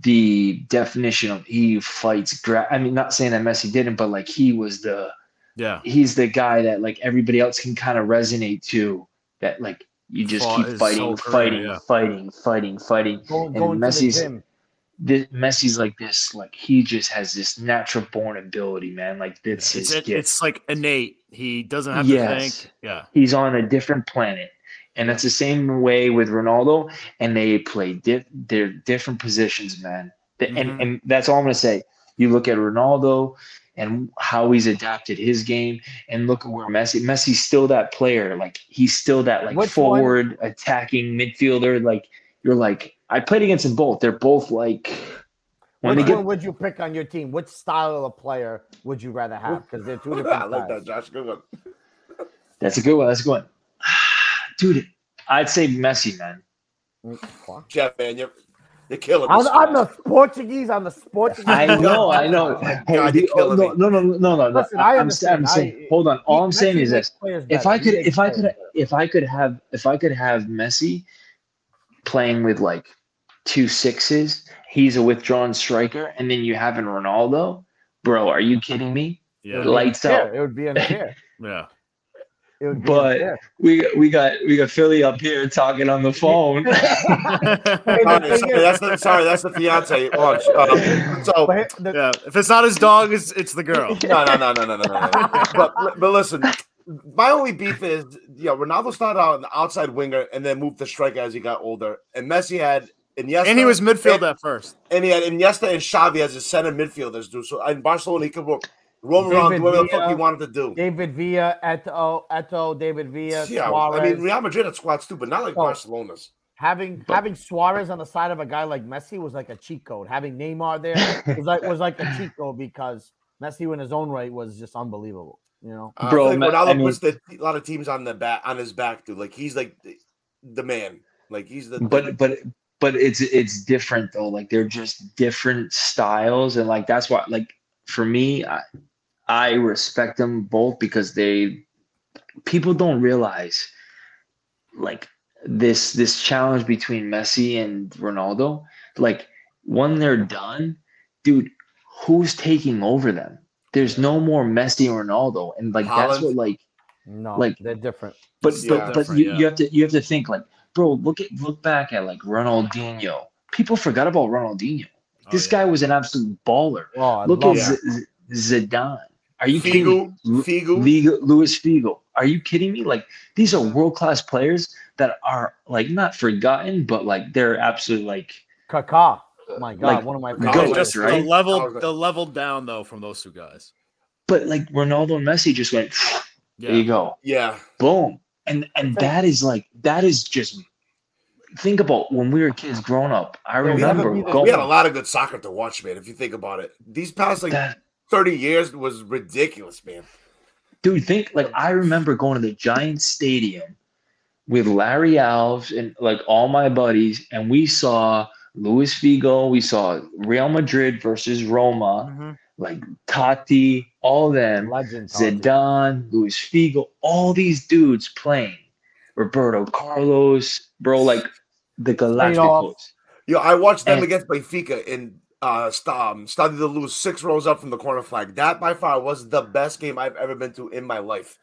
Speaker 4: The definition of he fights. Gra- I mean, not saying that Messi didn't, but like he was the
Speaker 3: Yeah.
Speaker 4: he's the guy that like everybody else can kind of resonate to. That like you just
Speaker 3: Fought
Speaker 4: keep
Speaker 3: his
Speaker 4: fighting,
Speaker 3: whole career,
Speaker 4: fighting,
Speaker 3: yeah.
Speaker 4: fighting, fighting, fighting.
Speaker 1: Going,
Speaker 4: and
Speaker 1: going the
Speaker 4: Messi's-
Speaker 1: gym.
Speaker 4: This, Messi's like this, like he just has this natural born ability, man. Like this
Speaker 3: It's it, it's like innate. He doesn't have
Speaker 4: Yes.
Speaker 3: to think. Yeah.
Speaker 4: He's on a different planet. And that's the same way with Ronaldo. And they play di- they're different positions, man. The-
Speaker 3: Mhm.
Speaker 4: And and that's all I'm gonna say. You look at Ronaldo and how he's adapted his game, and look at where Messi. Messi's still that player. Like he's still that like
Speaker 1: Which
Speaker 4: forward attacking midfielder. Like you're like I played against them both. They're both like when
Speaker 1: Which
Speaker 4: they get
Speaker 1: one would you pick on your team? Which style of player would you rather have? Because they're two
Speaker 2: I
Speaker 1: different
Speaker 2: like that. Josh. Good one.
Speaker 4: that's a good one. That's a good one. Dude, I'd say Messi, man.
Speaker 1: Mm,
Speaker 2: Geoff, man, you're you're killing.
Speaker 1: I'm, I'm the Portuguese. I'm the Portuguese.
Speaker 4: I know, I know.
Speaker 2: Oh
Speaker 4: Hey,
Speaker 2: God,
Speaker 4: the-
Speaker 2: you're
Speaker 4: no, no, no, no, no, no.
Speaker 1: Listen,
Speaker 4: I,
Speaker 1: I
Speaker 4: I'm. I'm saying,
Speaker 1: I-
Speaker 4: hold on. All I'm saying
Speaker 1: Messi
Speaker 4: is
Speaker 1: makes
Speaker 4: this:
Speaker 1: players
Speaker 4: if. I could, if I could, if I could have, if I could have Messi playing with like two sixes, he's a withdrawn striker, and then you have in Ronaldo, bro. Are you kidding me?
Speaker 3: Yeah.
Speaker 4: Lights
Speaker 1: Yeah,
Speaker 4: out.
Speaker 1: It would be unfair.
Speaker 3: Yeah.
Speaker 1: It would be
Speaker 4: But- We we got we got Philly up here talking on the phone.
Speaker 1: Hey, the
Speaker 2: Sorry, sorry, that's the sorry, that's the fiance. Watch. Um, so
Speaker 1: the-
Speaker 3: yeah. If it's not his dog, it's it's the girl.
Speaker 2: no, no, no, no, no, no, no. no. but but listen, my only beef is you know Ronaldo started out an outside winger and then moved to striker as he got older, and Messi had Iniesta,
Speaker 3: And he was midfield
Speaker 2: and,
Speaker 3: at first.
Speaker 2: and he had Iniesta and Xavi as his center midfielders do. So in Barcelona, he could roam roam around,
Speaker 1: David
Speaker 2: do whatever the fuck he wanted to do.
Speaker 1: David Villa, Eto'o, Eto'o, David Villa,
Speaker 2: Yeah,
Speaker 1: Suarez.
Speaker 2: I mean Real Madrid had squads too, but not like
Speaker 1: Oh.
Speaker 2: Barcelona's.
Speaker 1: having having Suarez on the side of a guy like Messi was like a cheat code. Having Neymar there was like was like a cheat code because Messi in his own right was just unbelievable. You know,
Speaker 2: Uh,
Speaker 4: Bro,
Speaker 2: I feel
Speaker 4: Ma-
Speaker 2: like Ronaldo
Speaker 4: I mean-
Speaker 2: puts the, a lot of teams on the back on his back, dude. Like he's like the, the man. Like he's the
Speaker 4: but but but it's it's different though like they're just different styles and like that's why like for me i i respect them both because they people don't realize like this this challenge between messi and ronaldo like when they're done dude who's taking over them there's no more messi or ronaldo and like that's what like
Speaker 1: no,
Speaker 4: Like-
Speaker 1: they're different.
Speaker 4: but
Speaker 2: Yeah.
Speaker 4: but but
Speaker 3: Different,
Speaker 4: you,
Speaker 3: yeah.
Speaker 4: you have to you have to think like, bro, look at look back at like Ronaldinho. People forgot about Ronaldinho.
Speaker 3: Oh,
Speaker 4: This
Speaker 3: yeah.
Speaker 4: guy was an absolute baller.
Speaker 1: Oh,
Speaker 4: Look at. Z- Z- Zidane. Are you kidding me?
Speaker 2: Figu, Figu.
Speaker 4: Liga, Luis Figo. Are you kidding me? Like these are world class players that are like not forgotten, but like they're absolutely like
Speaker 1: Kaká. Oh my God,
Speaker 4: Like,
Speaker 1: one of my
Speaker 2: Goats,
Speaker 1: favorites.
Speaker 3: just
Speaker 4: right?
Speaker 3: the level the level down though from those two guys.
Speaker 4: but like Ronaldo and Messi just went there you go.
Speaker 2: Yeah,
Speaker 4: Boom. And and that is like that is just think about when we were kids growing up. I
Speaker 1: Yeah, we
Speaker 4: remember
Speaker 1: haven't
Speaker 4: going
Speaker 2: we had a lot of good soccer to watch, man. If you think about it, these past like
Speaker 4: that,
Speaker 2: thirty years was ridiculous, man.
Speaker 4: dude, think like I remember going to the Giants Stadium with Larry Alves and like all my buddies, and we saw Luis Figo, we saw Real Madrid versus Roma,
Speaker 3: Mm-hmm.
Speaker 4: like Totti, all them,
Speaker 1: Legend.
Speaker 4: Zidane, Luis Figo, all these dudes playing. Roberto Carlos, bro, like the Galacticos.
Speaker 2: Yo, I watched them
Speaker 4: And-
Speaker 2: against Benfica in uh st- um, Stadio de Luz, six rows up from the corner flag. That by far was the best game I've ever been to in my life.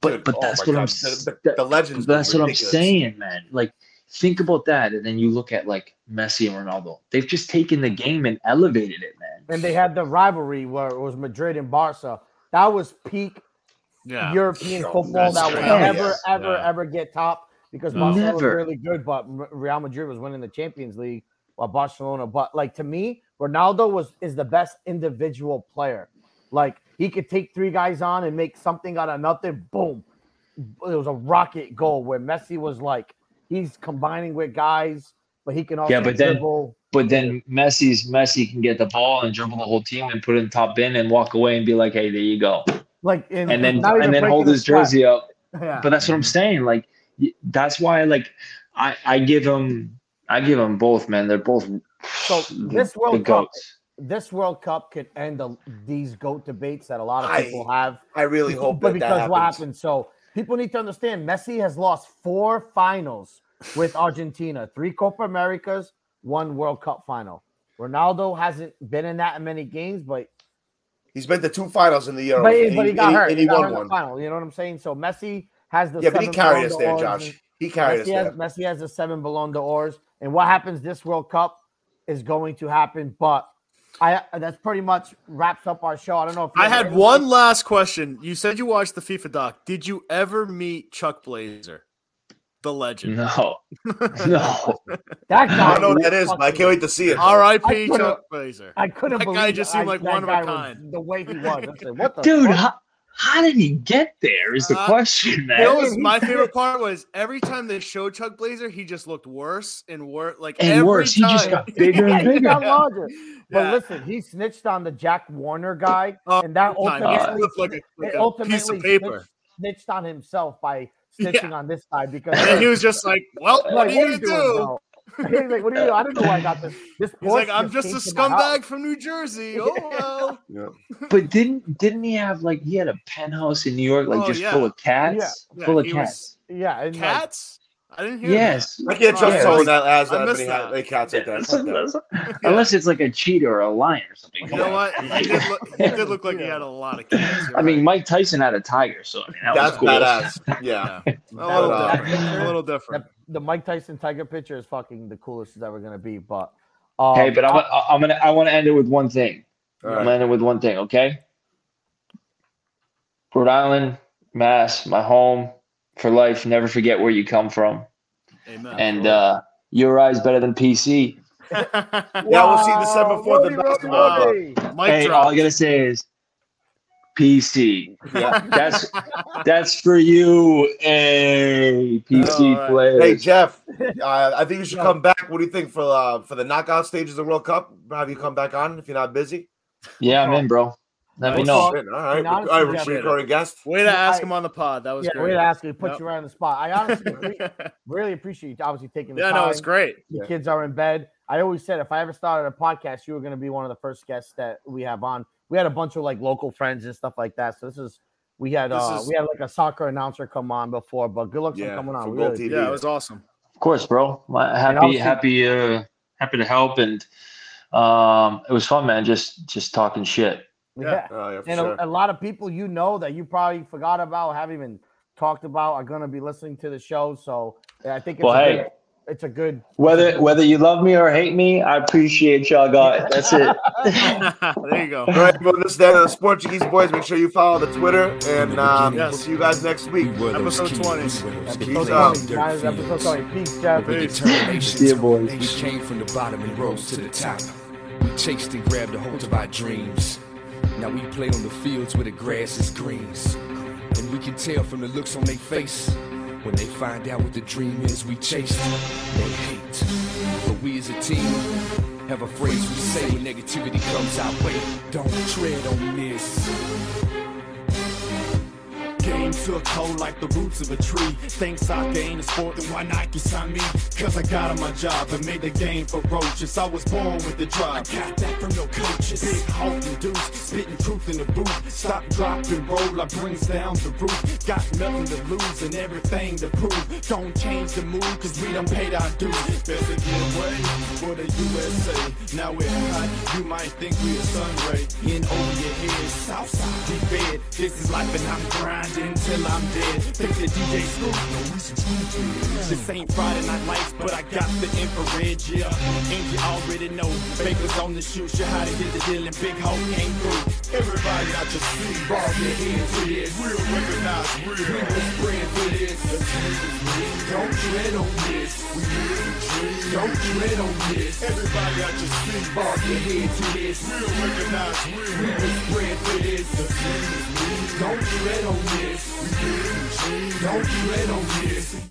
Speaker 4: But
Speaker 2: Dude,
Speaker 4: but
Speaker 2: oh
Speaker 4: that's
Speaker 2: my
Speaker 4: what I'm
Speaker 2: God, the, the, the legends.
Speaker 4: that's
Speaker 2: were
Speaker 4: what I'm saying, man. Like think about that, and then you look at like Messi and Ronaldo. They've just taken the game and elevated it, man.
Speaker 1: And they had the rivalry where it was Madrid and Barca. That was peak
Speaker 3: Yeah.
Speaker 1: European
Speaker 2: Yo,
Speaker 1: football that would
Speaker 3: crazy.
Speaker 1: never,
Speaker 2: Yes.
Speaker 1: ever,
Speaker 3: Yeah.
Speaker 1: ever get top because
Speaker 3: No.
Speaker 1: Barcelona was really good, but Real Madrid was winning the Champions League while Barcelona. But like to me, Ronaldo was is the best individual player. Like he could take three guys on and make something out of nothing. Boom. It was a rocket goal where Messi was like he's combining with guys, but he can also
Speaker 4: Yeah, but then- But then Messi's Messi can get the ball and dribble the whole team and put it in top bin and walk away and be like, "Hey, there you go,"
Speaker 1: like and,
Speaker 4: and then and then hold his jersey up.
Speaker 1: Yeah.
Speaker 4: But that's what I'm saying. Like that's why, like I I give him I give them both, man. They're both
Speaker 1: So this
Speaker 4: the
Speaker 1: World Cup, this World Cup could end the, these goat debates that a lot of
Speaker 2: I-
Speaker 1: people have.
Speaker 2: I really hope
Speaker 1: but
Speaker 2: that
Speaker 1: because
Speaker 2: that
Speaker 1: what
Speaker 2: happens.
Speaker 1: happened? So people need to understand Messi has lost four finals with Argentina, three Copa Americas, one World Cup final. Ronaldo hasn't been in that many games, but
Speaker 2: He's been to two finals in the Euro,
Speaker 1: but, he- but he got
Speaker 2: and
Speaker 1: hurt.
Speaker 2: and
Speaker 1: He,
Speaker 2: he won one.
Speaker 1: final. You know what I'm saying? So Messi has the
Speaker 2: Yeah, but he
Speaker 1: seven
Speaker 2: carried us there, Josh. He carried us
Speaker 1: Messi has,
Speaker 2: there.
Speaker 1: Messi has the seven Ballon d'Ors, and what happens this World Cup is going to happen. But I that's pretty much wraps up our show. I don't know if
Speaker 3: I had
Speaker 1: anything-
Speaker 3: one last question. You said you watched the FIFA doc. Did you ever meet Chuck Blazer, the legend?
Speaker 4: No, no.
Speaker 1: That
Speaker 2: I
Speaker 1: guy.
Speaker 2: don't know what that is, but I can't wait to see it.
Speaker 3: R.I.P.
Speaker 1: I
Speaker 3: Chuck Blazer.
Speaker 1: I couldn't
Speaker 3: That
Speaker 1: believe
Speaker 3: guy just seemed
Speaker 1: I-
Speaker 3: like one of a
Speaker 1: guy was-
Speaker 3: kind.
Speaker 1: The way he was, I said, "What the
Speaker 4: Dude,
Speaker 1: fuck?"
Speaker 4: How, how did he get there? Is the
Speaker 3: Uh,
Speaker 4: question,
Speaker 3: You
Speaker 4: man.
Speaker 3: know what was my favorite part was every time they showed Chuck Blazer, he just looked worse and worse. Like
Speaker 4: And
Speaker 3: every
Speaker 4: worse, he just
Speaker 3: time.
Speaker 4: got bigger and bigger.
Speaker 1: got larger. But
Speaker 3: Yeah.
Speaker 1: listen, he snitched on the Jack Warner guy,
Speaker 3: Oh,
Speaker 1: and that
Speaker 3: Time.
Speaker 1: Ultimately,
Speaker 3: looked like a, like a
Speaker 1: ultimately
Speaker 3: piece of paper.
Speaker 1: snitched, snitched on himself by
Speaker 3: Yeah.
Speaker 1: snitching on this guy because
Speaker 3: And he was just like, "Well, what
Speaker 1: like,
Speaker 3: are you gonna do?"
Speaker 1: bro? He's like, what are you? I don't know why I got this. This
Speaker 3: He's like, "I'm just a
Speaker 1: came to my house."
Speaker 3: scumbag from New Jersey." Oh well.
Speaker 2: Yeah.
Speaker 4: But didn't didn't he have like he had a penthouse in New York, like
Speaker 3: Oh,
Speaker 4: just
Speaker 3: yeah.
Speaker 4: full of cats,
Speaker 3: Yeah,
Speaker 4: full of
Speaker 3: he
Speaker 4: cats?
Speaker 1: Yeah, and like,
Speaker 3: Cats? I didn't hear
Speaker 4: Yes.
Speaker 2: I can't trust
Speaker 4: Yeah.
Speaker 2: someone that has
Speaker 3: I
Speaker 2: that many,
Speaker 3: that.
Speaker 2: ha- many cats like that.
Speaker 4: Unless,
Speaker 2: Fuck that.
Speaker 4: unless it's like a cheetah or a lion or something.
Speaker 3: You know what? He did look, he did look like he had a lot of cats. You're
Speaker 4: I mean,
Speaker 3: right.
Speaker 4: Mike Tyson had a tiger, so I mean that
Speaker 2: That's
Speaker 4: was cool.
Speaker 2: badass. Yeah.
Speaker 3: Yeah. a little
Speaker 2: uh,
Speaker 3: different. A little different.
Speaker 1: that- the Mike Tyson Tiger picture is fucking the coolest it's ever gonna be. But um,
Speaker 4: Hey, but I'm, I'm gonna I want to end it with one thing.
Speaker 2: All
Speaker 4: I'm
Speaker 2: right.
Speaker 4: gonna end it with one thing, okay? Rhode Island, Mass, my home for life. Never forget where you come from,
Speaker 3: Amen.
Speaker 4: and uh, URI's better than PC.
Speaker 2: Yeah, we'll see December 4th in
Speaker 1: Roddy, Roddy,
Speaker 2: basketball,
Speaker 1: Roddy.
Speaker 3: Mike
Speaker 4: hey, all I gotta say is PC.
Speaker 2: Yeah.
Speaker 4: That's that's for you, hey PC
Speaker 3: All right.
Speaker 4: players.
Speaker 2: Hey Geoff, uh, I think you should come back. What do you think for uh, for the knockout stages of the World Cup? Have you come back on if you're not busy?
Speaker 4: yeah, I'm in, bro. Let me know.
Speaker 2: All right,
Speaker 1: And honestly,
Speaker 2: all right,
Speaker 1: Geoff-
Speaker 2: recurring guest.
Speaker 3: Way to ask
Speaker 1: I-
Speaker 3: him on the pod. That was
Speaker 1: Yeah,
Speaker 3: great.
Speaker 1: we'd ask you, put
Speaker 3: Yep.
Speaker 1: you right on the spot. I honestly re- really appreciate you obviously taking the
Speaker 3: yeah,
Speaker 1: time.
Speaker 3: no, it's great.
Speaker 1: The
Speaker 2: Yeah.
Speaker 1: kids are in bed. I always said if I ever started a podcast, you were going to be one of the first guests that we have on. We had a bunch of like local friends and stuff like that. So this is we had
Speaker 3: This
Speaker 1: uh
Speaker 3: is-
Speaker 1: we had like a soccer announcer come on before, but good luck on coming on.
Speaker 2: for
Speaker 1: We
Speaker 2: Gold
Speaker 1: really-
Speaker 2: TV.
Speaker 3: Yeah, it was awesome.
Speaker 4: Of course, bro. My, happy, happy, uh, happy to help, and um, it was fun, man. Just, just talking shit.
Speaker 1: Yeah.
Speaker 2: Oh yeah,
Speaker 1: And
Speaker 2: sure.
Speaker 1: a, a lot of people you know that you probably forgot about, haven't even talked about, are going to be listening to the show. So yeah, I think it's
Speaker 4: Well,
Speaker 1: a
Speaker 4: hey.
Speaker 1: good, it's a good.
Speaker 4: Whether, whether you love me or hate me, I appreciate y'all. Got that's it.
Speaker 3: there you go.
Speaker 2: All right, well, this is the end of the Portuguese boys. Make sure you follow the Twitter, and um,
Speaker 3: Yes.
Speaker 2: we'll see you guys next week.
Speaker 3: Episode 20.
Speaker 1: Episode
Speaker 2: out.
Speaker 1: 20, guys, episode 20. Peace, Geoff.
Speaker 3: Peace.
Speaker 4: See you, boys.
Speaker 5: We came from the bottom and rose to the top. We chased and grabbed a hold of our dreams. Now we play on the fields where the grass is green. And we can tell from the looks on their face. When they find out what the dream is we chase. they hate. But we as a team have a phrase we say when negativity comes our way. Don't tread on this.
Speaker 6: Game took hold like the roots of a tree. Think soccer ain't a sport, then why Nike sign me? Cause I got on my job and made the game ferocious. I was born with the drive. I got that from no coaches. Big Hulk and Deuce, spitting truth in the booth. Stop, drop, and roll, I brings down the roof. Got nothing to lose and everything to prove. Don't change the mood, cause we done paid our dues. Better get away for the USA. Now we're hot, you might think we're sun ray. In over your head, Southside, be fed. This is life and I'm grinding till I'm dead. The DJ to This ain't Friday Night Lights, but I got the infrared, yeah. And you already know, Baker's on the shoot, you how to hit the deal and Big Hulk came through. Everybody out your seat, ball your hands for this. Real recognize real. We was praying for this. Don't tread on this. We live Don't tread on this. Everybody out your seat, ball your head to this. Real recognize real. We was praying for this. Don't tread on this. Don't tread on this.